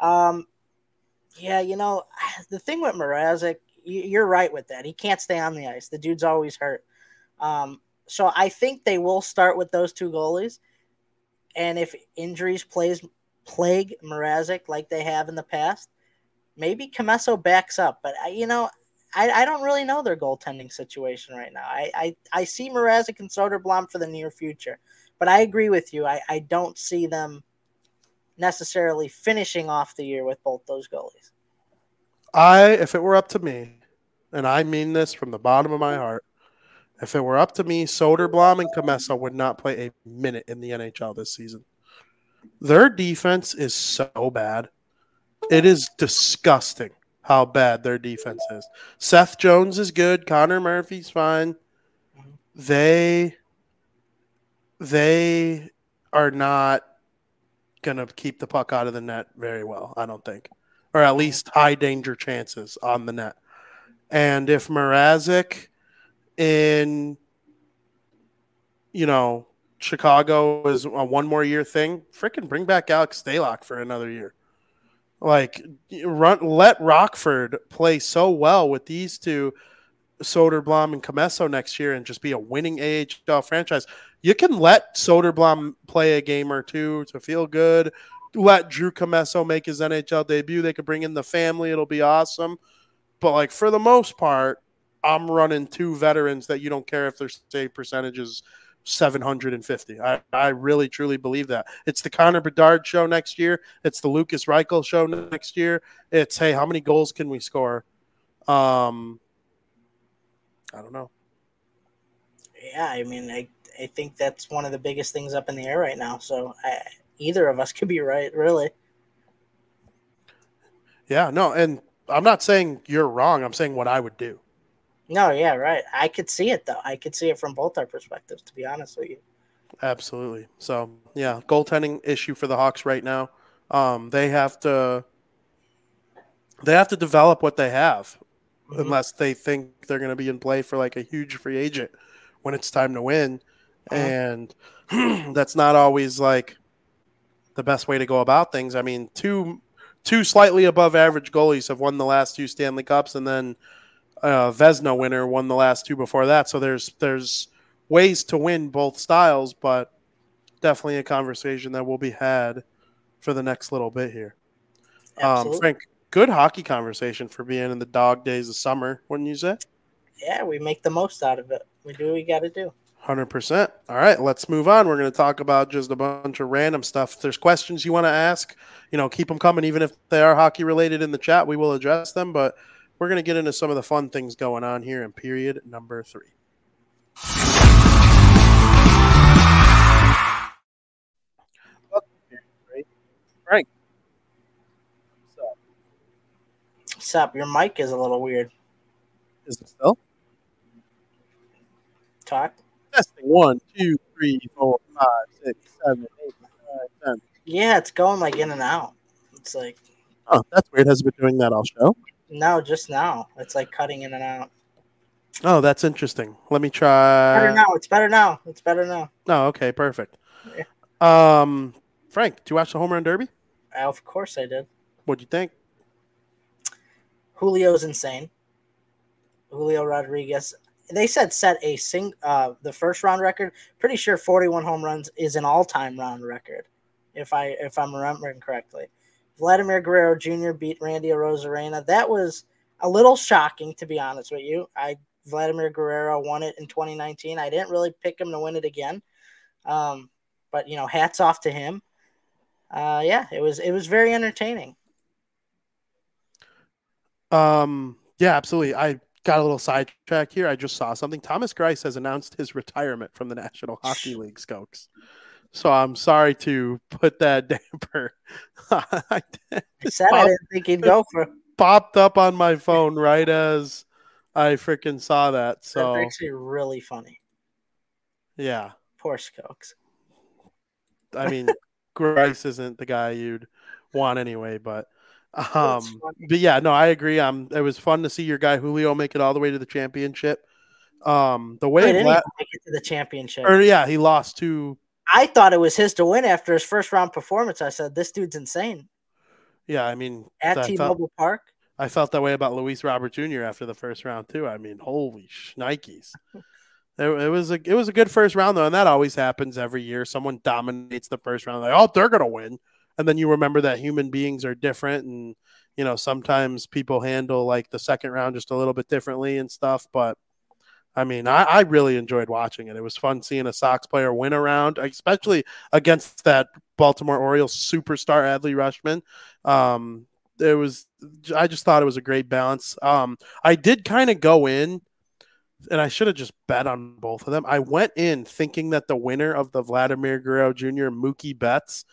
Um, yeah, you know the thing with Mrazek, you're right with that. He can't stay on the ice. The dude's always hurt. Um, so I think they will start with those two goalies. And if injuries plays plague Mrazek like they have in the past, maybe Commesso backs up. But I, you know, I, I don't really know their goaltending situation right now. I, I, I see Mrazek and Soderblom for the near future. But I agree with you. I, I don't see them necessarily finishing off the year with both those goalies. I, if it were up to me, and I mean this from the bottom of my heart. If it were up to me, Soderblom and Commesso would not play a minute in the NHL this season. Their defense is so bad. It is disgusting how bad their defense is. Seth Jones is good. Connor Murphy's fine. They they are not gonna keep the puck out of the net very well, I don't think. Or at least high danger chances on the net. And if Mrazek in you know Chicago is a one more year thing, freaking bring back Alex Stalock for another year. Like run let Rockford play so well with these two, Soderblom and Commesso next year and just be a winning AHL franchise. You can let Soderblom play a game or two to feel good. Let Drew Commesso make his NHL debut. They could bring in the family. It'll be awesome. But like for the most part, I'm running two veterans that you don't care if their save percentage is 750. I, I really truly believe that. It's the Connor Bedard show next year. It's the Lukas Reichel show next year. It's hey, how many goals can we score? Um, I don't know. Yeah, I mean, I I think that's one of the biggest things up in the air right now. So I, either of us could be right, really. Yeah, no, and I'm not saying you're wrong. I'm saying what I would do. No, yeah, right. I could see it though. I could see it from both our perspectives, to be honest with you. Absolutely. So yeah, goaltending issue for the Hawks right now. Um, they have to they have to develop what they have, mm-hmm. unless they think they're going to be in play for like a huge free agent when it's time to win, uh-huh. and that's not always like the best way to go about things. I mean, two two slightly above average goalies have won the last two Stanley Cups, and then uh, Vezina winner won the last two before that. So there's there's ways to win both styles, but definitely a conversation that will be had for the next little bit here. Um, Frank, good hockey conversation for being in the dog days of summer, wouldn't you say? Yeah, we make the most out of it. We do what we got to do. 100%. All right, let's move on. We're going to talk about just a bunch of random stuff. If there's questions you want to ask, you know, keep them coming, even if they are hockey related in the chat. We will address them. But we're going to get into some of the fun things going on here in period number three. Frank. What's up? What's up? Your mic is a little weird. Is it still? Talk. Testing one, two, three, four, five, six, seven, eight, nine, ten. Yeah, it's going like in and out. It's like. Oh, that's weird. Has it been doing that all show? No, just now. It's like cutting in and out. Oh, that's interesting. Let me try. Better now. It's better now. It's better now. Oh, okay, perfect. Yeah. Um, Frank, did you watch the home run derby? Of course I did. What'd you think? Julio's insane. Julio Rodriguez. They said set a sing uh the first round record. Pretty sure 41 home runs is an all time round record, if I if I'm remembering correctly. Vladimir Guerrero Jr. beat Randy Arozarena. That was a little shocking, to be honest with you. I Vladimir Guerrero won it in 2019. I didn't really pick him to win it again, um, but you know, hats off to him. Uh, yeah, it was it was very entertaining. Um, yeah, absolutely. I got a little sidetrack here. I just saw something. Thomas Greiss has announced his retirement from the National Hockey League, Skokes. So I'm sorry to put that damper. I said popped, I didn't think he'd go for. Popped up on my phone right as I freaking saw that. So that's actually really funny. Yeah. Poor Skokes. I mean, Greiss isn't the guy you'd want anyway, but um, but yeah, no, I agree. Um, it was fun to see your guy Julio make it all the way to the championship. Um, the way Wait, Vlad, make it to the championship, or yeah, he lost to I thought it was his to win after his first round performance. I said, "This dude's insane." Yeah, I mean, at T-Mobile Park. I felt that way about Luis Robert Jr. after the first round too. I mean, holy shnikes. it, it, was a it was a good first round though, and that always happens every year. Someone dominates the first round, like oh they're gonna win, and then you remember that human beings are different, and you know sometimes people handle like the second round just a little bit differently and stuff. But I mean, I, I, really enjoyed watching it. It was fun seeing a Sox player win around, especially against that Baltimore Orioles superstar Adley Rutschman. Um, it was I just thought it was a great balance. Um, I did kind of go in, and I should have just bet on both of them. I went in thinking that the winner of the Vladimir Guerrero Jr. Mookie Betts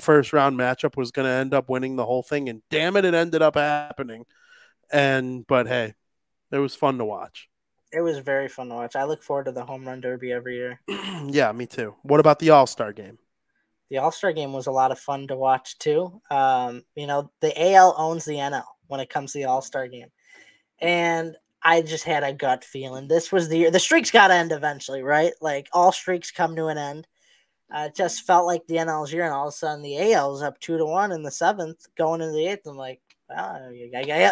first round matchup was going to end up winning the whole thing, and damn it, it ended up happening. And but hey, it was fun to watch. It was very fun to watch. I look forward to the home run derby every year. yeah, me too. What about the All Star game? The All Star game was a lot of fun to watch too. Um, you know, the AL owns the NL when it comes to the All Star game, and I just had a gut feeling this was the year. The streaks got to end eventually, right? Like all streaks come to an end. Uh, it just felt like the NL's year, and all of a sudden the AL's up two to one in the seventh, going into the eighth. I'm like, well,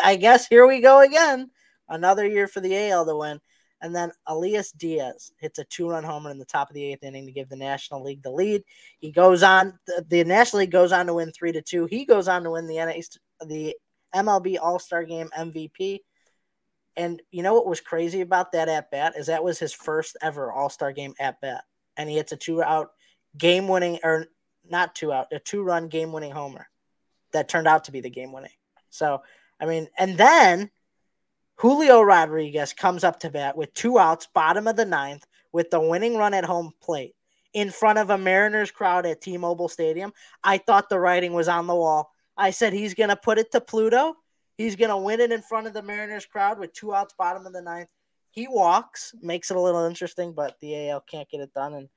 I guess here we go again. Another year for the AL to win. And then Elias Diaz hits a two run homer in the top of the eighth inning to give the National League the lead. He goes on, the, National League goes on to win three to two. He goes on to win the, NA, the MLB All Star Game MVP. And you know what was crazy about that at bat is that was his first ever All Star Game at bat. And he hits a two out game winning, or not two out, a two run game winning homer that turned out to be the game winning. So, I mean, and then Julio Rodriguez comes up to bat with two outs, bottom of the ninth, with the winning run at home plate in front of a Mariners crowd at T Mobile Stadium. I thought the writing was on the wall. I said he's going to put it to Pluto. He's going to win it in front of the Mariners crowd with two outs, bottom of the ninth. He walks, makes it a little interesting, but the AL can't get it done. And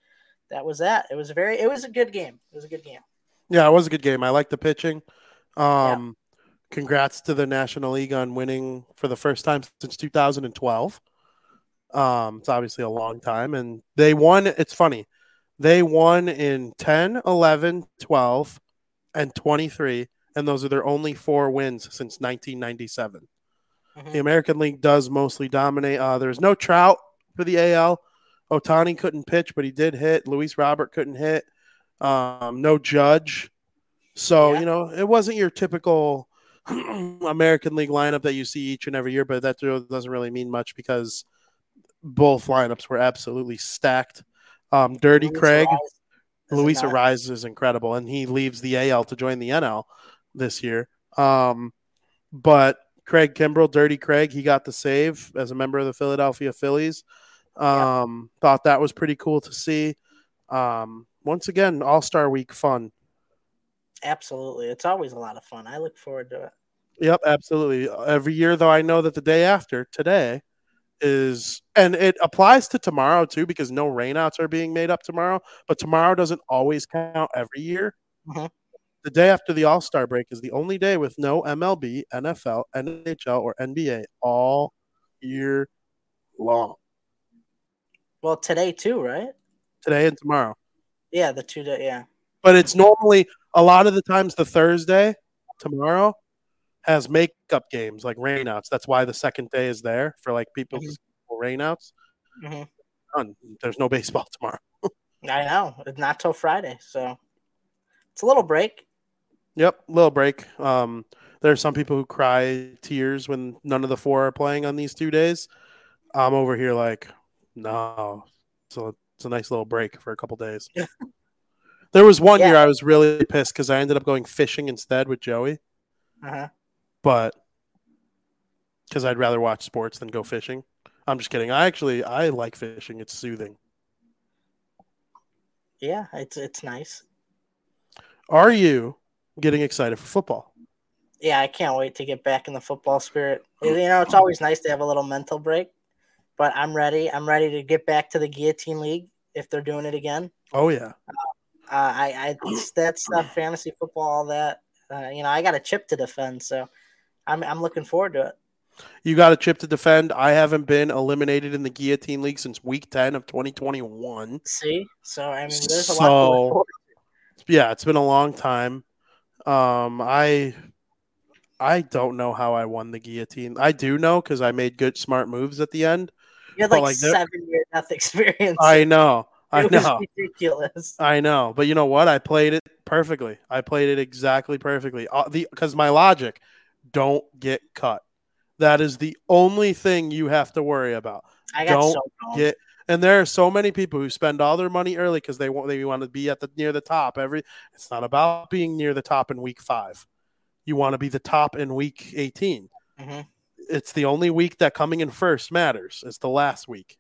that was that. It was a very, it was a good game. It was a good game. Yeah, it was a good game. I like the pitching. Um, congrats to the National League on winning for the first time since 2012. Um, it's obviously a long time, and they won. It's funny, they won in 10, 11, 12, and 23, and those are their only four wins since 1997. Mm-hmm. The American League does mostly dominate. Uh, there's no Trout for the AL. Ohtani couldn't pitch, but he did hit. Luis Robert couldn't hit. Um, no Judge. So, yeah. you know, it wasn't your typical American League lineup that you see each and every year, but that doesn't really mean much because both lineups were absolutely stacked. Um, Dirty Luis Craig, Luis Arraez is incredible, and he leaves the AL to join the NL this year. Um, but Craig Kimbrel, Dirty Craig, he got the save as a member of the Philadelphia Phillies. Um, yeah. Thought that was pretty cool to see. Um, once again, All Star Week fun. Absolutely. It's always a lot of fun. I look forward to it. Yep, absolutely. Every year, though, I know that the day after today is, and it applies to tomorrow too, because no rainouts are being made up tomorrow. But tomorrow doesn't always count every year. Mm-hmm. The day after the All Star break is the only day with no MLB, NFL, NHL, or NBA all year long. Well, today too, right? Today and tomorrow. Yeah, the two day. Yeah. But it's normally a lot of the times the Thursday tomorrow has makeup games like rainouts. That's why the second day is there for like people's mm-hmm. rainouts. Mm-hmm. There's no baseball tomorrow. I know it's not till Friday, so it's a little break. Yep, little break. Um, there are some people who cry tears when none of the four are playing on these two days. I'm over here like, no, so it's a nice little break for a couple days. There was one yeah. year I was really pissed because I ended up going fishing instead with Joey. Uh-huh. But because I'd rather watch sports than go fishing. I'm just kidding. I actually I like fishing. It's soothing. Yeah, it's it's nice. Are you getting excited for football? Yeah, I can't wait to get back in the football spirit. You know, it's always nice to have a little mental break, but I'm ready. I'm ready to get back to the guillotine league if they're doing it again. Oh yeah. Uh, I, I that stuff, fantasy football, all that. Uh, you know, I got a chip to defend, so I'm I'm looking forward to it. You got a chip to defend. I haven't been eliminated in the guillotine league since week ten of 2021. See, so I mean, there's a so, lot. yeah, it's been a long time. Um, I I don't know how I won the guillotine. I do know because I made good, smart moves at the end. You had like, like seven year death experience. I know. I know. ridiculous. I know, but you know what? I played it perfectly. I played it exactly perfectly. Uh, the because my logic, don't get cut. That is the only thing you have to worry about. I got don't so get. And there are so many people who spend all their money early because they want they want to be at the near the top. Every it's not about being near the top in week five. you want to be the top in week 18. hmm It's the only week that coming in first matters. It's the last week.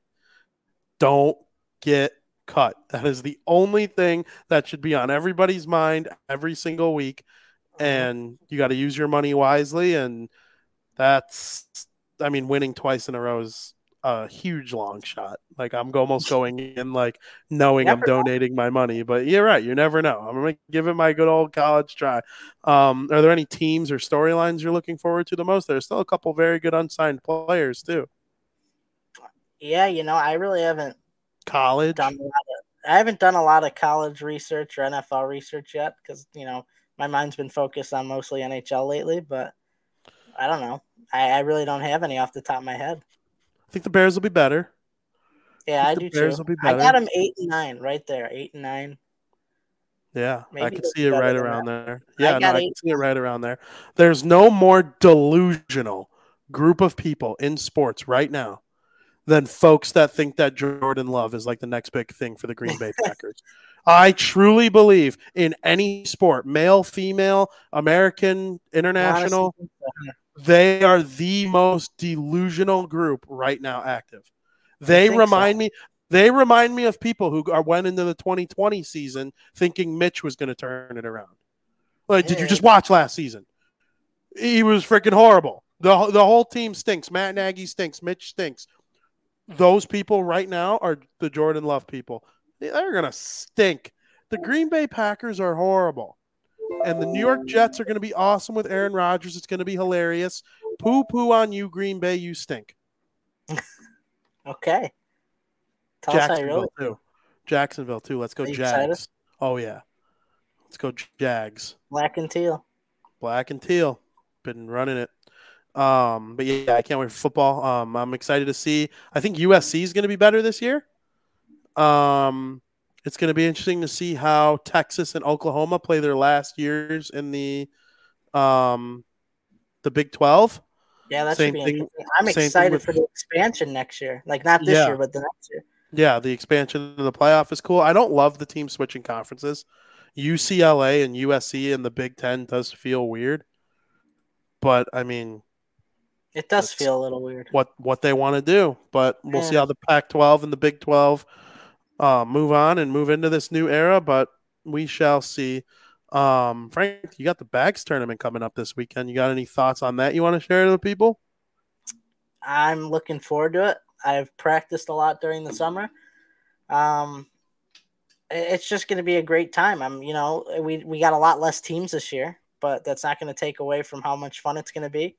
Don't get cut. That is the only thing that should be on everybody's mind every single week. And you got to use your money wisely. And that's, I mean, winning twice in a row is a huge long shot. Like I'm almost going in like knowing I'm Never know. donating my money, but you're right. You never know. I'm gonna give it my good old college try. Um, are there any teams or storylines you're looking forward to the most? There's still a couple very good unsigned players too. Yeah, you know, I really haven't College, done a lot of, I haven't done a lot of college research or NFL research yet because you know my mind's been focused on mostly NHL lately. But I don't know. I, I really don't have any off the top of my head. I think the Bears will be better. Yeah, I I, do the Bears too. will be I got them eight and nine right there, eight and nine. Yeah, I Maybe could they'll see it right around there. I Yeah, no, I can see it right around there. There's no more delusional group of people in sports right now than folks that think that Jordan Love is like the next big thing for the Green Bay Packers. I truly believe in any sport, male, female, American, international, they are the most delusional group right now active. They think so. remind me they remind me of people who are, went into the 2020 season thinking Mitch was going to turn it around. Like, did you just watch last season? He was freaking horrible. The, the whole team stinks. Matt Nagy stinks. Mitch stinks. Those people right now are the Jordan Love people. They're going to stink. The Green Bay Packers are horrible. And the New York Jets are going to be awesome with Aaron Rodgers. It's going to be hilarious. Poo poo on you, Green Bay. You stink. Okay. Tell us how you Jacksonville too. Jacksonville too. Let's go you excited? Jags. Oh yeah. Let's go Jags. Black and teal. Black and teal. Been running it. Um, but yeah, I can't wait for football. Um, I'm excited to see. I think USC is going to be better this year. Um, it's going to be interesting to see how Texas and Oklahoma play their last years in the um the Big 12. Yeah, that Same be thing- interesting. I'm thing excited for the expansion next year. Like not this Yeah. year, but the next year. Yeah, the expansion of the playoff is cool. I don't love the team switching conferences. UCLA and USC in the Big Ten does feel weird, but I mean, It does feel a little weird. what what they want to do. But we'll see how the Pac-12 and the Big 12 uh, move on and move into this new era. But we shall see. Um, Frank, you got the bags tournament coming up this weekend. You got any thoughts on that you want to share to the people? I'm looking forward to it. I've practiced a lot during the summer. Um, it's just going to be a great time. I'm, you know, we we got a lot less teams this year, but that's not going to take away from how much fun it's going to be.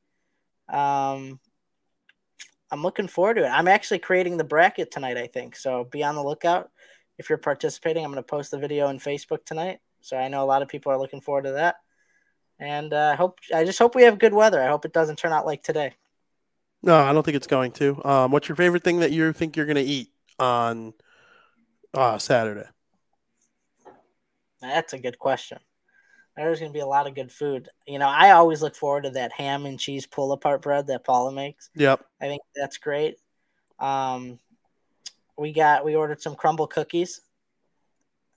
Um, I'm looking forward to it. I'm actually creating the bracket tonight. I think so. Be on the lookout if you're participating. I'm going to post the video on Facebook tonight, so I know a lot of people are looking forward to that. And uh, I hope I just hope we have good weather. I hope it doesn't turn out like today. No, I don't think it's going to. Um, what's your favorite thing that you think you're going to eat on uh, Saturday? That's a good question. There's going to be a lot of good food. You know, I always look forward to that ham and cheese pull apart bread that Paula makes. Yep. I think that's great. Um, we got we ordered some crumble cookies.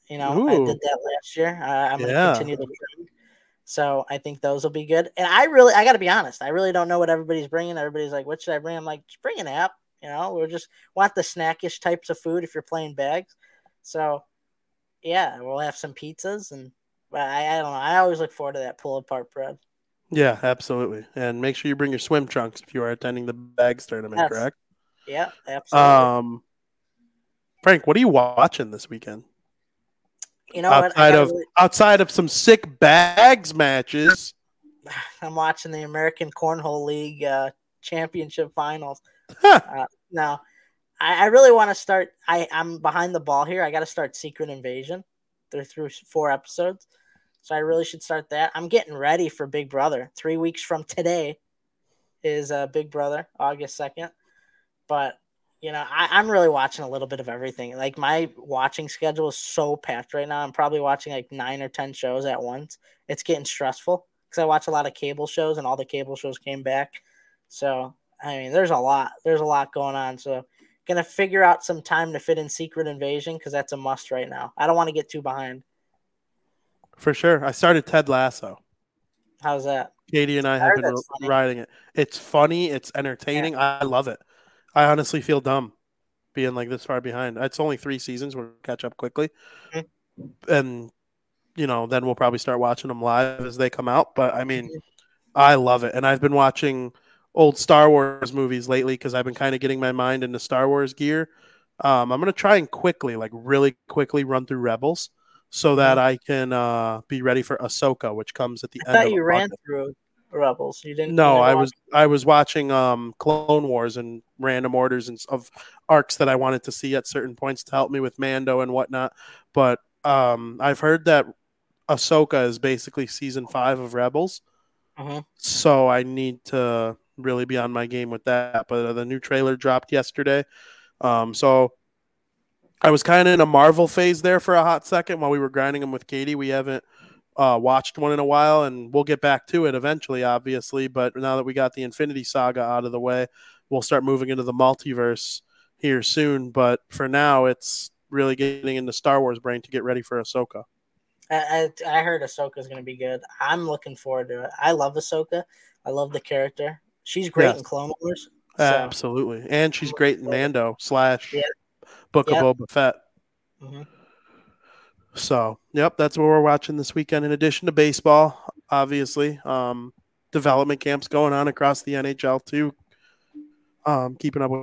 You know, I did that last year. Uh, I'm going to Yeah. continue the trend. So I think those will be good. And I really, I got to be honest, I really don't know what everybody's bringing. Everybody's like, "What should I bring?" I'm like, "Just bring an app." You know, we just want the snackish types of food if you're playing bags. So, yeah, we'll have some pizzas and. But I, I don't know. I always look forward to that pull apart bread. Yeah, absolutely. And make sure you bring your swim trunks if you are attending the bags tournament, Yes. correct? Yeah, absolutely. Um, Frank, what are you watching this weekend? you know outside of really- outside of some sick bags matches. I'm watching the American Cornhole League uh, championship finals. Huh. Uh, no, I, I really want to start. I, I'm behind the ball here. I got to start Secret Invasion. They're through four episodes. So I really should start that. I'm getting ready for Big Brother. Three weeks from today is uh, Big Brother, August 2nd. But, you know, I, I'm really watching a little bit of everything. Like my watching schedule is so packed right now. I'm probably watching like nine or 10 shows at once. It's getting stressful because I watch a lot of cable shows and all the cable shows came back. So, I mean, there's a lot. There's a lot going on. So, gonna figure out some time to fit in Secret Invasion because that's a must right now. I don't want to get too behind. For sure. I started Ted Lasso. How's that? Katie and I have been riding it. It's funny. It's entertaining. Yeah. I love it. I honestly feel dumb being like this far behind. It's only three seasons. We'll catch up quickly, mm-hmm. and you know then we'll probably start watching them live as they come out. But I mean, mm-hmm. I love it, and I've been watching old Star Wars movies lately because I've been kind of getting my mind into Star Wars gear. Um, I'm gonna try and quickly, like really quickly, run through Rebels so that. I can uh, be ready for Ahsoka, which comes at the I end. Thought you ran through Rebels. You didn't. No, I was I was watching um, Clone Wars and random orders and of arcs that I wanted to see at certain points to help me with Mando and whatnot. But um, I've heard that Ahsoka is basically season five of Rebels, mm-hmm. so I need to really be on my game with that. But uh, the new trailer dropped yesterday, um, so I was kind of in a Marvel phase there for a hot second while we were grinding them with Katie. We haven't uh, watched one in a while, and we'll get back to it eventually, obviously. But now that we got the Infinity Saga out of the way, we'll start moving into the multiverse here soon. But for now, it's really getting into Star Wars brain to get ready for Ahsoka. I, I, I heard Ahsoka is going to be good. I'm looking forward to it. I love Ahsoka. I love the character. She's great yes. in Clone Wars. So. Absolutely, and she's great in Mando slash yeah. Book yep. of Boba Fett. Mm-hmm. So, yep, that's what we're watching this weekend. In addition to baseball, obviously, um, development camps going on across the NHL too. Um, keeping up with,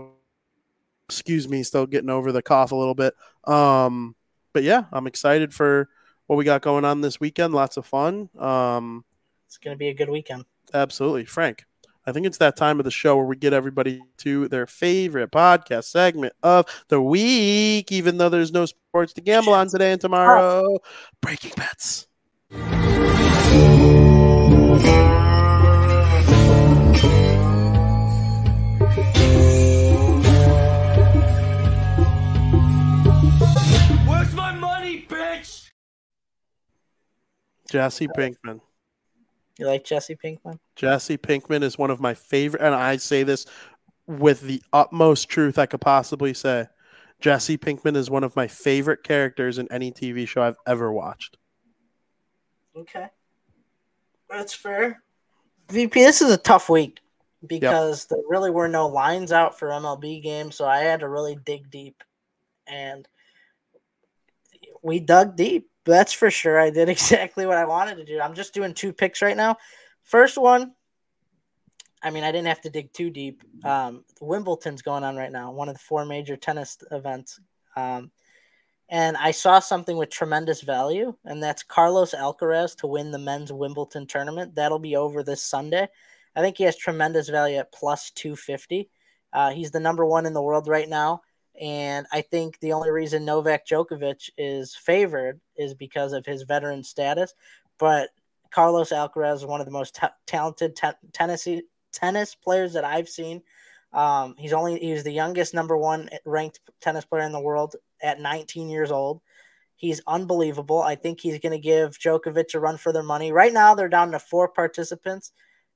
excuse me, still getting over the cough a little bit. Um, but yeah, I'm excited for what we got going on this weekend. Lots of fun. Um, it's going to be a good weekend. Absolutely. Frank, I think it's that time of the show where we get everybody to their favorite podcast segment of the week, even though there's no sports to gamble on today and tomorrow. Breaking bets. Where's my money, bitch? Jesse Pinkman. You like Jesse Pinkman? Jesse Pinkman is one of my favorite, and I say this with the utmost truth I could possibly say. Jesse Pinkman is one of my favorite characters in any TV show I've ever watched. Okay. That's fair. VP, this is a tough week because yep. there really were no lines out for MLB games, so I had to really dig deep. And we dug deep that's for sure. I did exactly what I wanted to do. I'm just doing two picks right now. First one, I mean, I didn't have to dig too deep. Um, Wimbledon's going on right now, one of the four major tennis events. Um, and I saw something with tremendous value, and that's Carlos Alcaraz to win the men's Wimbledon tournament. That'll be over this Sunday. I think he has tremendous value at plus 250. Uh, he's the number one in the world right now. And I think the only reason Novak Djokovic is favored is because of his veteran status. But Carlos Alcaraz is one of the most t- talented t- tennis tennis players that I've seen. Um, he's only he's the youngest number one ranked tennis player in the world at 19 years old. He's unbelievable. I think he's going to give Djokovic a run for their money. Right now, they're down to four participants.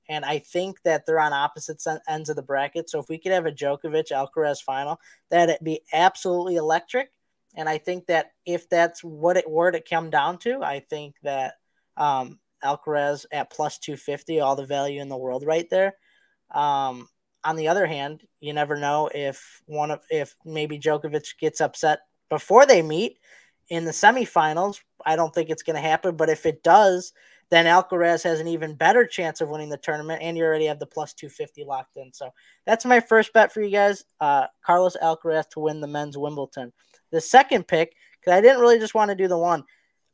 And I think that they're on opposite ends of the bracket. So if we could have a Djokovic Alcaraz final, that'd be absolutely electric. And I think that if that's what it were to come down to, I think that um, Alcaraz at plus 250, all the value in the world right there. Um, on the other hand, you never know if one of if maybe Djokovic gets upset before they meet in the semifinals. I don't think it's going to happen, but if it does, then Alcaraz has an even better chance of winning the tournament, and you already have the plus 250 locked in. So that's my first bet for you guys. Uh, Carlos Alcaraz to win the men's Wimbledon. The second pick, because I didn't really just want to do the one,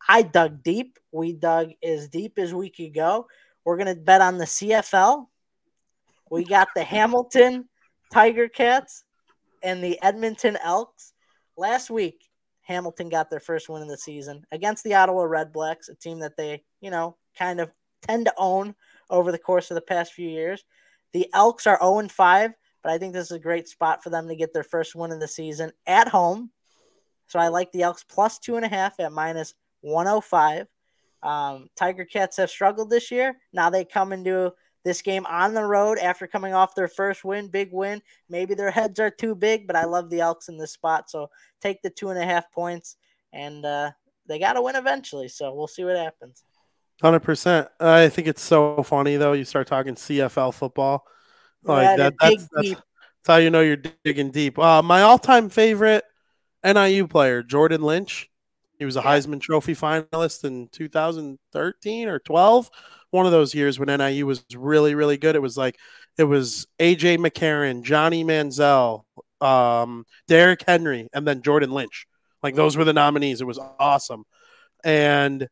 I dug deep. We dug as deep as we could go. We're going to bet on the CFL. We got the Hamilton Tiger Cats and the Edmonton Elks. Last week, Hamilton got their first win of the season against the Ottawa Redblacks, a team that they, you know, kind of tend to own over the course of the past few years. The Elks are 0 5, but I think this is a great spot for them to get their first win of the season at home. So I like the Elks plus two and a half at minus 105. Um, Tiger Cats have struggled this year. Now they come into this game on the road after coming off their first win, big win. Maybe their heads are too big, but I love the Elks in this spot. So take the two and a half points, and uh, they got to win eventually. So we'll see what happens. Hundred percent. I think it's so funny though. You start talking CFL football, like that. That's, that's, that's how you know you're digging deep. Uh, my all-time favorite NIU player, Jordan Lynch. He was a Yeah. Heisman Trophy finalist in 2013 or 12. One of those years when NIU was really, really good. It was like it was AJ McCarron, Johnny Manziel, um, Derrick Henry, and then Jordan Lynch. Like those were the nominees. It was awesome. And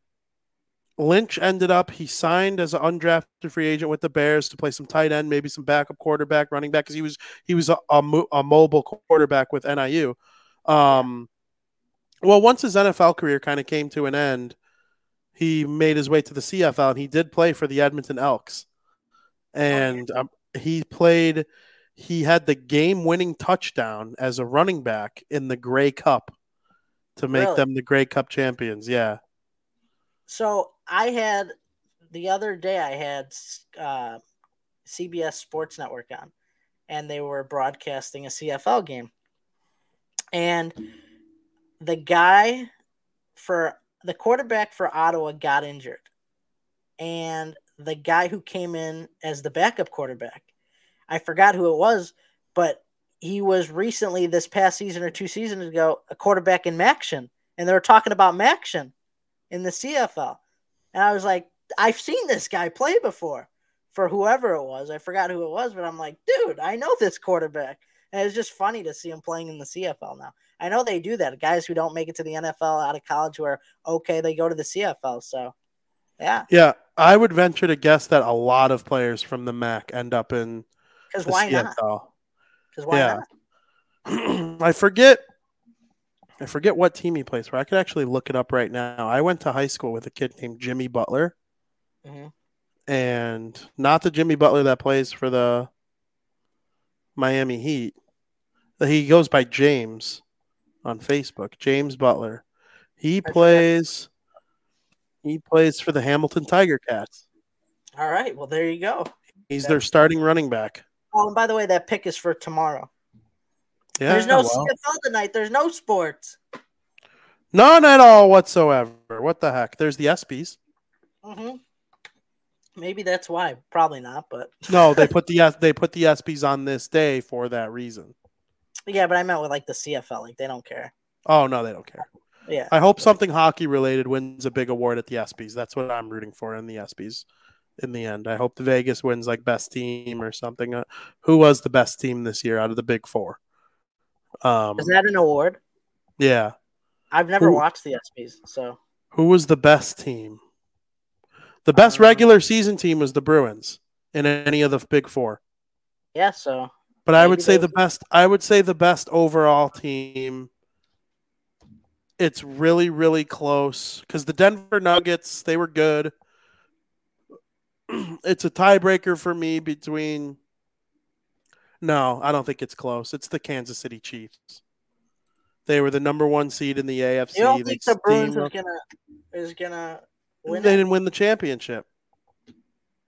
Lynch ended up he signed as an undrafted free agent with the Bears to play some tight end, maybe some backup quarterback, running back because he was he was a, a, mo- a mobile quarterback with NIU. Um, well, once his NFL career kind of came to an end, he made his way to the CFL and he did play for the Edmonton Elks, and um, he played. He had the game-winning touchdown as a running back in the Grey Cup to make Really? them the Grey Cup champions. Yeah. So I had the other day I had uh, CBS Sports Network on, and they were broadcasting a CFL game, and the guy for the quarterback for Ottawa got injured, and the guy who came in as the backup quarterback, I forgot who it was, but he was recently this past season or two seasons ago a quarterback in Maction, and they were talking about Maction in the CFL. And I was like, I've seen this guy play before for whoever it was. I forgot who it was, but I'm like, dude, I know this quarterback. And it's just funny to see him playing in the CFL now. I know they do that. Guys who don't make it to the NFL out of college who are okay, they go to the CFL. So, yeah, Yeah, I would venture to guess that a lot of players from the MAC end up in because why not? CFL. Because why Yeah. not? I forget. I forget what team he plays for. I could actually look it up right now. I went to high school with a kid named Jimmy Butler, Mhm. and not the Jimmy Butler that plays for the Miami Heat. He goes by James on Facebook. James Butler. He plays. He plays for the Hamilton Tiger Cats. All right. Well, there you go. He's their starting running back. Oh, and by the way, that pick is for tomorrow. Yeah, There's no well. CFL tonight. There's no sports. None at all whatsoever. What the heck? There's the ESPYS. Mm-hmm. Maybe that's why. Probably not, but No, they put the they put the ESPYS on this day for that reason. yeah. But I meant with like the CFL. Like they don't care. Oh no, they don't care. Yeah. I hope something hockey related wins a big award at the ESPYS. That's what I'm rooting for in the ESPYS. In the end, I hope the Vegas wins like best team or something. Uh, who was the best team this year out of the Big Four? Um, Is that an award? yeah. I've never Who- watched the ESPYS, so Who was the best team? The best Um, regular season team was the Bruins in any of the Big Four. yeah. So But I would say the best. I would say the best overall team. It's really, really close because the Denver Nuggets they were good. It's a tiebreaker for me between. No, I don't think it's close. It's the Kansas City Chiefs. They were the number one seed in the AFC. you don't They think the Bruins is gonna is gonna win? They it? didn't win the championship.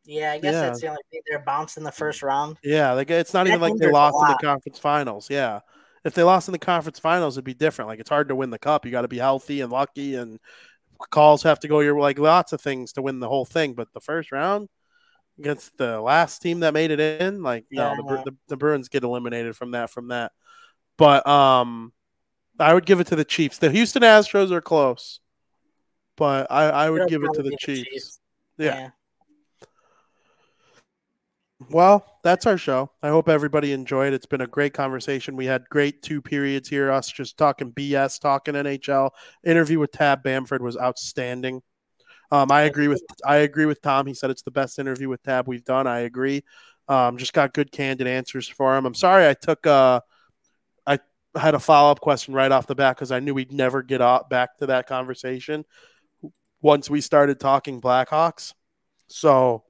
Yeah, I guess Yeah. that's the only thing. They're bounced in the first round. Yeah, like it's not That even like they lost in the conference finals. Yeah, if they lost in the conference finals, it'd be different. Like it's hard to win the cup. You got to be healthy and lucky, and calls have to go your like lots of things to win the whole thing. But the first round against the last team that made it in, like no, the, the the Bruins get eliminated from that. From that, but um, I would give it to the Chiefs. The Houston Astros are close, but I I would It'll give it to the be Chiefs. Yeah. Well, that's our show. I hope everybody enjoyed. It's been a great conversation. We had great two periods here. Us just talking BS, talking NHL. Interview with Tab Bamford was outstanding. Um, I agree with I agree with Tom. He said it's the best interview with Tab we've done. I agree. Um, just got good candid answers for him. I'm sorry I took uh, I had a follow up question right off the bat because I knew we'd never get out back to that conversation once we started talking Blackhawks. So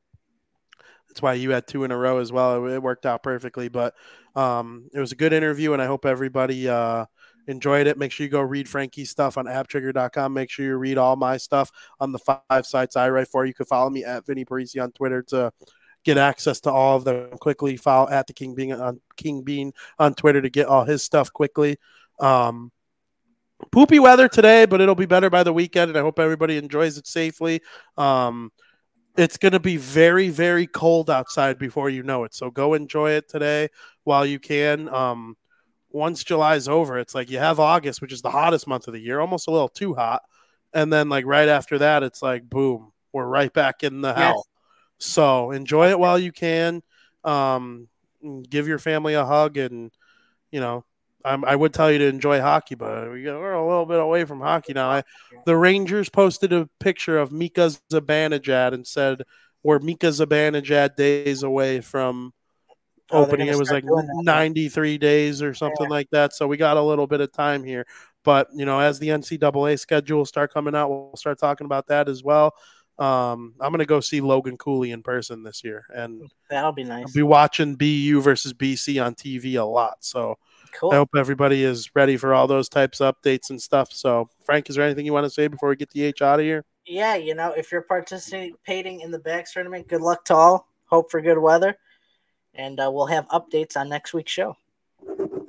that's why you had two in a row as well. It, it worked out perfectly, but um, it was a good interview, and I hope everybody uh, enjoyed it. Make sure you go read Frankie's stuff on apptrigger.com. Make sure you read all my stuff on the five sites I write for. You can follow me at Vinny Parisi on Twitter to get access to all of them quickly. Follow at the King Bean on King Bean on Twitter to get all his stuff quickly. Um, poopy weather today, but it'll be better by the weekend, and I hope everybody enjoys it safely. Um, it's going to be very, very cold outside before you know it. So go enjoy it today while you can. Um, once July's over, it's like you have August, which is the hottest month of the year, almost a little too hot. And then, like, right after that, it's like, boom, we're right back in the hell. So enjoy it while you can. Um, give your family a hug and, you know, um, I would tell you to enjoy hockey, but we are a little bit away from hockey now. I, the Rangers posted a picture of Mika Zibanejad and said we're Mika Zibanejad days away from opening. It was like doing that 93 days or something like that. So we got a little bit of time here. But, you know, as the NCAA schedule start coming out, we'll start talking about that as well. Um, I'm going to go see Logan Cooley in person this year and That'll be nice I'll be watching BU versus BC on TV a lot. So Cool. I hope everybody is ready for all those types of updates and stuff. So, Frank, is there anything you want to say before we get the H out of here? yeah, you know, if you're participating in the backs tournament, good luck to all. Hope for good weather, and uh, we'll have updates on next week's show.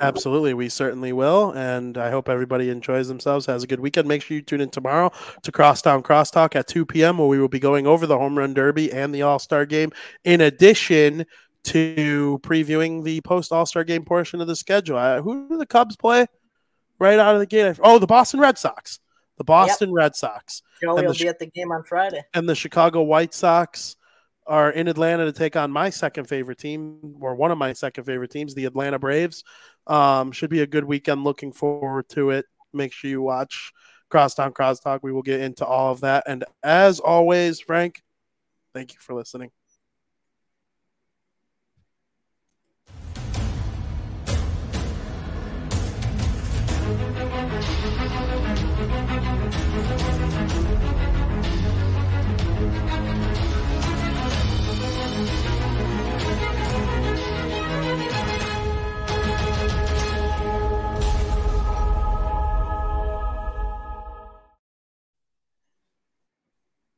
Absolutely, we certainly will. And I hope everybody enjoys themselves, has a good weekend. Make sure you tune in tomorrow to Crosstown Crosstalk at 2 p.m., where we will be going over the Home Run Derby and the All Star game, in addition to previewing the post All Star game portion of the schedule. Uh, who do the Cubs play right out of the gate? Oh, the Boston Red Sox. The Boston Red Sox. Joey And will the be at the game on Friday. and the Chicago White Sox are in Atlanta to take on my second favorite team, or one of my second favorite teams, the Atlanta Braves. Um, should be a good weekend. Looking forward to it. Make sure you watch Crosstown Crosstalk. We will get into all of that. And as always, Frank, thank you for listening.